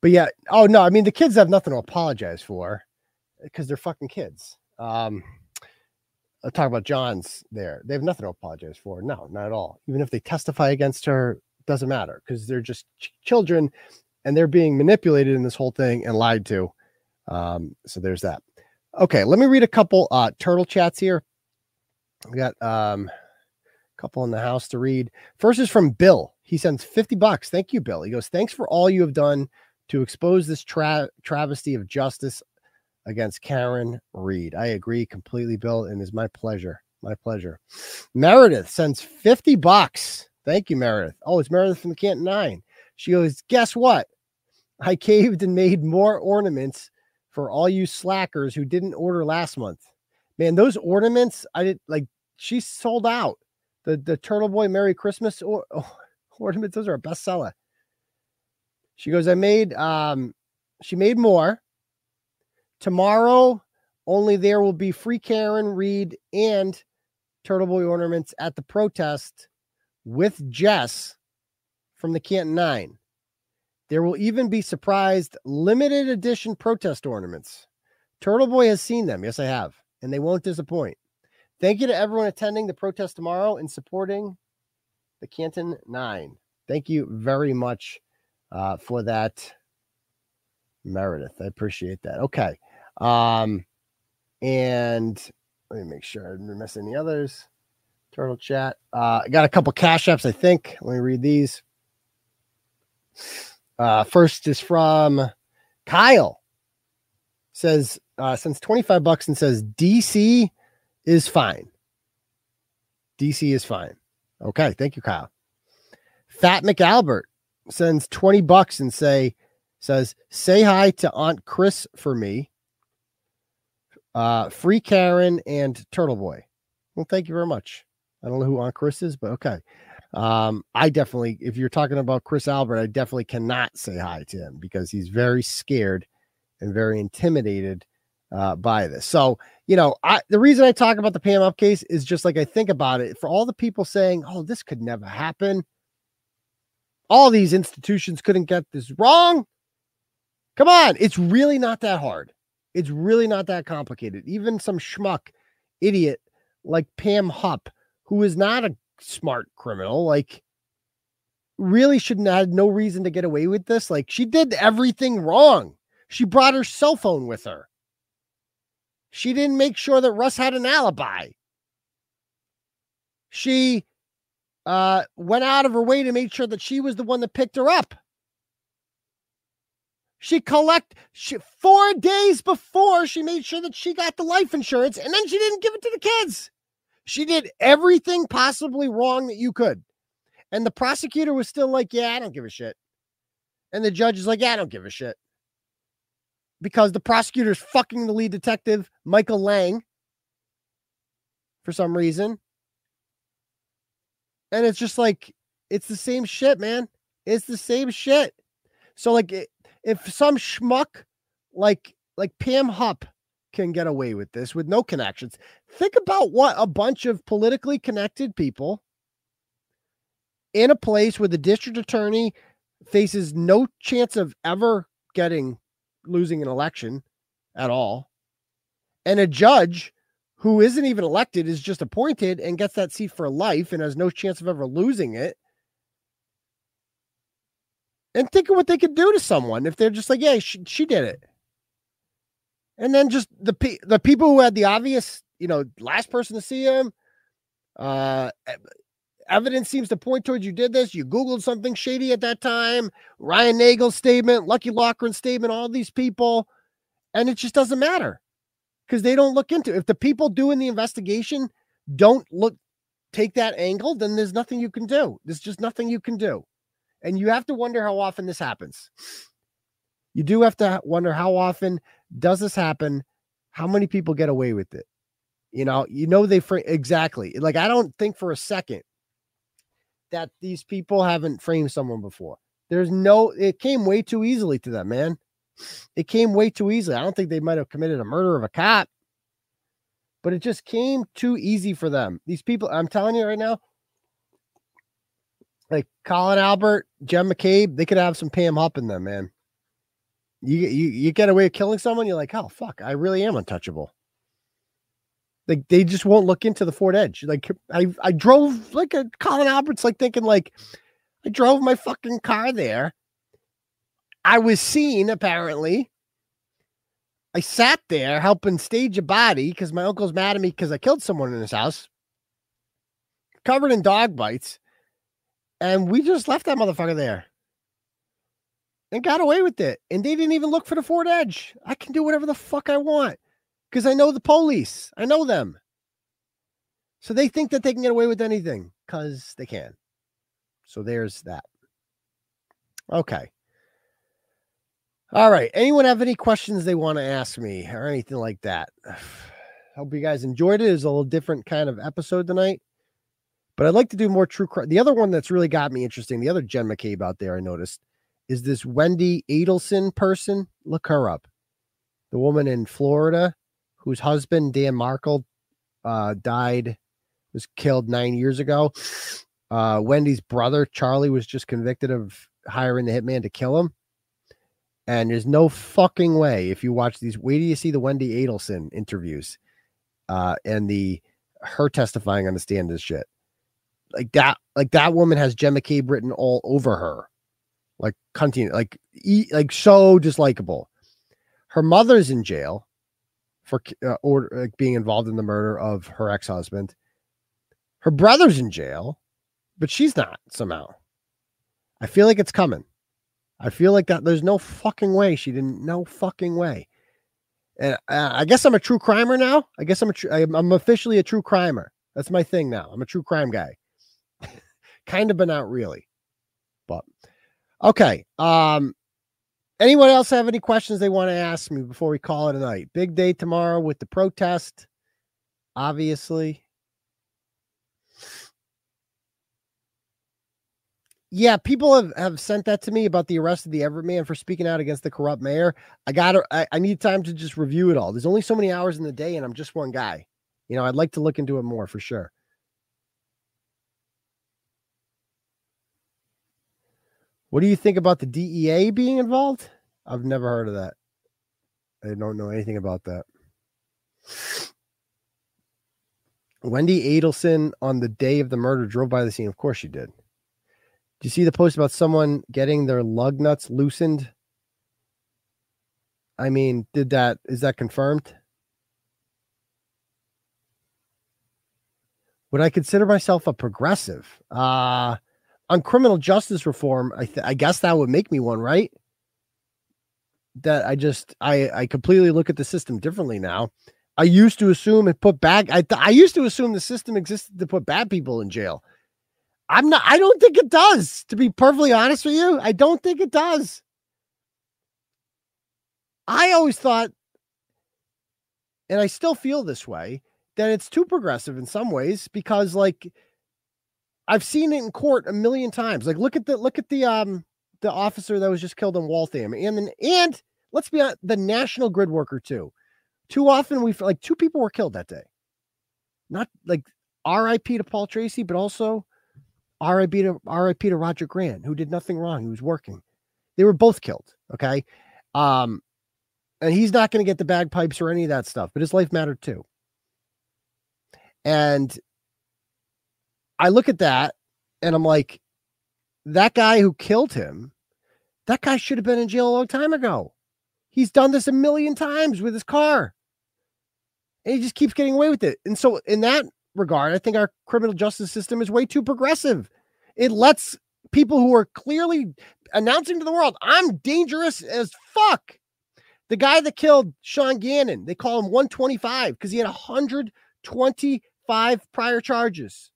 But yeah oh no i mean the kids have nothing to apologize for because they're fucking kids. Um, I'll talk about John's there. They have nothing to apologize for. No, not at all. Even if they testify against her, doesn't matter because they're just ch- children and they're being manipulated in this whole thing and lied to. Um, so there's that. Okay, let me read a couple uh, turtle chats here. We got um, a couple in the house to read. First is from Bill. He sends 50 bucks. Thank you, Bill. He goes, Thanks for all you have done to expose this tra- travesty of justice against Karen Read. I agree completely, Bill, and it's my pleasure. My pleasure. Meredith sends 50 bucks. Thank you, Meredith. Oh, it's Meredith from Canton Nine. She goes, Guess what? I caved and made more ornaments for all you slackers who didn't order last month. Man, those ornaments, I did like she sold out. The the Turtle Boy Merry Christmas or, ornaments, those are a bestseller. She goes, I made um she made more. Tomorrow, only there will be free Karen Read and Turtle Boy ornaments at the protest with Jess from the Canton Nine. There will even be surprised limited edition protest ornaments. Turtle Boy has seen them. Yes, I have. And they won't disappoint. Thank you to everyone attending the protest tomorrow and supporting the Canton Nine. Thank you very much uh, for that, Meredith. I appreciate that. Okay. Um, and let me make sure I didn't miss any others. Turtle chat. Uh, I got a couple cash apps, I think. Let me read these. Uh, first is from Kyle. Says uh, since 25 bucks and says DC is fine. DC is fine. Okay, thank you, Kyle. Fat McAlbert sends 20 bucks and say says say hi to Aunt Chris for me. Uh free Karen and Turtle Boy. Well, thank you very much. I don't know who Aunt Chris is, but okay. Um, I definitely, if you're talking about Chris Albert, I definitely cannot say hi to him because he's very scared and very intimidated uh, by this. So, you know, I the reason I talk about the Pam Hupp case is just like I think about it for all the people saying, "Oh, this could never happen." All these institutions couldn't get this wrong. Come on, it's really not that hard. It's really not that complicated. Even some schmuck idiot like Pam Hupp, who is not a smart criminal, like really shouldn't have had no reason to get away with this. Like she did everything wrong. She brought her cell phone with her. She didn't make sure that Russ had an alibi. She uh, went out of her way to make sure that she was the one that picked her up. She collect she, four days before she made sure that she got the life insurance, and then she didn't give it to the kids. She did everything possibly wrong that you could. And the prosecutor was still like, Yeah, I don't give a shit. And the judge is like, Yeah, I don't give a shit. Because the prosecutor's fucking the lead detective, Michael Lang, for some reason. And it's just like, it's the same shit, man. It's the same shit. So, like, if some schmuck like like Pam Hupp can get away with this with no connections. Think about what a bunch of politically connected people in a place where the district attorney faces no chance of ever getting losing an election at all, and a judge who isn't even elected is just appointed and gets that seat for life and has no chance of ever losing it. And think of what they could do to someone if they're just like, yeah, she, she did it and then just the pe- the people who had the obvious, you know, last person to see him. Uh, evidence seems to point towards you did this. You googled something shady at that time. Ryan Nagel's statement, Lucky Loughran's statement, all these people, and it just doesn't matter because they don't look into. It. If the people doing the investigation don't look take that angle, then there's nothing you can do. There's just nothing you can do, and you have to wonder how often this happens. You do have to wonder how often does this happen? How many people get away with it? You know, you know they frame exactly. Like I don't think for a second that these people haven't framed someone before. There's no. It came way too easily to them, man. It came way too easily. I don't think they might have committed a murder of a cop, but it just came too easy for them. These people, I'm telling you right now, like Colin Albert, Jen McCabe, they could have some Pam Hupp in them, man you you you get away with killing someone, you're like, oh fuck, I really am untouchable. Like they just won't look into the Ford Edge. Like I I drove like a Colin Albert's like thinking like I drove my fucking car there. I was seen apparently. I sat there helping stage a body because my uncle's mad at me because I killed someone in his house, covered in dog bites, and we just left that motherfucker there and got away with it. And they didn't even look for the Ford Edge. I can do whatever the fuck I want because I know the police. I know them. So they think that they can get away with anything because they can. So there's that. Okay. All right. Anyone have any questions they want to ask me or anything like that? Hope you guys enjoyed it. It's a little different kind of episode tonight. But I'd like to do more true crime. The other one that's really got me interesting, the other Jen McCabe out there, I noticed, is this Wendy Adelson person. Look her up. The woman in Florida whose husband, Dan Markel, uh, died, was killed nine years ago. Uh, Wendy's brother, Charlie, was just convicted of hiring the hitman to kill him. And there's no fucking way if you watch these. Wait till you see the Wendy Adelson interviews, uh, and the her testifying on the stand this shit. Like that, like that woman has Jen McCabe written all over her, like continue, like e- like so dislikable. Her mother's in jail for uh, like being involved in the murder of her ex husband. Her brother's in jail, but she's not somehow. I feel like it's coming. I feel like that there's no fucking way she didn't. No fucking way. And uh, I guess I'm a true crimer now. I guess I'm a tr- I'm officially a true crimer. That's my thing now. I'm a true crime guy. Kind of, but not really. But okay. Um, anyone else have any questions they want to ask me before we call it a night? Big day tomorrow with the protest, obviously. Yeah, people have, have sent that to me about the arrest of the Everett man for speaking out against the corrupt mayor. I got I, I need time to just review it all. There's only so many hours in the day, and I'm just one guy. You know, I'd like to look into it more for sure. What do you think about the DEA being involved? I've never heard of that. I don't know anything about that. Wendy Adelson on the day of the murder drove by the scene. Of course she did. Do you see the post about someone getting their lug nuts loosened? I mean, did that is that confirmed? Would I consider myself a progressive? Uh on criminal justice reform, I th- I guess that would make me one, right? That I just I I completely look at the system differently now. I used to assume it put bad. I th- I used to assume the system existed to put bad people in jail. I'm not. I don't think it does. To be perfectly honest with you, I don't think it does. I always thought, and I still feel this way, that it's too progressive in some ways because, like, I've seen it in court a million times. Like, look at the look at the um the officer that was just killed in Waltham, and then and let's be honest, the National Grid worker too. Too often we like two people were killed that day. Not like R.I.P. to Paul Tracy, but also R.I.P. to R.I.P. to Roger Grant, who did nothing wrong. He was working. They were both killed. Okay. Um, and he's not going to get the bagpipes or any of that stuff, but his life mattered too. And I look at that and I'm like, that guy who killed him, that guy should have been in jail a long time ago. He's done this a million times with his car. And he just keeps getting away with it. And so, in that regard, I think our criminal justice system is way too progressive. It lets people who are clearly announcing to the world, I'm dangerous as fuck. The guy that killed Sean Gannon, they call him 125 because he had 125 prior charges,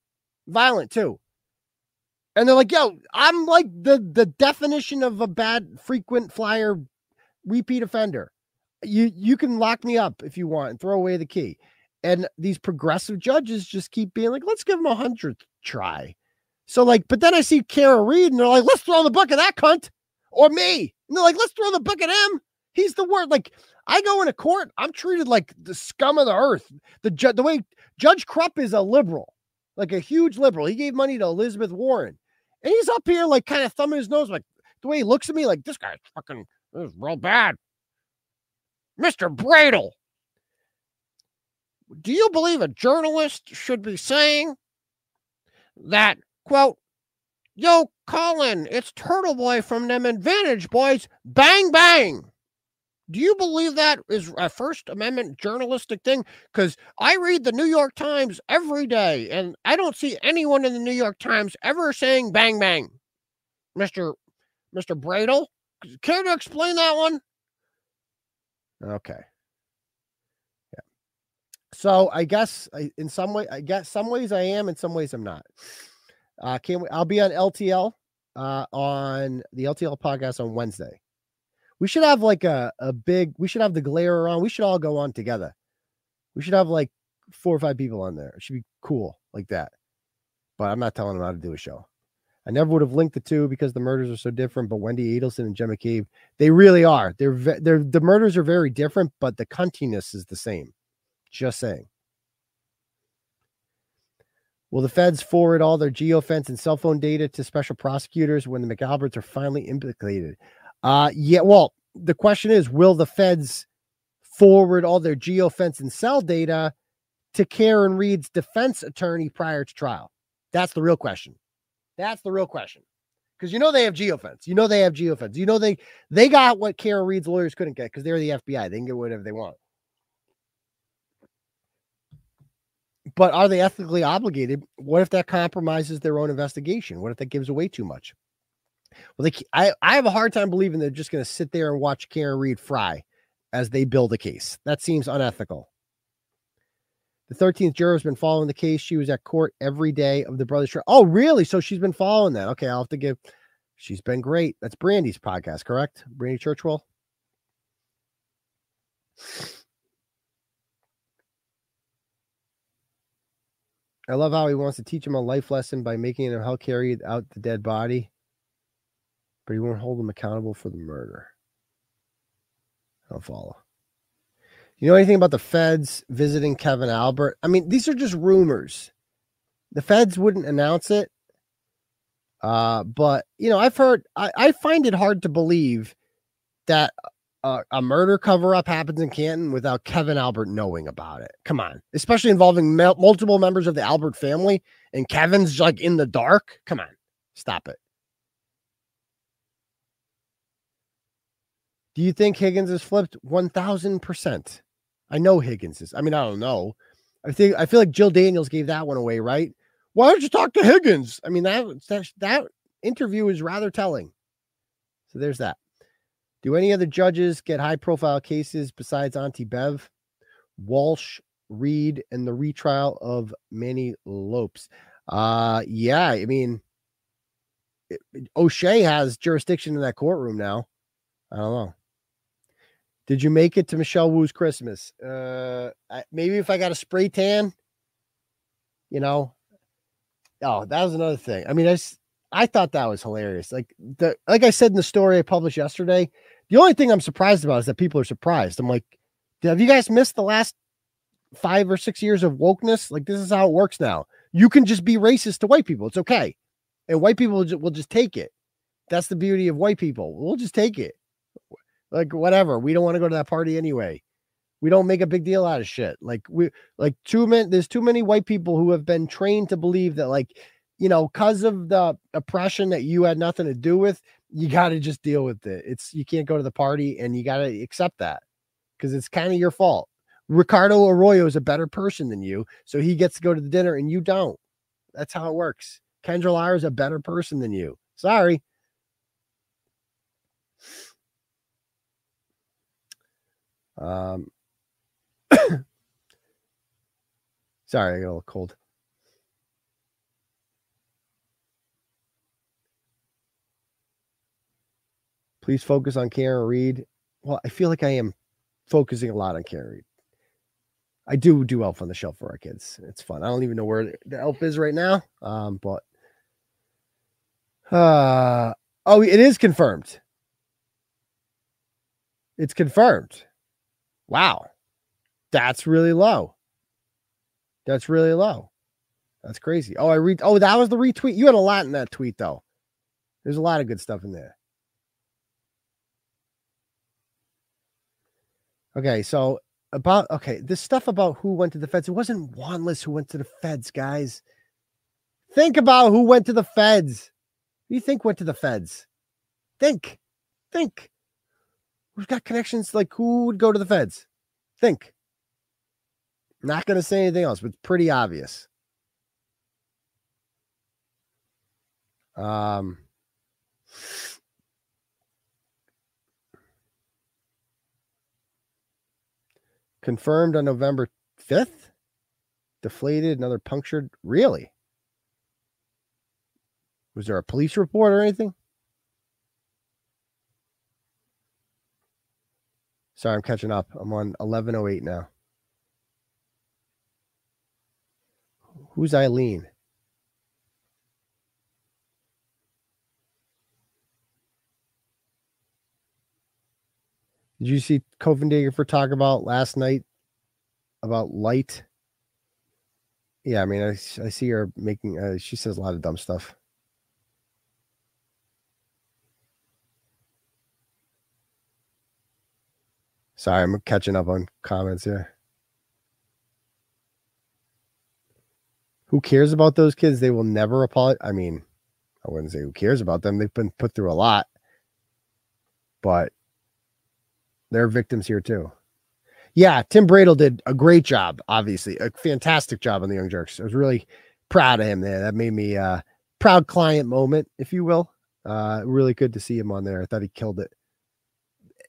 violent too. And they're like, yo, I'm like the, the definition of a bad frequent flyer repeat offender. You you can lock me up if you want and throw away the key. And these progressive judges just keep being like, let's give him a hundredth try. So, like, but then I see Karen Read and they're like, let's throw the book at that cunt or me. And they're like, let's throw the book at him. He's the word. Like, I go into court, I'm treated like the scum of the earth. The ju- the way Judge Krupp is a liberal, like a huge liberal. He gave money to Elizabeth Warren. And he's up here, like, kind of thumbing his nose, like the way he looks at me, like, this guy's fucking this is real bad. Mr. Bradl, do you believe a journalist should be saying that, quote, yo, Colin, it's Turtle Boy from them Advantage Boys, bang, bang. Do you believe that is a First Amendment journalistic thing? Because I read the New York Times every day, and I don't see anyone in the New York Times ever saying bang, bang. Mr. Mr. Bradl, care to explain that one? Okay. Yeah. So I guess I, in some way, I guess some ways I am, in some ways I'm not. Uh, can we, I'll be on LTL uh, on the LTL podcast on Wednesday. We should have like a, a big, we should have the glare on. We should all go on together. We should have like four or five people on there. It should be cool like that. But I'm not telling them how to do a show. I never would have linked the two because the murders are so different. But Wendy Adelson and Jen McCabe, they really are. They're they're the murders are very different, but the cuntiness is the same. Just saying. Will the feds forward all their geofence and cell phone data to special prosecutors when the McAlberts are finally implicated? Uh yeah, well, the question is will the feds forward all their geofence and cell data to Karen Read's defense attorney prior to trial? That's the real question. That's the real question. Because you know they have geofence. You know they have geofence. You know they they got what Karen Read's lawyers couldn't get because they're the FBI. They can get whatever they want. But are they ethically obligated? What if that compromises their own investigation? What if that gives away too much? Well, they, I, I have a hard time believing they're just going to sit there and watch Karen Read fry as they build a case. That seems unethical. The 13th juror has been following the case. She was at court every day of the brothers' trial. Oh, really? So she's been following that. Okay, I'll have to give. She's been great. That's Brandy's podcast, correct? Brandy Churchwell. I love how he wants to teach him a life lesson by making him help carry out the dead body, but he won't hold them accountable for the murder. I don't follow. You know anything about the feds visiting Kevin Albert? I mean, these are just rumors. The feds wouldn't announce it. Uh, but you know, I've heard I, I find it hard to believe that a, a murder cover up happens in Canton without Kevin Albert knowing about it. Come on, especially involving mel- multiple members of the Albert family, and Kevin's like in the dark. Come on, stop it. Do you think Higgins is flipped? One thousand percent. I know Higgins is. I mean, I don't know. I think I feel like Jill Daniels gave that one away, right? Why don't you talk to Higgins? I mean, that that, that interview is rather telling. So there's that. Do any other judges get high profile cases besides Auntie Bev, Walsh, Reed, and the retrial of Manny Lopes? Uh, yeah, I mean, it- O'Shea has jurisdiction in that courtroom now. I don't know. Did you make it to Michelle Wu's Christmas? Uh, I, maybe if I got a spray tan, you know. Oh, that was another thing. I mean, I I thought that was hilarious. Like the like I said in the story I published yesterday, the only thing I'm surprised about is that people are surprised. I'm like, have you guys missed the last five or six years of wokeness? Like this is how it works now. You can just be racist to white people. It's okay, and white people will ju- will just take it. That's the beauty of white people. We'll just take it. Like whatever. We don't want to go to that party anyway. We don't make a big deal out of shit. Like we like too many there's too many white people who have been trained to believe that like, you know, because of the oppression that you had nothing to do with, you got to just deal with it. It's you can't go to the party and you got to accept that because it's kind of your fault. Ricardo Arroyo is a better person than you, so he gets to go to the dinner and you don't. That's how it works. Kendra Lara is a better person than you. Sorry. Um, sorry, I got a little cold. Please focus on Karen Read. Well, I feel like I am focusing a lot on Karen Read. I do do Elf on the Shelf for our kids. It's fun. I don't even know where the Elf is right now. Um, but uh oh, it is confirmed. It's confirmed. Wow. That's really low. That's really low. That's crazy. Oh, I read. Oh, that was the retweet. You had a lot in that tweet, though. There's a lot of good stuff in there. Okay, so about okay, this stuff about who went to the feds. It wasn't Wanless who went to the feds, guys. Think about who went to the feds. Who you think went to the feds? Think, think. Who's got connections? Like who would go to the feds? Think. Not going to say anything else, but it's pretty obvious. Um, confirmed on November 5th. Deflated, another punctured. Really? Was there a police report or anything? Sorry, I'm catching up. I'm on 1108 now. Who's Eileen? Did you see Coffindaffer talk about last night about light? Yeah, I mean, I, I see her making, uh, she says a lot of dumb stuff. Sorry, I'm catching up on comments here. Who cares about those kids? They will never apologize. I mean, I wouldn't say who cares about them. They've been put through a lot, but they're victims here too. Yeah, Tim Bradl did a great job, obviously, a fantastic job on the Young Jerks. I was really proud of him there. That made me uh proud client moment, if you will. Uh really good to see him on there. I thought he killed it.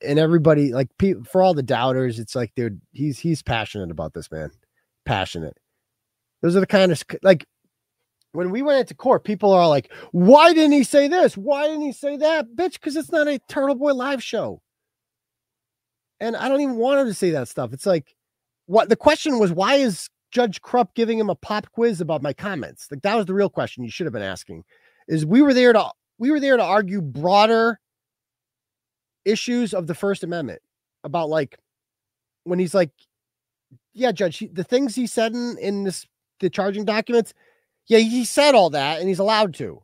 And everybody, like for all the doubters, it's like, dude, he's he's passionate about this, man. Passionate. Those are the kind of like when we went into court, people are like, why didn't he say this? Why didn't he say that? Bitch, because it's not a Turtle Boy live show. And I don't even want him to say that stuff. It's like, what the question was, why is Judge Krupp giving him a pop quiz about my comments? Like that was the real question you should have been asking. Is we were there to we were there to argue broader issues of the First Amendment about like when he's like, yeah, Judge, he, the things he said in in this the charging documents, yeah, he said all that and he's allowed to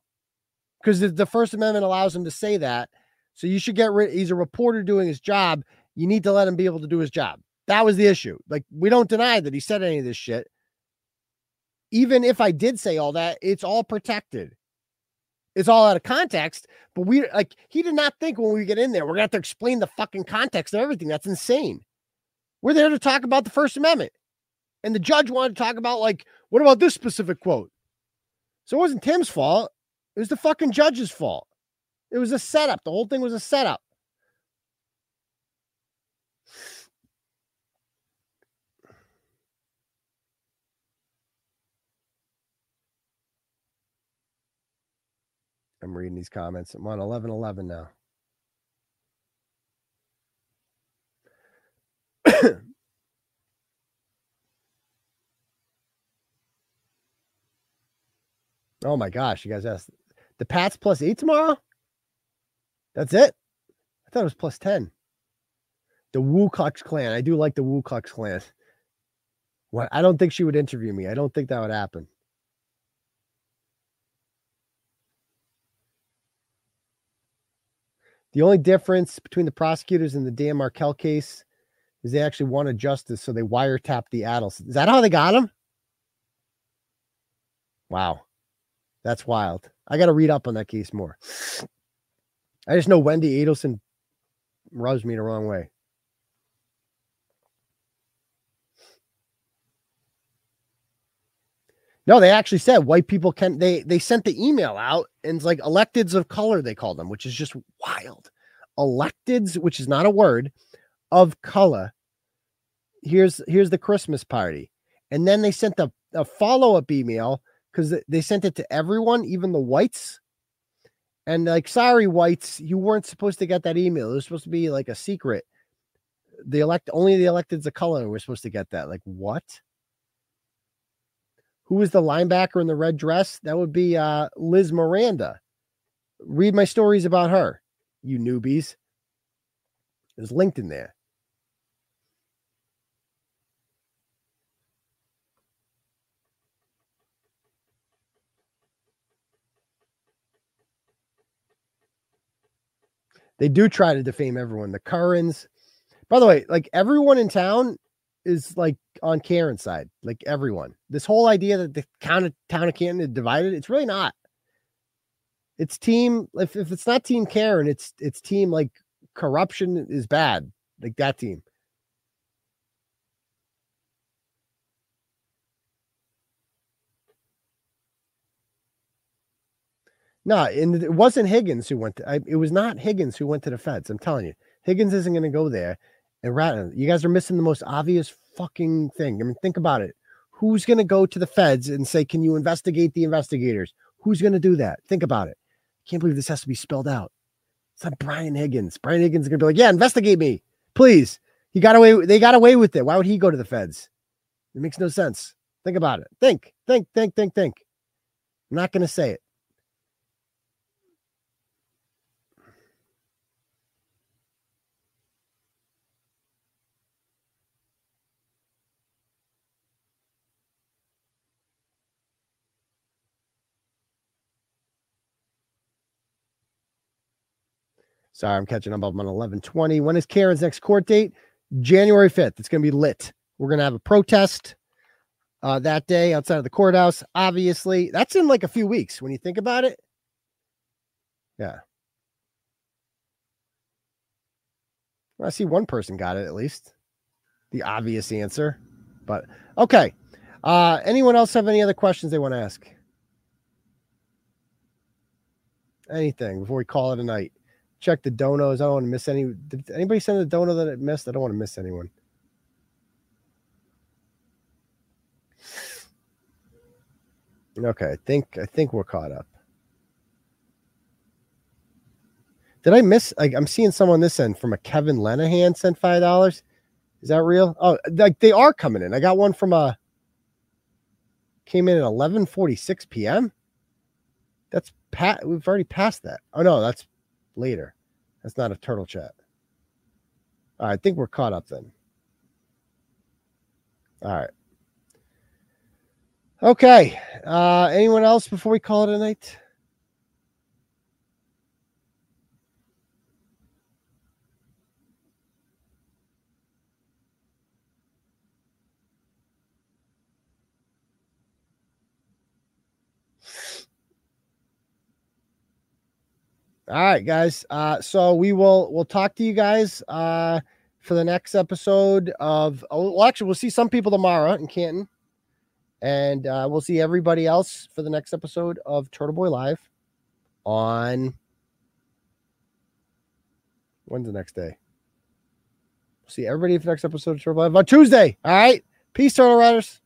because the, the First Amendment allows him to say that. So you should get rid. He's a reporter doing his job. You need to let him be able to do his job. That was the issue. Like we don't deny that he said any of this shit. Even if I did say all that, it's all protected. It's all out of context. But we like he did not think when we get in there, we're gonna have to explain the fucking context of everything. That's insane. We're there to talk about the First Amendment. And the judge wanted to talk about like, what about this specific quote? So it wasn't Tim's fault. It was the fucking judge's fault. It was a setup. The whole thing was a setup. I'm reading these comments. I'm on 11 11 now. oh my gosh, you guys asked the Pats plus eight tomorrow? That's it? I thought it was plus 10. The Wu Klan. I do like the Wu Klan. What I don't think she would interview me. I don't think that would happen. The only difference between the prosecutors and the Dan Markel case is they actually wanted justice, so they wiretapped the Adelson. Is that how they got him? Wow. That's wild. I got to read up on that case more. I just know Wendy Adelson rubs me the wrong way. No, they actually said white people can they they sent the email out and it's like electeds of color they call them, which is just wild. Electeds, which is not a word, of color. Here's here's the Christmas party. And then they sent a, a follow-up email because they sent it to everyone, even the whites. And like, sorry, whites, you weren't supposed to get that email. It was supposed to be like a secret. The elect only the electeds of color were supposed to get that. Like, what? Who was the linebacker in the red dress? That would be uh, Liz Miranda. Read my stories about her, you newbies. There's linked in there. They do try to defame everyone. The Currans, by the way, like everyone in town is like on Karen's side. Like everyone. This whole idea that the town of, town of Canton is divided, it's really not. It's team. If, if it's not team Karen, it's it's team like corruption is bad. Like that team. No, and it wasn't Higgins who went to. I, it was not Higgins who went to the feds. I'm telling you, Higgins isn't going to go there. And rat, you guys are missing the most obvious fucking thing. I mean, think about it. Who's going to go to the feds and say, "Can you investigate the investigators?" Who's going to do that? Think about it. I can't believe this has to be spelled out. It's not Brian Higgins. Brian Higgins is going to be like, "Yeah, investigate me, please." He got away. They got away with it. Why would he go to the feds? It makes no sense. Think about it. Think, think, think, think, think. I'm not going to say it. Sorry, I'm catching up. I'm on 1120. When is Karen's next court date? January 5th. It's going to be lit. We're going to have a protest uh, that day outside of the courthouse. Obviously, that's in like a few weeks when you think about it. Yeah. I see one person got it at least. The obvious answer. But okay. Uh anyone else have any other questions they want to ask? Anything before we call it a night. Check the donos. I don't want to miss any. Did anybody send a dono that it missed? I don't want to miss anyone. Okay, I think I think we're caught up. Did I miss? Like, I'm seeing someone this end from a Kevin Lenahan sent five dollars. Is that real? Oh, like they are coming in. I got one from a came in at 11:46 p.m. That's pat. We've already passed that. Oh no, that's later. That's not a turtle chat. All right, I think we're caught up then. All right. Okay. Uh anyone else before we call it a night? All right, guys. Uh, so we will we'll talk to you guys uh for the next episode of oh well actually we'll see some people tomorrow in Canton. And uh, we'll see everybody else for the next episode of Turtle Boy Live on when's the next day? See everybody for the next episode of Turtle Live on Tuesday. All right. Peace, Turtle Riders.